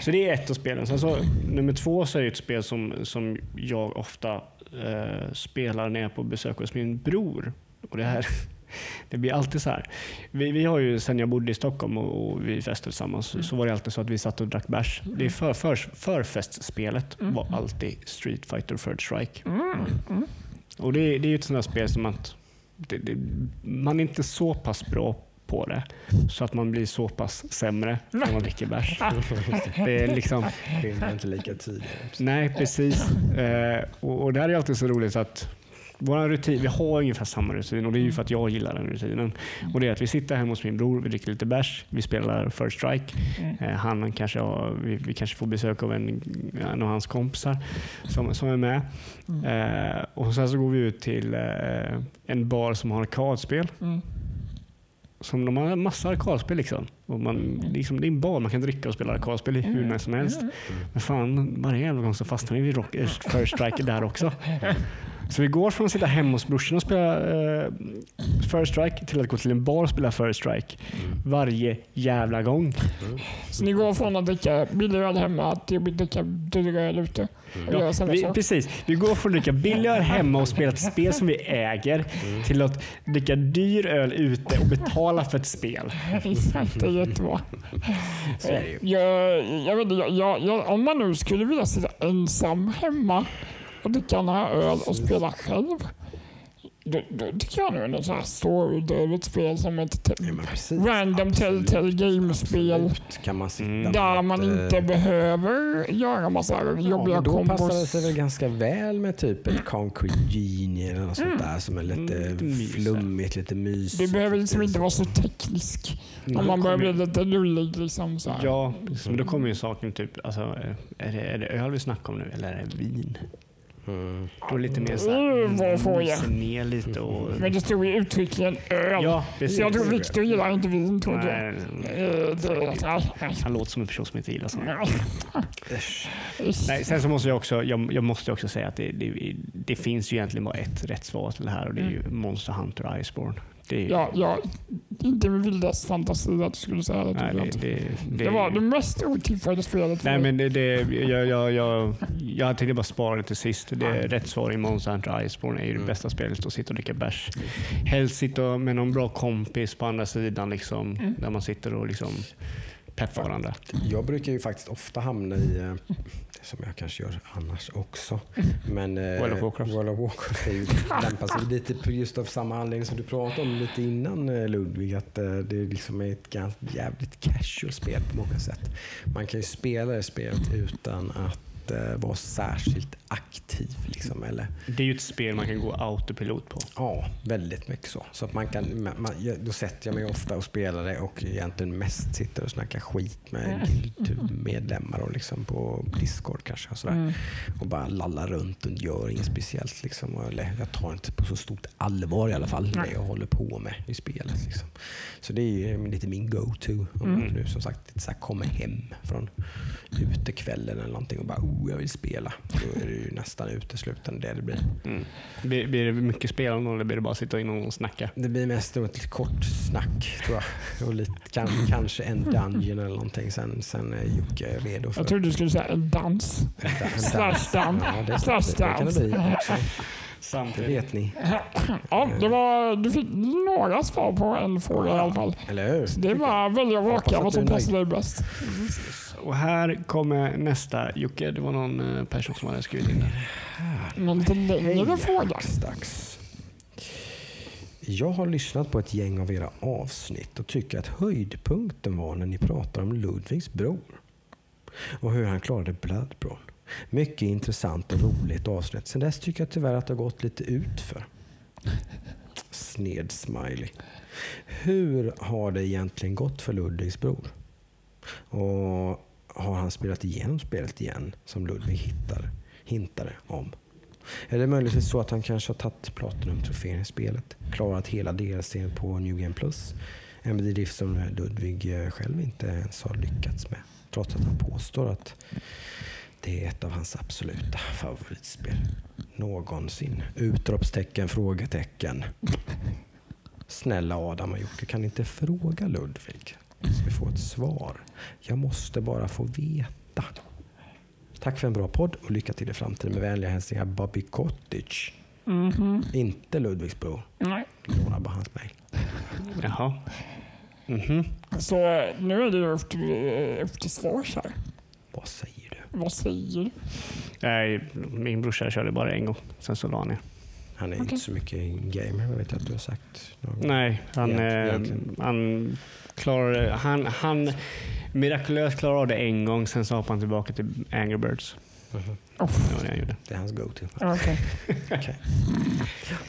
Så det är ett av spelen. Sen så, nummer två så är det ett spel som, som jag ofta eh, spelar när jag är på besök hos min bror. Och det här det blir alltid så här. Vi, vi har ju, sen jag bodde i Stockholm och, och vi festade tillsammans, så var det alltid så att vi satt och drack bärs. Det är för, för, förfestspelet var alltid Street Fighter Third Strike. Och det, är- det är ju ett sånt här spel som att det, det, man är inte så pass bra på det så att man blir så pass sämre när man dricker bärs. Det är liksom, Skillnaden är inte lika tydlig. nej precis. Eh, och, och det här är alltid så roligt att vår rutin, vi har ungefär samma rutin och det är ju för att jag gillar den rutinen. Och det är att vi sitter hemma hos min bror, vi dricker lite bärs, vi spelar First Strike. Eh, han kanske har, vi, vi kanske får besök av en, en av hans kompisar som, som är med. Eh, och sen så går vi ut till eh, en bar som har arkadspel. Mm. Som de har massa arkadspel liksom. Och man, liksom. Det är en bar man kan dricka och spela arkadspel i hur när som helst. Men fan, varje jävla gång så fastnar vi vid rock, First Strike där också. Så vi går från att sitta hemma hos brorsan och spela eh, First Strike till att gå till en bar och spela First Strike. Varje jävla gång. Så ni går från att dricka billig öl hemma till att dricka dyr öl ute. Och göra samma Vi, sak. precis. Vi går från att dricka billig öl hemma och spela ett spel som vi äger till att dricka dyr öl ute och betala för ett spel. Exakt, det är jättebra. Så är det ju. Jag, jag vet, inte, jag, jag, jag, om man nu skulle vilja sitta ensam hemma och dricka några öl och spela själv. Då, då tycker jag nog här story-drivet spel som ett te- Ja, precis. random. Telltale Game-spel. Absolut kan man sitta Mm. Där man inte eh, behöver göra massa Ja, jobbiga men då passar det kombos. sig väl ganska väl med typ ett Concrete Genie eller något sånt där som är lite Mm, lite mysigt. flummigt, lite mysigt. Det behöver liksom inte vara så teknisk. Men Om då man börjar bli lite lullig liksom. Så här. Ja, precis. men då kommer ju saken typ, alltså, är, det, är det öl vi snackar om nu eller är det vin? Mm. Då lite mer Mm, vad får jag? mysa ner lite och... Men det stod ju uttryckligen öl. Ja, så precis. jag tror Viktor gillar inte vin tror jag. Eh, han låter som en person som inte gillar sånt. Nej, sen så måste jag också, jag, jag måste också säga att det, det, det finns ju egentligen bara ett rätt svar till det här och det är ju Monster Hunter Iceborne. Det, är Ja, ja, inte med vildaste fantasi att du skulle säga det. nej, jag det, det, det, Det var det mest otippade spelet Nej men det, det, jag, jag, jag, jag tänkte bara spara det till sist. Det är rätt svar i Monster Hunter Iceborne är ju det bästa spelet att sitta och dricka bärs. Helst sitta med någon bra kompis på andra sidan liksom, där man sitter och liksom peppar varandra. Jag brukar ju faktiskt ofta hamna i, eh, som jag kanske gör annars också, men eh, World of Warcraft. World of Warcraft är ju, lämpar sig lite på just av samma anledning som du pratade om lite innan eh, Ludvig, att det liksom är ett ganska jävligt casual spel på många sätt. Man kan ju spela det spelet utan att eh, vara särskilt aktiv. Liksom, eller, Det är ju ett spel man kan gå autopilot på. Ja, väldigt mycket så. så att man kan, man, då sätter jag mig ofta och spelar det och egentligen mest sitter och snackar skit med guildmedlemmar och liksom på Discord kanske. Och, sådär. Mm. och bara lallar runt och gör inget speciellt. Liksom. Och, Eller, jag tar inte på så stort allvar i alla fall det jag håller på med i spelet. Liksom. Så det är ju lite min go-to. Om jag nu som sagt så här kommer hem från utekvällen eller någonting och bara oh, oh, jag vill spela. Då är det ju nästan uteslutande det det blir. Mm. Blir, blir det mycket spelande eller blir det bara sitta in och snacka? Det blir mest ett kort snack tror jag. Och lite, kanske, kanske en dungeon eller någonting. Sen, sen är Jocke redo för Jag trodde du skulle säga en dans. en da- en Slash dans. dans. Ja, det, Slash det, det kan det bli dans. Också. Det Samtidigt. vet ni. Ja, det var, du fick några svar på en fråga i alla fall. Eller hur? Så det var välja och vraka vad som passar dig bäst. Och här kommer nästa Jocke. Det var någon eh, person som hade skrivit in där. En lite längre fråga. Hackstacks. Jag har lyssnat på ett gäng av era avsnitt och tycker att höjdpunkten var när ni pratar om Ludvigs bror och hur han klarade Bloodborne. Mycket intressant och roligt avsnitt. Sen dess tycker jag tyvärr att det har gått lite utför. Sned smiley. Hur har det egentligen gått för Ludvigs bror? Och har han spelat igenom spelet igen som Ludvig hittar, hintade om? Är det möjligtvis så att han kanske har tagit Platinum-trofén i spelet? Klarat hela DLCn på New Game Plus? En bedrift som Ludvig eh, själv inte ens har lyckats med. Trots att han påstår att det är ett av hans absoluta favoritspel. Någonsin. Utropstecken, frågetecken. Snälla Adam och Jocke, kan ni inte fråga Ludvig? Så vi får ett svar. Jag måste bara få veta. Tack för en bra podd och lycka till i framtiden. Med vänliga hälsningar Bobby Cottage. Mhm. Inte Ludvigs bror. Nej. Låna bara hans mejl. Jaha. Mhm. Så nu är det upp till, upp till svars här. Vad säger du? Vad säger du? Nej, min brorsa körde bara en gång. Sen så la han ner. Han är inte så mycket en gamer, jag vet att du har sagt. någon. Nej, han, eh, han klarade... Han, han mirakulöst klarade av det en gång, sen så hoppade han tillbaka till Angry Birds. Mhm. Det var det han gjorde. Det är hans go-to. Okej. Okej.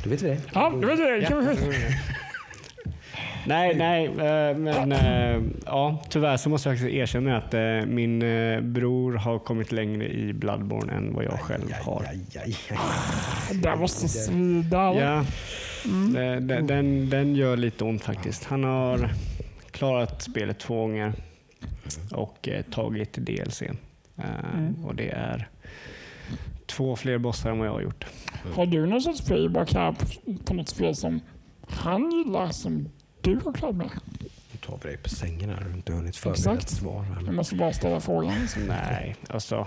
Då vet vi det. Ja, det var det. Kan vi... Nej, nej, eh, men eh, ja, tyvärr så måste jag faktiskt erkänna att eh, min bror har kommit längre i Bloodborne än vad jag själv har. Aj, aj, aj. Det måste svida. Ja, Mm. den, den, den gör lite ont faktiskt. Han har klarat spelet två gånger och tagit DLC. Mm. Och det är två fler bossar än vad jag har gjort. Har du någon sorts feedback här på något spel som han gillar som du har klarat med? Nu tar vi dig på sängen här. Du har inte hunnit förbereda ett svar. Här. Jag måste bara ställa frågan. Nej, alltså.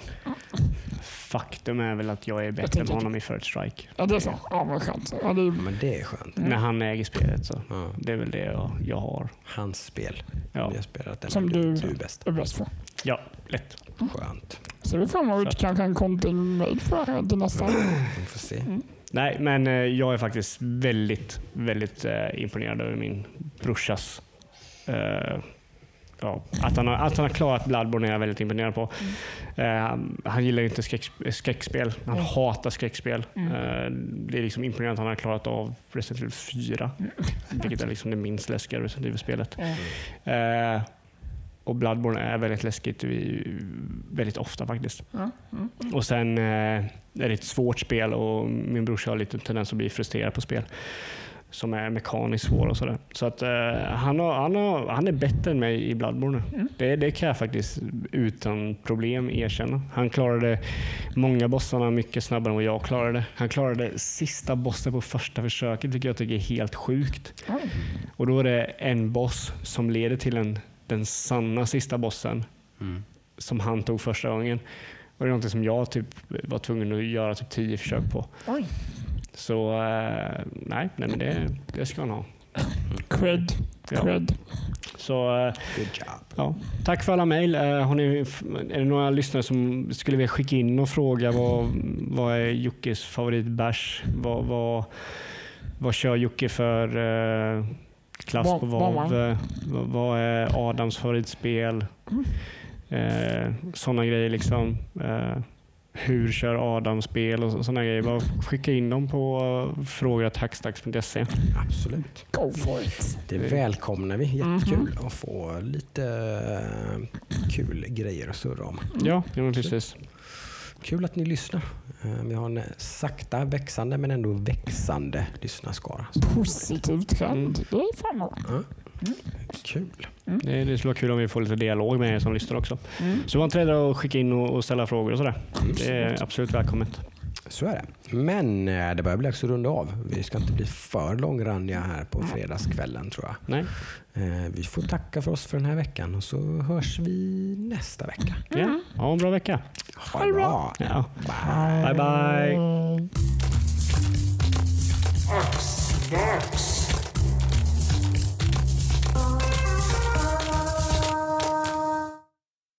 Faktum är väl att jag är bättre än tänker- honom i First Strike. Ja, det är så. Ja, vad skönt. Ja, det är, Men det är skönt. Mm. När han äger spelet så. Ja. Det är väl det jag, jag har. Hans spel. Ja, Vi har spelat den. Som du, du- är bäst. är bäst på. ja lätt. Skönt. Ser vi fram emot kanske en content för till nästa. Vi får se. Nej, men eh, jag är faktiskt väldigt, väldigt eh, imponerad över min brorsas eh, Ja, att, han har, att han har klarat Bloodborne är jag väldigt imponerad på. Eh, han gillar inte skräck, skräckspel. Han Mm. hatar skräckspel. Mm. Eh, det är liksom imponerande att han har klarat av Resident Evil 4. Vilket är liksom det minst läskiga Resident Evil-spelet. Mm. Och Bloodborne är väldigt läskigt väldigt ofta faktiskt. Ja, mm. Och sen eh, är det ett svårt spel och min brorsa har lite tendens att bli frustrerad på spel som är mekaniskt svåra och sådär. Så att eh, han, har, han, har, han är bättre än mig i Bloodborne. Mm. Det, det kan jag faktiskt utan problem erkänna. Han klarade många bossarna mycket snabbare än vad jag klarade. Han klarade sista bossen på första försöket, vilket jag tycker är helt sjukt. Oj. Och då är det en boss som leder till en, den sanna sista bossen Mm. som han tog första gången. Och det är något som jag typ var tvungen att göra typ tio försök på. Oj. Så eh, nej, nej men det, det ska han ha. Cred. Ja. Cred. Så eh, Good job. ja, tack för alla mejl. Eh, har ni, är det några lyssnare som skulle vilja skicka in och fråga vad, vad är Jockes favoritbärs? Vad, vad, vad kör Jocke för klass på vad Eh, Vad, vad är Adams favoritspel? Eh, Sådana grejer liksom. Eh, hur kör Adam spel och sådana grejer. Bara skicka in dem på uh, fråga.hackstacks.se. Absolut. Go for it. Det Det- välkomnar vi. Jättekul Mhm. att få lite eh, kul grejer att surra om. Ja, ja men precis. Kul att ni lyssnar. Eh, Vi har en sakta växande men ändå växande lyssnarskara. Positiv trend. Mm. Det är framåt. Ja. Kul. Det, det skulle vara kul om vi får lite dialog med er som lyssnar också. Mm. Så var inte rädda att skicka in och, och ställa frågor och sådär. Det är absolut välkommet. Så är det. Men eh, det börjar bli dags att runda av. Vi ska inte bli för långrandiga här på fredagskvällen tror jag. Nej. Eh, Vi får tacka för oss för den här veckan och så hörs vi nästa vecka. Ja, ha en bra vecka. Ha det bra. Ja. Bye bye. Eh, Axdags!